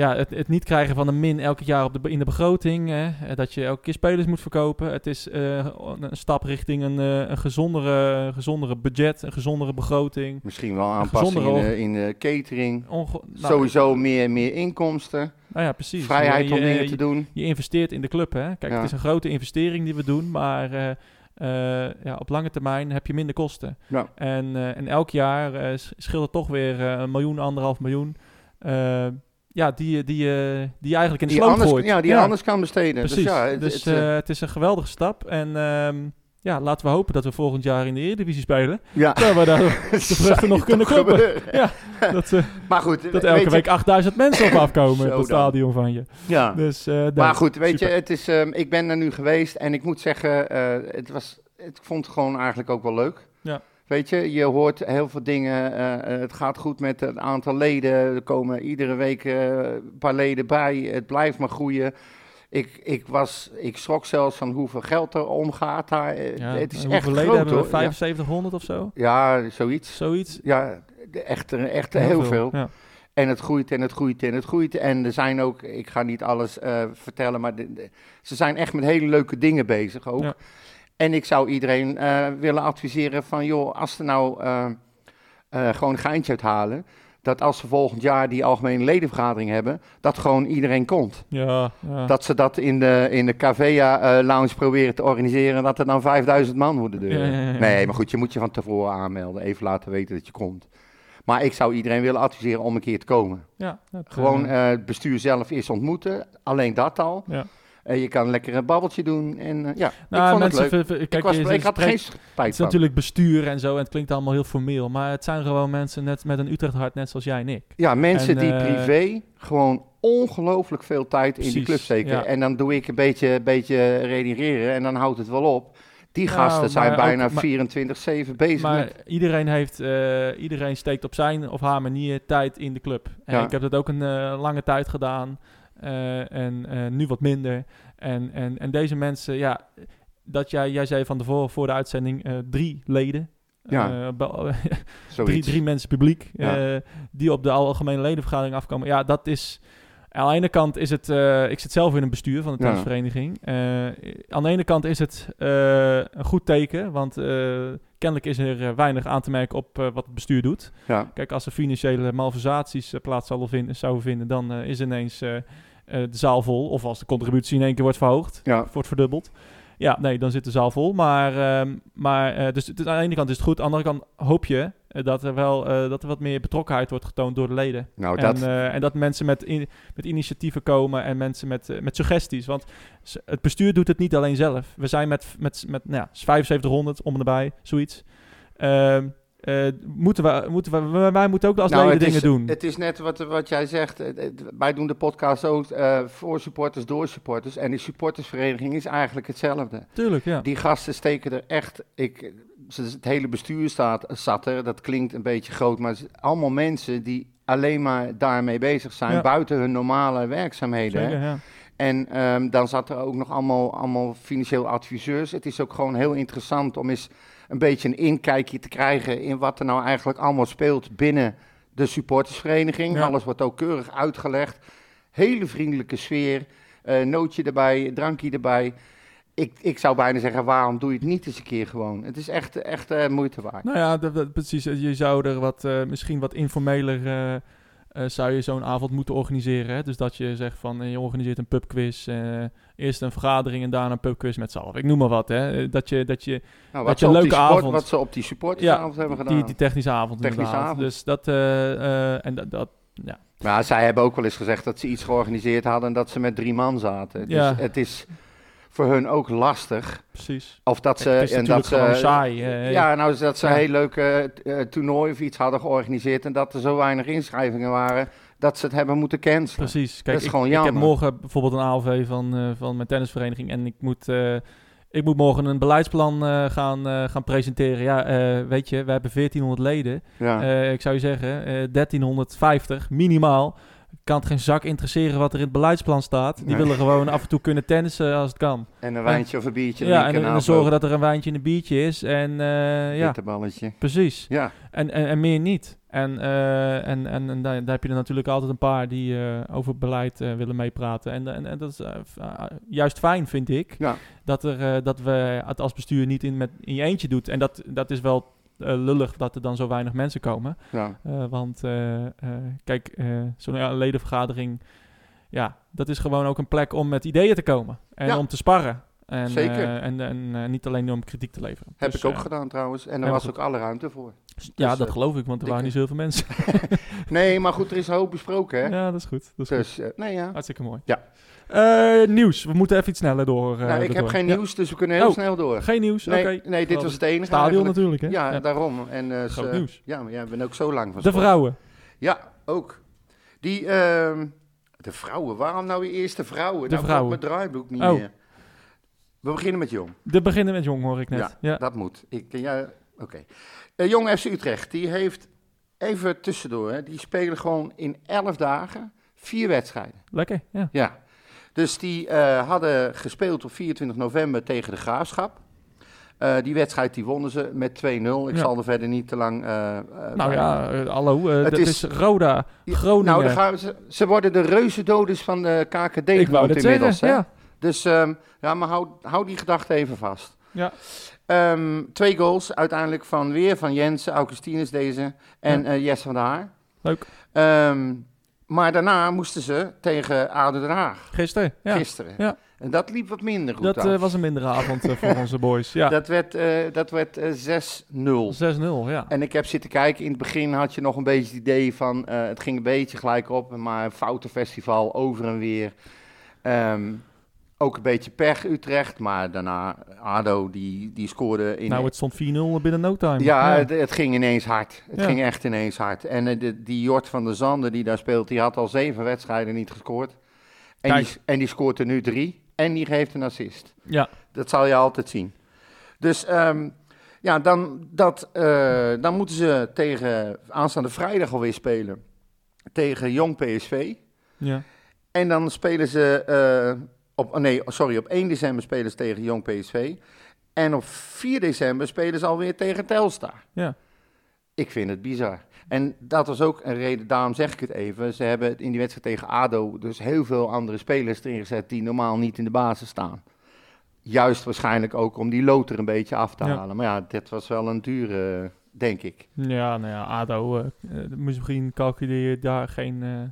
Speaker 1: ja, het, het niet krijgen van een min elke jaar op de, in de begroting. hè. Eh, dat je elke keer spelers moet verkopen. Het is eh, een stap richting een, eh, een gezondere, gezondere budget, een gezondere begroting.
Speaker 2: Misschien wel aanpassingen in, in de catering.
Speaker 1: Onge- nou,
Speaker 2: Sowieso meer, meer inkomsten.
Speaker 1: Nou ja, precies.
Speaker 2: Vrijheid
Speaker 1: Je-
Speaker 2: om dingen
Speaker 1: je-
Speaker 2: te doen.
Speaker 1: je investeert in de club, hè? Kijk,
Speaker 2: Ja.
Speaker 1: het is een grote investering die we doen, maar ja, op lange termijn heb je minder kosten.
Speaker 2: Ja.
Speaker 1: En, en elk jaar sch- scheelt het toch weer een miljoen, anderhalf miljoen. Eh, ja, die, die, eh, die je eigenlijk in de
Speaker 2: Die
Speaker 1: sloot
Speaker 2: anders,
Speaker 1: gooit.
Speaker 2: ja, die je anders kan besteden.
Speaker 1: Precies.
Speaker 2: Dus ja, het,
Speaker 1: Dus,
Speaker 2: het,
Speaker 1: eh,
Speaker 2: eh,
Speaker 1: het is een geweldige stap. En ehm, ja, laten we hopen dat we volgend jaar in de Eredivisie spelen.
Speaker 2: ja.
Speaker 1: Dat we daar [laughs] de vruchten nog kunnen kloppen. Ja, dat, eh,
Speaker 2: Maar goed,
Speaker 1: dat elke
Speaker 2: je-
Speaker 1: week 8000 mensen op afkomen [laughs] op het stadion van je.
Speaker 2: Ja.
Speaker 1: Dus, eh, nee,
Speaker 2: Maar goed, weet
Speaker 1: super.
Speaker 2: je, het is, ehm, ik ben er nu geweest en ik moet zeggen, eh, het was, ik vond het gewoon eigenlijk ook wel leuk.
Speaker 1: Ja.
Speaker 2: Weet je, je hoort heel veel dingen. eh, eh, het gaat goed met het aantal leden. Er komen iedere week eh, een paar leden bij. Het blijft maar groeien. Ik, ik, was, ik schrok zelfs van hoeveel geld er omgaat daar.
Speaker 1: Ja,
Speaker 2: het is echt groot
Speaker 1: hebben we?
Speaker 2: hoor. Ja.
Speaker 1: 7500 of zo?
Speaker 2: Ja, zoiets.
Speaker 1: Zoiets?
Speaker 2: Ja, echt, echt heel, veel.
Speaker 1: Ja.
Speaker 2: En het groeit en het groeit en het groeit. En er zijn ook, ik ga niet alles vertellen, maar de- de- ze zijn echt met hele leuke dingen bezig ook. En ik zou iedereen eh, willen adviseren van, joh, als ze nou eh, eh, gewoon een geintje uithalen, dat als ze volgend jaar die algemene ledenvergadering hebben, dat gewoon iedereen komt.
Speaker 1: Ja, ja.
Speaker 2: Dat ze dat in de, in de Cavea Lounge proberen te organiseren, en dat er dan 5000 man deur.
Speaker 1: Ja.
Speaker 2: Nee, maar goed, je moet je van tevoren aanmelden, even laten weten dat je komt. Maar ik zou iedereen willen adviseren om een keer te komen.
Speaker 1: ja, dat,
Speaker 2: Gewoon het bestuur zelf is ontmoeten, alleen dat al.
Speaker 1: ja.
Speaker 2: Eh, je kan lekker een babbeltje doen en eh, ja,
Speaker 1: Nou,
Speaker 2: ik vond
Speaker 1: mensen,
Speaker 2: het leuk. ik,
Speaker 1: kijk,
Speaker 2: was,
Speaker 1: je-
Speaker 2: ik had geen spijt
Speaker 1: Het is
Speaker 2: van.
Speaker 1: natuurlijk bestuur en zo, en het klinkt allemaal heel formeel, maar het zijn gewoon mensen net met een Utrecht hart, net zoals jij en ik.
Speaker 2: Ja, mensen
Speaker 1: En,
Speaker 2: die
Speaker 1: eh,
Speaker 2: privé gewoon ongelooflijk veel tijd in die club steken.
Speaker 1: ja.
Speaker 2: En dan doe ik een beetje, beetje redigeren en dan houdt het wel op. Die
Speaker 1: Nou,
Speaker 2: gasten zijn bijna
Speaker 1: ook- maar-
Speaker 2: 24-7 bezig
Speaker 1: Maar
Speaker 2: met...
Speaker 1: iedereen, heeft, iedereen steekt op zijn of haar manier tijd in de club. En
Speaker 2: Ja.
Speaker 1: ik heb dat ook een lange tijd gedaan eh, en eh, nu wat minder. En, en, en deze mensen, ja, dat jij, jij zei van tevoren voor de uitzending eh, drie leden.
Speaker 2: Ja. [laughs]
Speaker 1: Drie, drie mensen publiek
Speaker 2: Ja.
Speaker 1: die op de algemene ledenvergadering afkomen. Ja, dat is... Aan de ene kant is het... ik zit zelf in een bestuur van de tennisvereniging. Aan de ene kant is het een goed teken, want kennelijk is er weinig aan te merken op wat het bestuur doet.
Speaker 2: Ja.
Speaker 1: Kijk, als er financiële malversaties plaats zouden vinden, zouden vinden, dan is ineens de zaal vol. Of als de contributie in één keer wordt verhoogd,
Speaker 2: Ja.
Speaker 1: wordt verdubbeld. Ja, nee, dan zit de zaal vol. Maar, ehm, maar eh, dus het- aan de ene kant is het goed. Aan de andere kant hoop je eh, dat er wel eh, dat er wat meer betrokkenheid wordt getoond door de leden.
Speaker 2: Nou,
Speaker 1: en,
Speaker 2: dat...
Speaker 1: eh, en dat mensen met, in- met initiatieven komen en mensen met, eh, met suggesties. Want het bestuur doet het niet alleen zelf. We zijn met, met, met nou ja, 7500 om en erbij, zoiets. Ehm, eh, moeten we, moeten we, wij- moeten ook als
Speaker 2: Nou,
Speaker 1: leden dingen
Speaker 2: is,
Speaker 1: doen.
Speaker 2: Het is net wat, wat jij zegt. Het- het- Wij doen de podcast ook eh, voor supporters, door supporters. En de supportersvereniging is eigenlijk hetzelfde.
Speaker 1: Tuurlijk, ja.
Speaker 2: Die gasten steken er echt. Ik, het hele bestuur staat, zat er. Dat klinkt een beetje groot, maar allemaal mensen die alleen maar daarmee bezig zijn.
Speaker 1: Ja.
Speaker 2: Buiten hun normale werkzaamheden.
Speaker 1: Zeker, ja.
Speaker 2: En ehm, dan zat er ook nog allemaal, allemaal financieel adviseurs. Het is ook gewoon heel interessant om eens een beetje een inkijkje te krijgen in wat er nou eigenlijk allemaal speelt binnen de supportersvereniging.
Speaker 1: Ja.
Speaker 2: Alles wordt ook keurig uitgelegd. Hele vriendelijke sfeer. eh, nootje erbij, drankje erbij. Ik, ik zou bijna zeggen, waarom doe je het niet eens een keer gewoon? Het is echt, echt eh, moeite waard.
Speaker 1: Nou ja, dat, dat- precies. Je zou er wat, eh, misschien wat informeler, eh, zou je zo'n avond moeten organiseren. Hè? Dus dat je zegt van, eh, je organiseert een pubquiz, eh, eerst een vergadering en daarna een pubquiz met z'n allen. Ik noem maar wat, hè. Dat je, dat je
Speaker 2: Nou,
Speaker 1: dat je een leuke
Speaker 2: support-
Speaker 1: avond-
Speaker 2: wat ze op die supportersavond hebben gedaan.
Speaker 1: die, die technische avond
Speaker 2: Technische
Speaker 1: inderdaad.
Speaker 2: avond.
Speaker 1: Dus dat, en dat, dat ja.
Speaker 2: Maar zij hebben ook wel eens gezegd dat ze iets georganiseerd hadden en dat ze met drie man zaten. Dus
Speaker 1: Ja.
Speaker 2: het is voor hun ook lastig.
Speaker 1: precies.
Speaker 2: Of dat ze.
Speaker 1: is
Speaker 2: en
Speaker 1: natuurlijk
Speaker 2: dat ze
Speaker 1: saai.
Speaker 2: ja, nou dat ze
Speaker 1: Ja.
Speaker 2: een heel leuk eh, toernooi of iets hadden georganiseerd en dat er zo weinig inschrijvingen waren dat ze het hebben moeten cancelen.
Speaker 1: Precies. Kijk,
Speaker 2: is
Speaker 1: ik,
Speaker 2: gewoon
Speaker 1: ik heb morgen bijvoorbeeld een ALV van, eh, van mijn tennisvereniging en ik moet, ik moet morgen een beleidsplan gaan, gaan presenteren. Ja, weet je, we hebben 1400 leden.
Speaker 2: Ja.
Speaker 1: Ik zou je zeggen, eh 1350 minimaal. Kan het geen zak interesseren wat er in het beleidsplan staat. Die
Speaker 2: Nee.
Speaker 1: willen gewoon af en toe kunnen tennissen als het kan.
Speaker 2: en een wijntje of een biertje.
Speaker 1: ja, en, en zorgen dat er een wijntje en een biertje is. En eh, ja,
Speaker 2: Bitterballetje.
Speaker 1: precies.
Speaker 2: Ja,
Speaker 1: En, en, en meer niet. En, eh, en, en, en daar, heb je er natuurlijk altijd een paar die eh, over beleid willen meepraten. En, en, en dat is juist fijn, vind ik.
Speaker 2: Ja.
Speaker 1: Dat, er, dat we het als bestuur niet in, met, in je eentje doet. En dat, dat is wel lullig dat er dan zo weinig mensen komen.
Speaker 2: ja.
Speaker 1: Eh, want eh, eh, kijk, eh, zo'n ledenvergadering, ja, dat is gewoon ook een plek om met ideeën te komen. En
Speaker 2: Ja.
Speaker 1: om te sparren. En,
Speaker 2: Zeker.
Speaker 1: eh, en en eh, niet alleen om kritiek te leveren.
Speaker 2: Heb
Speaker 1: Dus,
Speaker 2: ik ook
Speaker 1: eh,
Speaker 2: gedaan trouwens. En er was ook alle ruimte voor.
Speaker 1: Ja,
Speaker 2: Dus,
Speaker 1: dat
Speaker 2: eh,
Speaker 1: geloof ik, want er waren niet zoveel mensen. [laughs]
Speaker 2: Nee, maar goed, er is een hoop besproken, hè?
Speaker 1: Ja, dat is goed. Dat is
Speaker 2: Dus, eh, nee, ja.
Speaker 1: Hartstikke mooi.
Speaker 2: Ja.
Speaker 1: Eh, nieuws. We moeten even iets sneller door. eh,
Speaker 2: nou, ik heb geen
Speaker 1: Ja.
Speaker 2: nieuws, dus we kunnen heel
Speaker 1: Oh,
Speaker 2: snel door.
Speaker 1: Geen nieuws?
Speaker 2: Nee,
Speaker 1: Oké.
Speaker 2: nee, dit was het enige
Speaker 1: Stadion natuurlijk, hè?
Speaker 2: Ja,
Speaker 1: Ja.
Speaker 2: daarom. En, eh,
Speaker 1: Groot
Speaker 2: ze-
Speaker 1: nieuws.
Speaker 2: Ja, maar jij bent ook zo lang van
Speaker 1: De
Speaker 2: sport.
Speaker 1: vrouwen.
Speaker 2: Ja, ook. Die, ehm, de vrouwen. Waarom nou weer eerst de vrouwen?
Speaker 1: De
Speaker 2: nou,
Speaker 1: vrouwen.
Speaker 2: Mijn draaiboek niet
Speaker 1: Oh.
Speaker 2: meer. We beginnen met Jong.
Speaker 1: De beginnen met Jong, hoor ik net. Ja.
Speaker 2: Ja, dat moet. Ik, ja, Oké. Jong FC Utrecht, die heeft even tussendoor, hè, die spelen gewoon in 11 dagen vier wedstrijden.
Speaker 1: Lekker, ja.
Speaker 2: Ja. Dus die eh, hadden gespeeld op 24 november tegen de Graafschap. Eh, die wedstrijd die wonnen ze met 2-0. Ik
Speaker 1: Ja.
Speaker 2: zal er verder niet te lang... eh,
Speaker 1: Nou
Speaker 2: bij-
Speaker 1: ja, hallo.
Speaker 2: Het is-
Speaker 1: is, Roda,
Speaker 2: Ja,
Speaker 1: Groningen.
Speaker 2: Nou, gaan ze, ze worden de reuzendoders van de KKD
Speaker 1: ik wou dat
Speaker 2: inmiddels.
Speaker 1: zeggen, ja.
Speaker 2: Dus ehm, ja, maar hou, hou die gedachte even vast.
Speaker 1: Ja.
Speaker 2: Ehm, twee goals uiteindelijk van weer van Jensen, Augustinus deze en eh, Jesse van der Haar.
Speaker 1: Leuk.
Speaker 2: Ehm, maar daarna moesten ze tegen ADO Den Haag,
Speaker 1: Gisteren, ja.
Speaker 2: gisteren.
Speaker 1: Ja.
Speaker 2: En dat liep wat minder goed
Speaker 1: Dat
Speaker 2: af.
Speaker 1: eh, was een mindere avond eh, voor [laughs] onze boys. Ja,
Speaker 2: Dat werd, eh, dat werd eh, 6-0.
Speaker 1: 6-0, ja.
Speaker 2: En ik heb zitten kijken, in het begin had je nog een beetje het idee van, het ging een beetje gelijk op, maar een foutenfestival over en weer. Ehm, ook een beetje pech Utrecht, maar daarna ADO, die, die scoorde in...
Speaker 1: nou, het stond 4-0 binnen no time.
Speaker 2: ja, Het, het ging ineens hard. Het
Speaker 1: Ja.
Speaker 2: ging echt ineens hard. En eh, de, die Jort van der Zanden die daar speelt, die had al zeven wedstrijden niet gescoord. En, die, en die scoort er nu drie. En die geeft een assist.
Speaker 1: ja.
Speaker 2: Dat zal je altijd zien. Dus ehm, ja, dan, dat, eh, dan moeten ze tegen aanstaande vrijdag alweer spelen. Tegen Jong PSV.
Speaker 1: ja.
Speaker 2: En dan spelen ze eh, op, oh nee, sorry, op 1 december spelen ze tegen Jong PSV. En op 4 december spelen ze alweer tegen Telstar.
Speaker 1: Ja.
Speaker 2: Ik vind het bizar. En dat was ook een reden, daarom zeg ik het even. Ze hebben in die wedstrijd tegen ADO dus heel veel andere spelers erin gezet die normaal niet in de basis staan. Juist waarschijnlijk ook om die loter een beetje af te
Speaker 1: Ja.
Speaker 2: halen. Maar ja, dit was wel een dure, denk ik.
Speaker 1: Ja, nou ja, ADO, eh, eh, misschien calculeer je daar geen eh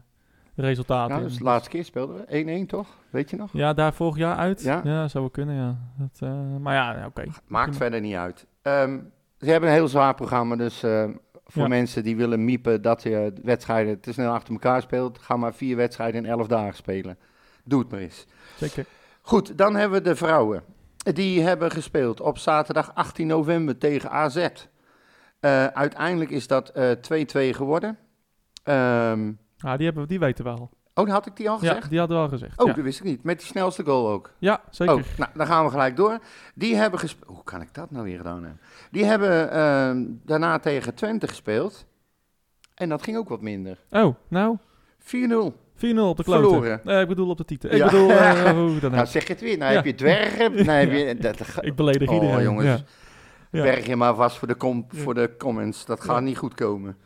Speaker 1: resultaten
Speaker 2: Ja, dus de laatste keer speelden we 1-1 toch? Weet je nog?
Speaker 1: Ja, daar vorig jaar uit?
Speaker 2: Ja.
Speaker 1: Ja, zou wel kunnen, ja. Dat, eh, maar ja, oké.
Speaker 2: Maakt
Speaker 1: Prima.
Speaker 2: verder niet uit. Ehm, ze hebben een heel zwaar programma, dus eh, voor
Speaker 1: Ja.
Speaker 2: mensen die willen miepen dat je wedstrijden te snel achter elkaar speelt, ga maar vier wedstrijden in elf dagen spelen. Doe het maar eens.
Speaker 1: Zeker.
Speaker 2: Goed, dan hebben we de vrouwen. Die hebben gespeeld op zaterdag 18 november tegen AZ. Eh, uiteindelijk is dat eh 2-2 geworden. Ehm,
Speaker 1: Ah, die, hebben, we- die weten we al.
Speaker 2: oh, had ik die al
Speaker 1: Ja,
Speaker 2: gezegd?
Speaker 1: die hadden we al gezegd.
Speaker 2: Oh,
Speaker 1: ja.
Speaker 2: dat wist ik niet. Met die snelste goal ook.
Speaker 1: ja, zeker.
Speaker 2: Oh, nou, dan gaan we gelijk door. Die hebben gespeeld. Hoe kan ik dat nou weer gedaan hebben? Die hebben ehm, daarna tegen Twente gespeeld. En dat ging ook wat minder. 4-0.
Speaker 1: Oh, nou, 4-0 op de kloten.
Speaker 2: Verloren.
Speaker 1: Nee, ik bedoel op de titel. Ik
Speaker 2: Ja.
Speaker 1: bedoel, eh, [laughs] hoe dan
Speaker 2: Nou, zeg je het weer. Nou
Speaker 1: Ja. [laughs]
Speaker 2: heb je dwergen. Nou heb je, dat,
Speaker 1: Ik beledig
Speaker 2: Oh,
Speaker 1: iedereen.
Speaker 2: jongens.
Speaker 1: Ja. Ja.
Speaker 2: Berg je maar vast voor de, com-
Speaker 1: Ja.
Speaker 2: voor de comments. Dat gaat
Speaker 1: Ja.
Speaker 2: niet goed komen.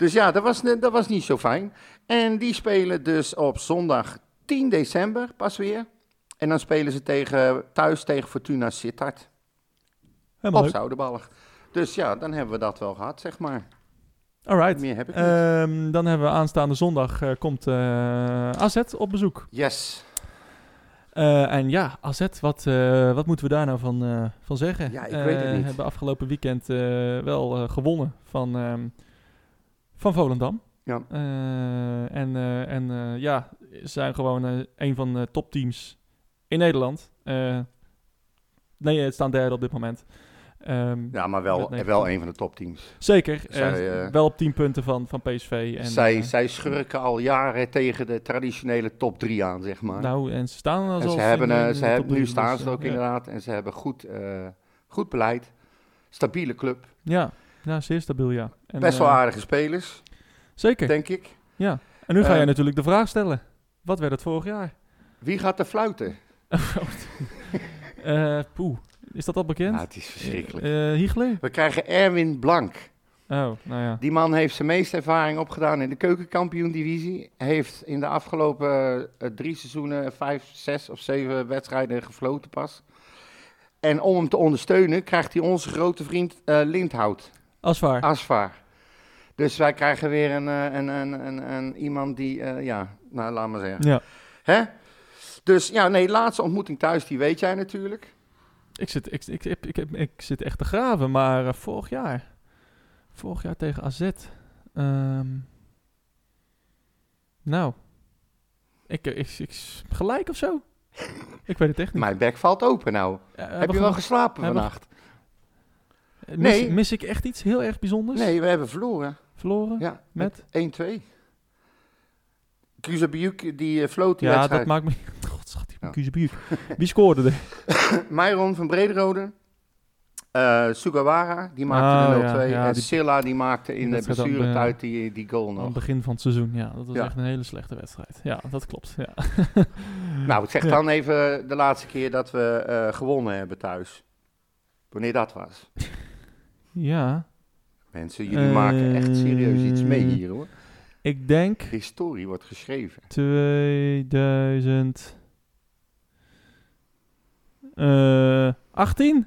Speaker 2: Dus ja, dat was, dat was niet zo fijn. En die spelen dus op zondag 10 december pas weer. En dan spelen ze tegen, thuis tegen Fortuna Sittard.
Speaker 1: Helemaal
Speaker 2: Op. Zoudenballig. Dus ja, dan hebben we dat wel gehad, zeg maar.
Speaker 1: Alright.
Speaker 2: Meer heb ik niet.
Speaker 1: Ehm, dan hebben we aanstaande zondag eh, komt eh, AZ op bezoek.
Speaker 2: Yes.
Speaker 1: Eh, en ja, AZ, wat, wat moeten we daar nou van, van zeggen?
Speaker 2: Ja, ik weet het niet.
Speaker 1: hebben afgelopen weekend wel gewonnen van, ehm, van Volendam.
Speaker 2: Ja.
Speaker 1: Eh, en eh, en eh, ja, ze zijn gewoon een van de topteams in Nederland. Nee, het staan derde op dit moment. Ehm,
Speaker 2: Ja, maar wel, wel een van de topteams.
Speaker 1: Zeker.
Speaker 2: Zij,
Speaker 1: wel op 10 punten van, van PSV. En,
Speaker 2: zij, zij schurken al jaren tegen de traditionele top 3 aan, zeg maar.
Speaker 1: Nou, en ze staan al zelfs
Speaker 2: ze hebben,
Speaker 1: in
Speaker 2: ze nu
Speaker 1: drie,
Speaker 2: staan
Speaker 1: dus,
Speaker 2: ze ook
Speaker 1: ja.
Speaker 2: inderdaad. En ze hebben goed, goed beleid. Stabiele club.
Speaker 1: Ja, ja, zeer stabiel, ja. En,
Speaker 2: Best wel
Speaker 1: eh,
Speaker 2: aardige spelers,
Speaker 1: Zeker,
Speaker 2: denk ik.
Speaker 1: ja. En nu ga je
Speaker 2: Eh,
Speaker 1: natuurlijk de vraag stellen. Wat werd het vorig jaar?
Speaker 2: Wie gaat er fluiten? [laughs] [laughs]
Speaker 1: Eh poeh, is dat al bekend?
Speaker 2: Ja, het is verschrikkelijk.
Speaker 1: Eh Hiegler?
Speaker 2: We krijgen Erwin Blank.
Speaker 1: Oh, nou ja.
Speaker 2: Die man heeft zijn meeste ervaring opgedaan in de keukenkampioen-divisie. Heeft in de afgelopen drie seizoenen vijf, zes of zeven wedstrijden gefloten pas. En om hem te ondersteunen krijgt hij onze grote vriend Lindhout,
Speaker 1: Asvaar.
Speaker 2: Asvaar. Dus wij krijgen weer een, eh, een, een, een, een iemand die, eh, ja, nou laat maar zeggen.
Speaker 1: Ja.
Speaker 2: Hè? Dus ja, nee, laatste ontmoeting thuis, die weet jij natuurlijk.
Speaker 1: Ik zit, ik, ik, ik, ik, zit echt te graven, maar eh, vorig jaar. Vorig jaar tegen AZ. Ehm, nou. Ik, ik, ik, gelijk of zo? Ik weet het echt niet.
Speaker 2: Mijn bek valt open nou.
Speaker 1: Ja,
Speaker 2: Heb je wel
Speaker 1: we
Speaker 2: geslapen vannacht?
Speaker 1: Mis,
Speaker 2: Nee.
Speaker 1: mis ik echt iets heel erg bijzonders?
Speaker 2: Nee, we hebben verloren.
Speaker 1: Verloren?
Speaker 2: Ja,
Speaker 1: Met?
Speaker 2: met 1-2. Kuzabiuk, die uh, floot die
Speaker 1: Ja,
Speaker 2: wedstrijd.
Speaker 1: dat maakt me... [laughs] God, schat, die
Speaker 2: Ja.
Speaker 1: Kuzebuuk. Wie scoorde er? [laughs]
Speaker 2: Myron van Brederode. eh Sugawara, die maakte
Speaker 1: Oh,
Speaker 2: de 0-2.
Speaker 1: ja, ja,
Speaker 2: en
Speaker 1: die-
Speaker 2: Silla, die maakte in de
Speaker 1: wedstrijd dan,
Speaker 2: blessuretijd die, die goal
Speaker 1: Aan het
Speaker 2: nog.
Speaker 1: begin van het seizoen, ja. Dat was
Speaker 2: Ja.
Speaker 1: echt een hele slechte wedstrijd. Ja, dat klopt. Ja. [laughs]
Speaker 2: Nou, zeg
Speaker 1: Ja.
Speaker 2: dan even de laatste keer dat we eh, gewonnen hebben thuis. Wanneer dat was.
Speaker 1: Ja,
Speaker 2: Mensen, jullie maken echt serieus iets mee hier hoor.
Speaker 1: ik denk
Speaker 2: Historie wordt geschreven.
Speaker 1: 2000... eh 18?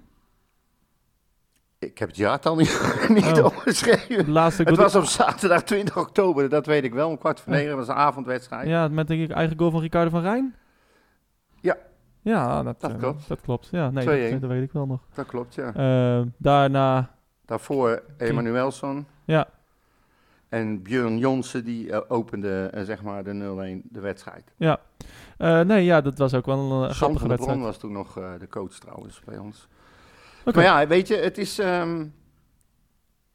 Speaker 2: Ik heb het jaartal niet, [laughs] niet
Speaker 1: Oh.
Speaker 2: opgeschreven.
Speaker 1: Laatste
Speaker 2: Het was op zaterdag 20 oktober, dat weet ik wel. Om kwart voor
Speaker 1: Ja.
Speaker 2: negen was een avondwedstrijd.
Speaker 1: Ja, met denk ik eigen goal van Ricardo van Rijn?
Speaker 2: Ja.
Speaker 1: Ja, dat,
Speaker 2: Dat
Speaker 1: eh,
Speaker 2: klopt.
Speaker 1: Dat klopt. Ja, nee,
Speaker 2: 2-1.
Speaker 1: dat, dat weet ik wel nog.
Speaker 2: Dat klopt, ja.
Speaker 1: Eh, daarna,
Speaker 2: Daarvoor Emanuelsson.
Speaker 1: ja,
Speaker 2: En Björn Jonsen die eh, opende eh, zeg maar de 0-1 de wedstrijd.
Speaker 1: ja. Eh, nee, ja, dat was ook wel een
Speaker 2: Sam
Speaker 1: grappige
Speaker 2: Bron was toen nog de coach trouwens bij ons.
Speaker 1: Oké.
Speaker 2: Maar ja, weet je, het is... ehm,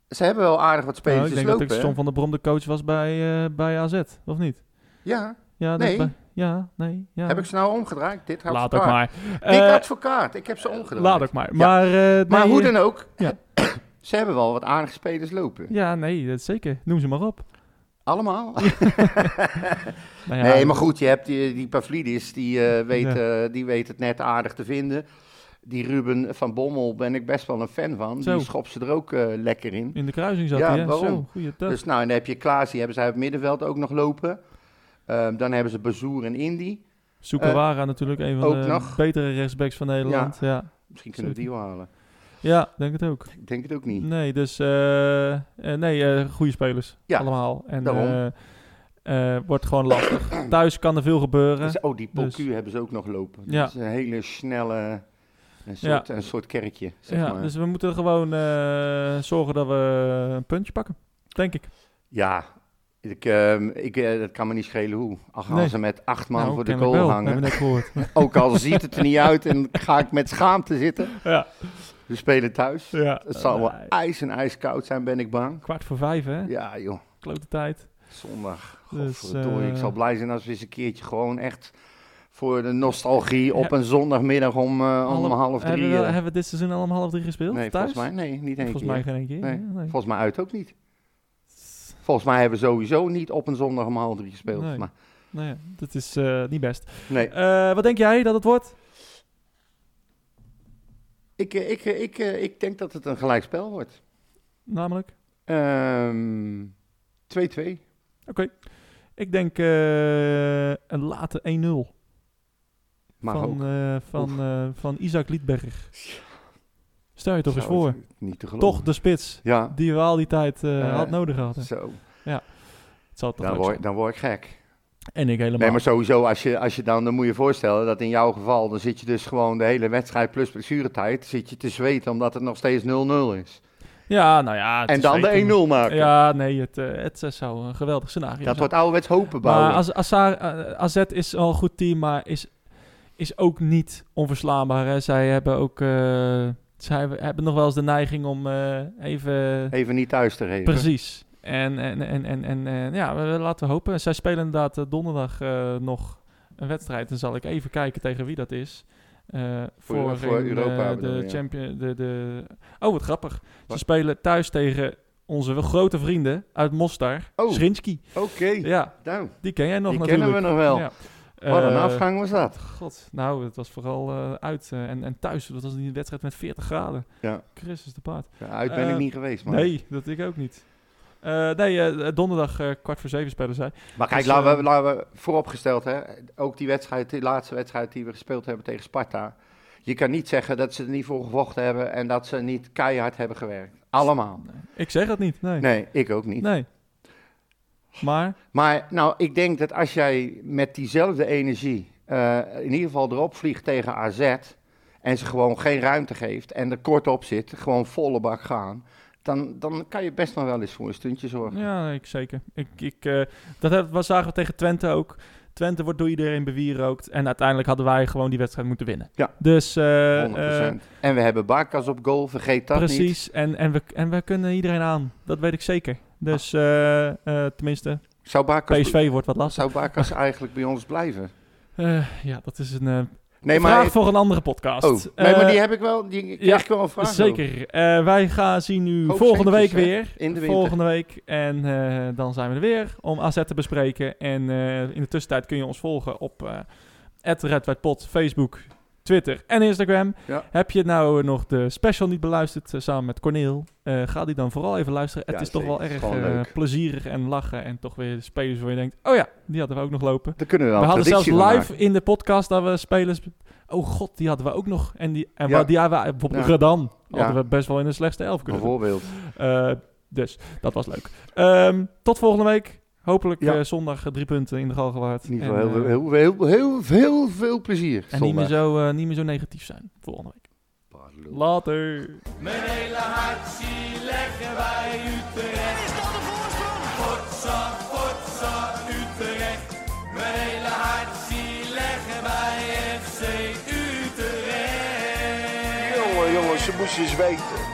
Speaker 2: ze hebben wel aardig wat
Speaker 1: Nou,
Speaker 2: spelers
Speaker 1: ik denk
Speaker 2: lopen,
Speaker 1: dat ik? John van der Brom de coach was bij, bij AZ, of niet?
Speaker 2: Ja,
Speaker 1: Ja,
Speaker 2: Nee.
Speaker 1: bij- ja, nee. Ja.
Speaker 2: heb ik ze nou omgedraaid? Dit
Speaker 1: Laat
Speaker 2: advocaat.
Speaker 1: ook maar. Eh,
Speaker 2: advocaat, ik heb ze omgedraaid.
Speaker 1: laat ook maar.
Speaker 2: Ja.
Speaker 1: Maar, eh,
Speaker 2: Maar
Speaker 1: nee,
Speaker 2: hoe dan ook,
Speaker 1: ja.
Speaker 2: Ze hebben wel wat aardige spelers lopen.
Speaker 1: Ja, nee, dat zeker. Noem ze maar op.
Speaker 2: Allemaal. [laughs]
Speaker 1: Nou ja,
Speaker 2: nee, maar goed, je hebt die, die Pavlidis, die, eh, weet, eh, die weet het net aardig te vinden. Die Ruben van Bommel ben ik best wel een fan van.
Speaker 1: Zo.
Speaker 2: Die schopt ze er ook eh, lekker in.
Speaker 1: In de kruising zat
Speaker 2: Ja,
Speaker 1: hij,
Speaker 2: waarom?
Speaker 1: Zo.
Speaker 2: Dus nou, en dan heb je Klaas, die hebben zij op het middenveld ook nog lopen. Ehm, dan hebben ze Bazoer en Indy.
Speaker 1: Sukawara natuurlijk, een van de
Speaker 2: nog.
Speaker 1: betere rechtsbacks van Nederland. Ja,
Speaker 2: Misschien kunnen we die wel halen.
Speaker 1: Ja denk het ook.
Speaker 2: Ik denk het ook niet.
Speaker 1: Nee, dus eh, eh, nee, eh goede spelers.
Speaker 2: Ja,
Speaker 1: allemaal. En
Speaker 2: daarom.
Speaker 1: wordt gewoon lastig. [clears throat] Thuis kan er veel gebeuren.
Speaker 2: Dus, oh, die Polku
Speaker 1: Dus-
Speaker 2: hebben ze ook nog lopen.
Speaker 1: Ja.
Speaker 2: Dat is een hele snelle, een soort, een soort kerkje, zeg
Speaker 1: ja,
Speaker 2: maar.
Speaker 1: dus we moeten gewoon zorgen dat we een puntje pakken. Denk ik.
Speaker 2: Ja, ik, ehm, ik, dat kan me niet schelen hoe. Al gaan
Speaker 1: Nee.
Speaker 2: ze met acht man
Speaker 1: Nou,
Speaker 2: voor de goal hangen. [laughs] Ook al ziet het er niet uit en ga ik met schaamte zitten.
Speaker 1: ja.
Speaker 2: We spelen thuis.
Speaker 1: ja.
Speaker 2: Het zal wel
Speaker 1: Nee.
Speaker 2: ijs en ijskoud zijn, ben ik bang.
Speaker 1: Kwart voor vijf, hè?
Speaker 2: Ja, joh.
Speaker 1: Klote tijd.
Speaker 2: Zondag.
Speaker 1: Dus,
Speaker 2: Godverdorie.
Speaker 1: eh,
Speaker 2: Ik zal blij zijn als we eens een keertje gewoon echt voor de nostalgie op
Speaker 1: Ja.
Speaker 2: een zondagmiddag om, eh, om half drie.
Speaker 1: Hebben we,
Speaker 2: eh,
Speaker 1: hebben we dit seizoen al om half drie gespeeld?
Speaker 2: nee,
Speaker 1: thuis?
Speaker 2: volgens mij nee, niet één
Speaker 1: Volgens
Speaker 2: keer.
Speaker 1: mij geen één keer.
Speaker 2: Nee.
Speaker 1: nee.
Speaker 2: Volgens mij uit ook niet. Volgens mij hebben we sowieso niet op een zondag om half drie gespeeld.
Speaker 1: Nee.
Speaker 2: Maar,
Speaker 1: Nou ja, dat is eh, niet best.
Speaker 2: nee.
Speaker 1: Eh, wat denk jij dat het wordt?
Speaker 2: Ik, eh, ik, eh, ik, eh, ik denk dat het een gelijkspel wordt.
Speaker 1: Namelijk?
Speaker 2: Ehm, 2-2.
Speaker 1: Oké. Ik denk eh, een late 1-0
Speaker 2: Maar ook.
Speaker 1: van, eh, van, eh, van Isaac Liedberger. Stel je toch eens
Speaker 2: Zo,
Speaker 1: voor.
Speaker 2: Niet te.
Speaker 1: Toch de spits
Speaker 2: Ja.
Speaker 1: die we al die tijd had nodig hadden.
Speaker 2: Zo.
Speaker 1: Het zal toch
Speaker 2: Dan word, dan word ik gek.
Speaker 1: En ik helemaal.
Speaker 2: Nee, maar sowieso, als je, als je dan, dan moet je voorstellen dat in jouw geval, dan zit je dus gewoon de hele wedstrijd plus blessuretijd, zit je te zweten omdat het nog steeds 0-0 is.
Speaker 1: Ja, nou ja.
Speaker 2: En dan de
Speaker 1: weten.
Speaker 2: 1-0 maken.
Speaker 1: Ja, nee, het, eh, het zou een geweldig scenario
Speaker 2: dat
Speaker 1: zijn.
Speaker 2: wordt ouderwets hopen bouwen.
Speaker 1: Maar eh, AZ is al een goed team, maar is, is ook niet onverslaanbaar. Hè. Zij hebben ook eh, zij hebben nog wel eens de neiging om even...
Speaker 2: Even niet thuis te geven.
Speaker 1: Precies. En, en, en, en, en eh, ja, we, laten we hopen. Zij spelen inderdaad eh, donderdag eh, nog een wedstrijd. Dan zal ik even kijken tegen wie dat is. Eh,
Speaker 2: Voor- voor
Speaker 1: in,
Speaker 2: Europa
Speaker 1: eh, de champion, de, de... Oh, wat grappig. Ze spelen thuis tegen onze grote vrienden uit Mostar.
Speaker 2: Oh. Oké,
Speaker 1: Ja,
Speaker 2: nou,
Speaker 1: die ken jij nog
Speaker 2: die
Speaker 1: natuurlijk.
Speaker 2: kennen we nog wel.
Speaker 1: Ja.
Speaker 2: Wat een
Speaker 1: Eh,
Speaker 2: afgang was dat.
Speaker 1: God, nou, het was vooral eh, uit eh, en, en thuis. Dat was die wedstrijd met 40 graden.
Speaker 2: Ja.
Speaker 1: Christus de paard.
Speaker 2: Ja, uit ben ik
Speaker 1: Eh,
Speaker 2: niet geweest, man.
Speaker 1: Nee, dat ik ook niet. Eh, nee, eh, donderdag eh, kwart voor zeven spelen zij.
Speaker 2: Maar kijk,
Speaker 1: Dus,
Speaker 2: laten, we, laten we vooropgesteld, hè, ook die wedstrijd, die laatste wedstrijd die we gespeeld hebben tegen Sparta. Je kan niet zeggen dat ze er niet voor gevochten hebben en dat ze niet keihard hebben gewerkt. Allemaal.
Speaker 1: Ik zeg het niet, nee.
Speaker 2: Nee, ik ook niet.
Speaker 1: Nee. Maar,
Speaker 2: Maar nou, ik denk dat als jij met diezelfde energie in ieder geval erop vliegt tegen AZ en ze gewoon geen ruimte geeft en er kort op zit, gewoon volle bak gaan, dan, dan kan je best nog wel eens voor een stuntje zorgen.
Speaker 1: ja, ik zeker. Ik, ik, eh, dat wat zagen we tegen Twente ook. Twente wordt door iedereen bewierookt. En uiteindelijk hadden wij gewoon die wedstrijd moeten winnen.
Speaker 2: Ja.
Speaker 1: Dus, eh,
Speaker 2: 100%.
Speaker 1: eh,
Speaker 2: en we hebben Barkas op goal, vergeet dat niet.
Speaker 1: precies. En, en, we, en we kunnen iedereen aan. Dat weet ik zeker. Dus, eh, eh, tenminste,
Speaker 2: Zou Barkas,
Speaker 1: PSV wordt wat lastig.
Speaker 2: zou Barkas [laughs] eigenlijk bij ons blijven?
Speaker 1: Eh, ja, dat is een eh,
Speaker 2: Nee,
Speaker 1: vraag
Speaker 2: maar,
Speaker 1: voor een andere podcast.
Speaker 2: oh, nee, maar
Speaker 1: Eh,
Speaker 2: die heb ik wel, die
Speaker 1: ja,
Speaker 2: ik wel een vraag.
Speaker 1: Zeker. Eh, wij gaan zien u
Speaker 2: Hoop
Speaker 1: volgende week weer.
Speaker 2: in de
Speaker 1: volgende week. En eh, dan zijn we er weer om AZ te bespreken. En in de tussentijd kun je ons volgen op uh, @redwhitepot, Facebook, Twitter en Instagram.
Speaker 2: Ja.
Speaker 1: Heb je nou nog de special niet beluisterd eh, samen met Corneel? eh, ga die dan vooral even luisteren.
Speaker 2: Ja,
Speaker 1: het is toch wel erg
Speaker 2: leuk.
Speaker 1: plezierig en lachen. En toch weer spelers waar je denkt, oh ja, die hadden we ook nog lopen.
Speaker 2: Daar kunnen we
Speaker 1: We hadden zelfs live in de podcast dat we spelers... Oh god, die hadden we ook nog. En die, en
Speaker 2: Ja.
Speaker 1: wat die hadden we bijvoorbeeld
Speaker 2: Ja.
Speaker 1: Hadden we best wel in de slechtste elf kunnen.
Speaker 2: Bijvoorbeeld.
Speaker 1: Dus, dat was leuk. Ehm, tot volgende week. Hopelijk
Speaker 2: Ja.
Speaker 1: eh, zondag eh, drie punten in de Galgenwaard.
Speaker 2: In ieder
Speaker 1: En,
Speaker 2: geval heel,
Speaker 1: eh,
Speaker 2: heel, heel, heel, heel veel plezier.
Speaker 1: en niet meer, zo, eh, niet meer zo negatief zijn volgende week. Later.
Speaker 3: Mijn hele hart zie leggen wij Utrecht. Is dat de voorsprong? Potsa, potsa, Utrecht. Mijn hele hart zie leggen wij FC Utrecht.
Speaker 4: Jongen, jongens, ze moesten eens weten.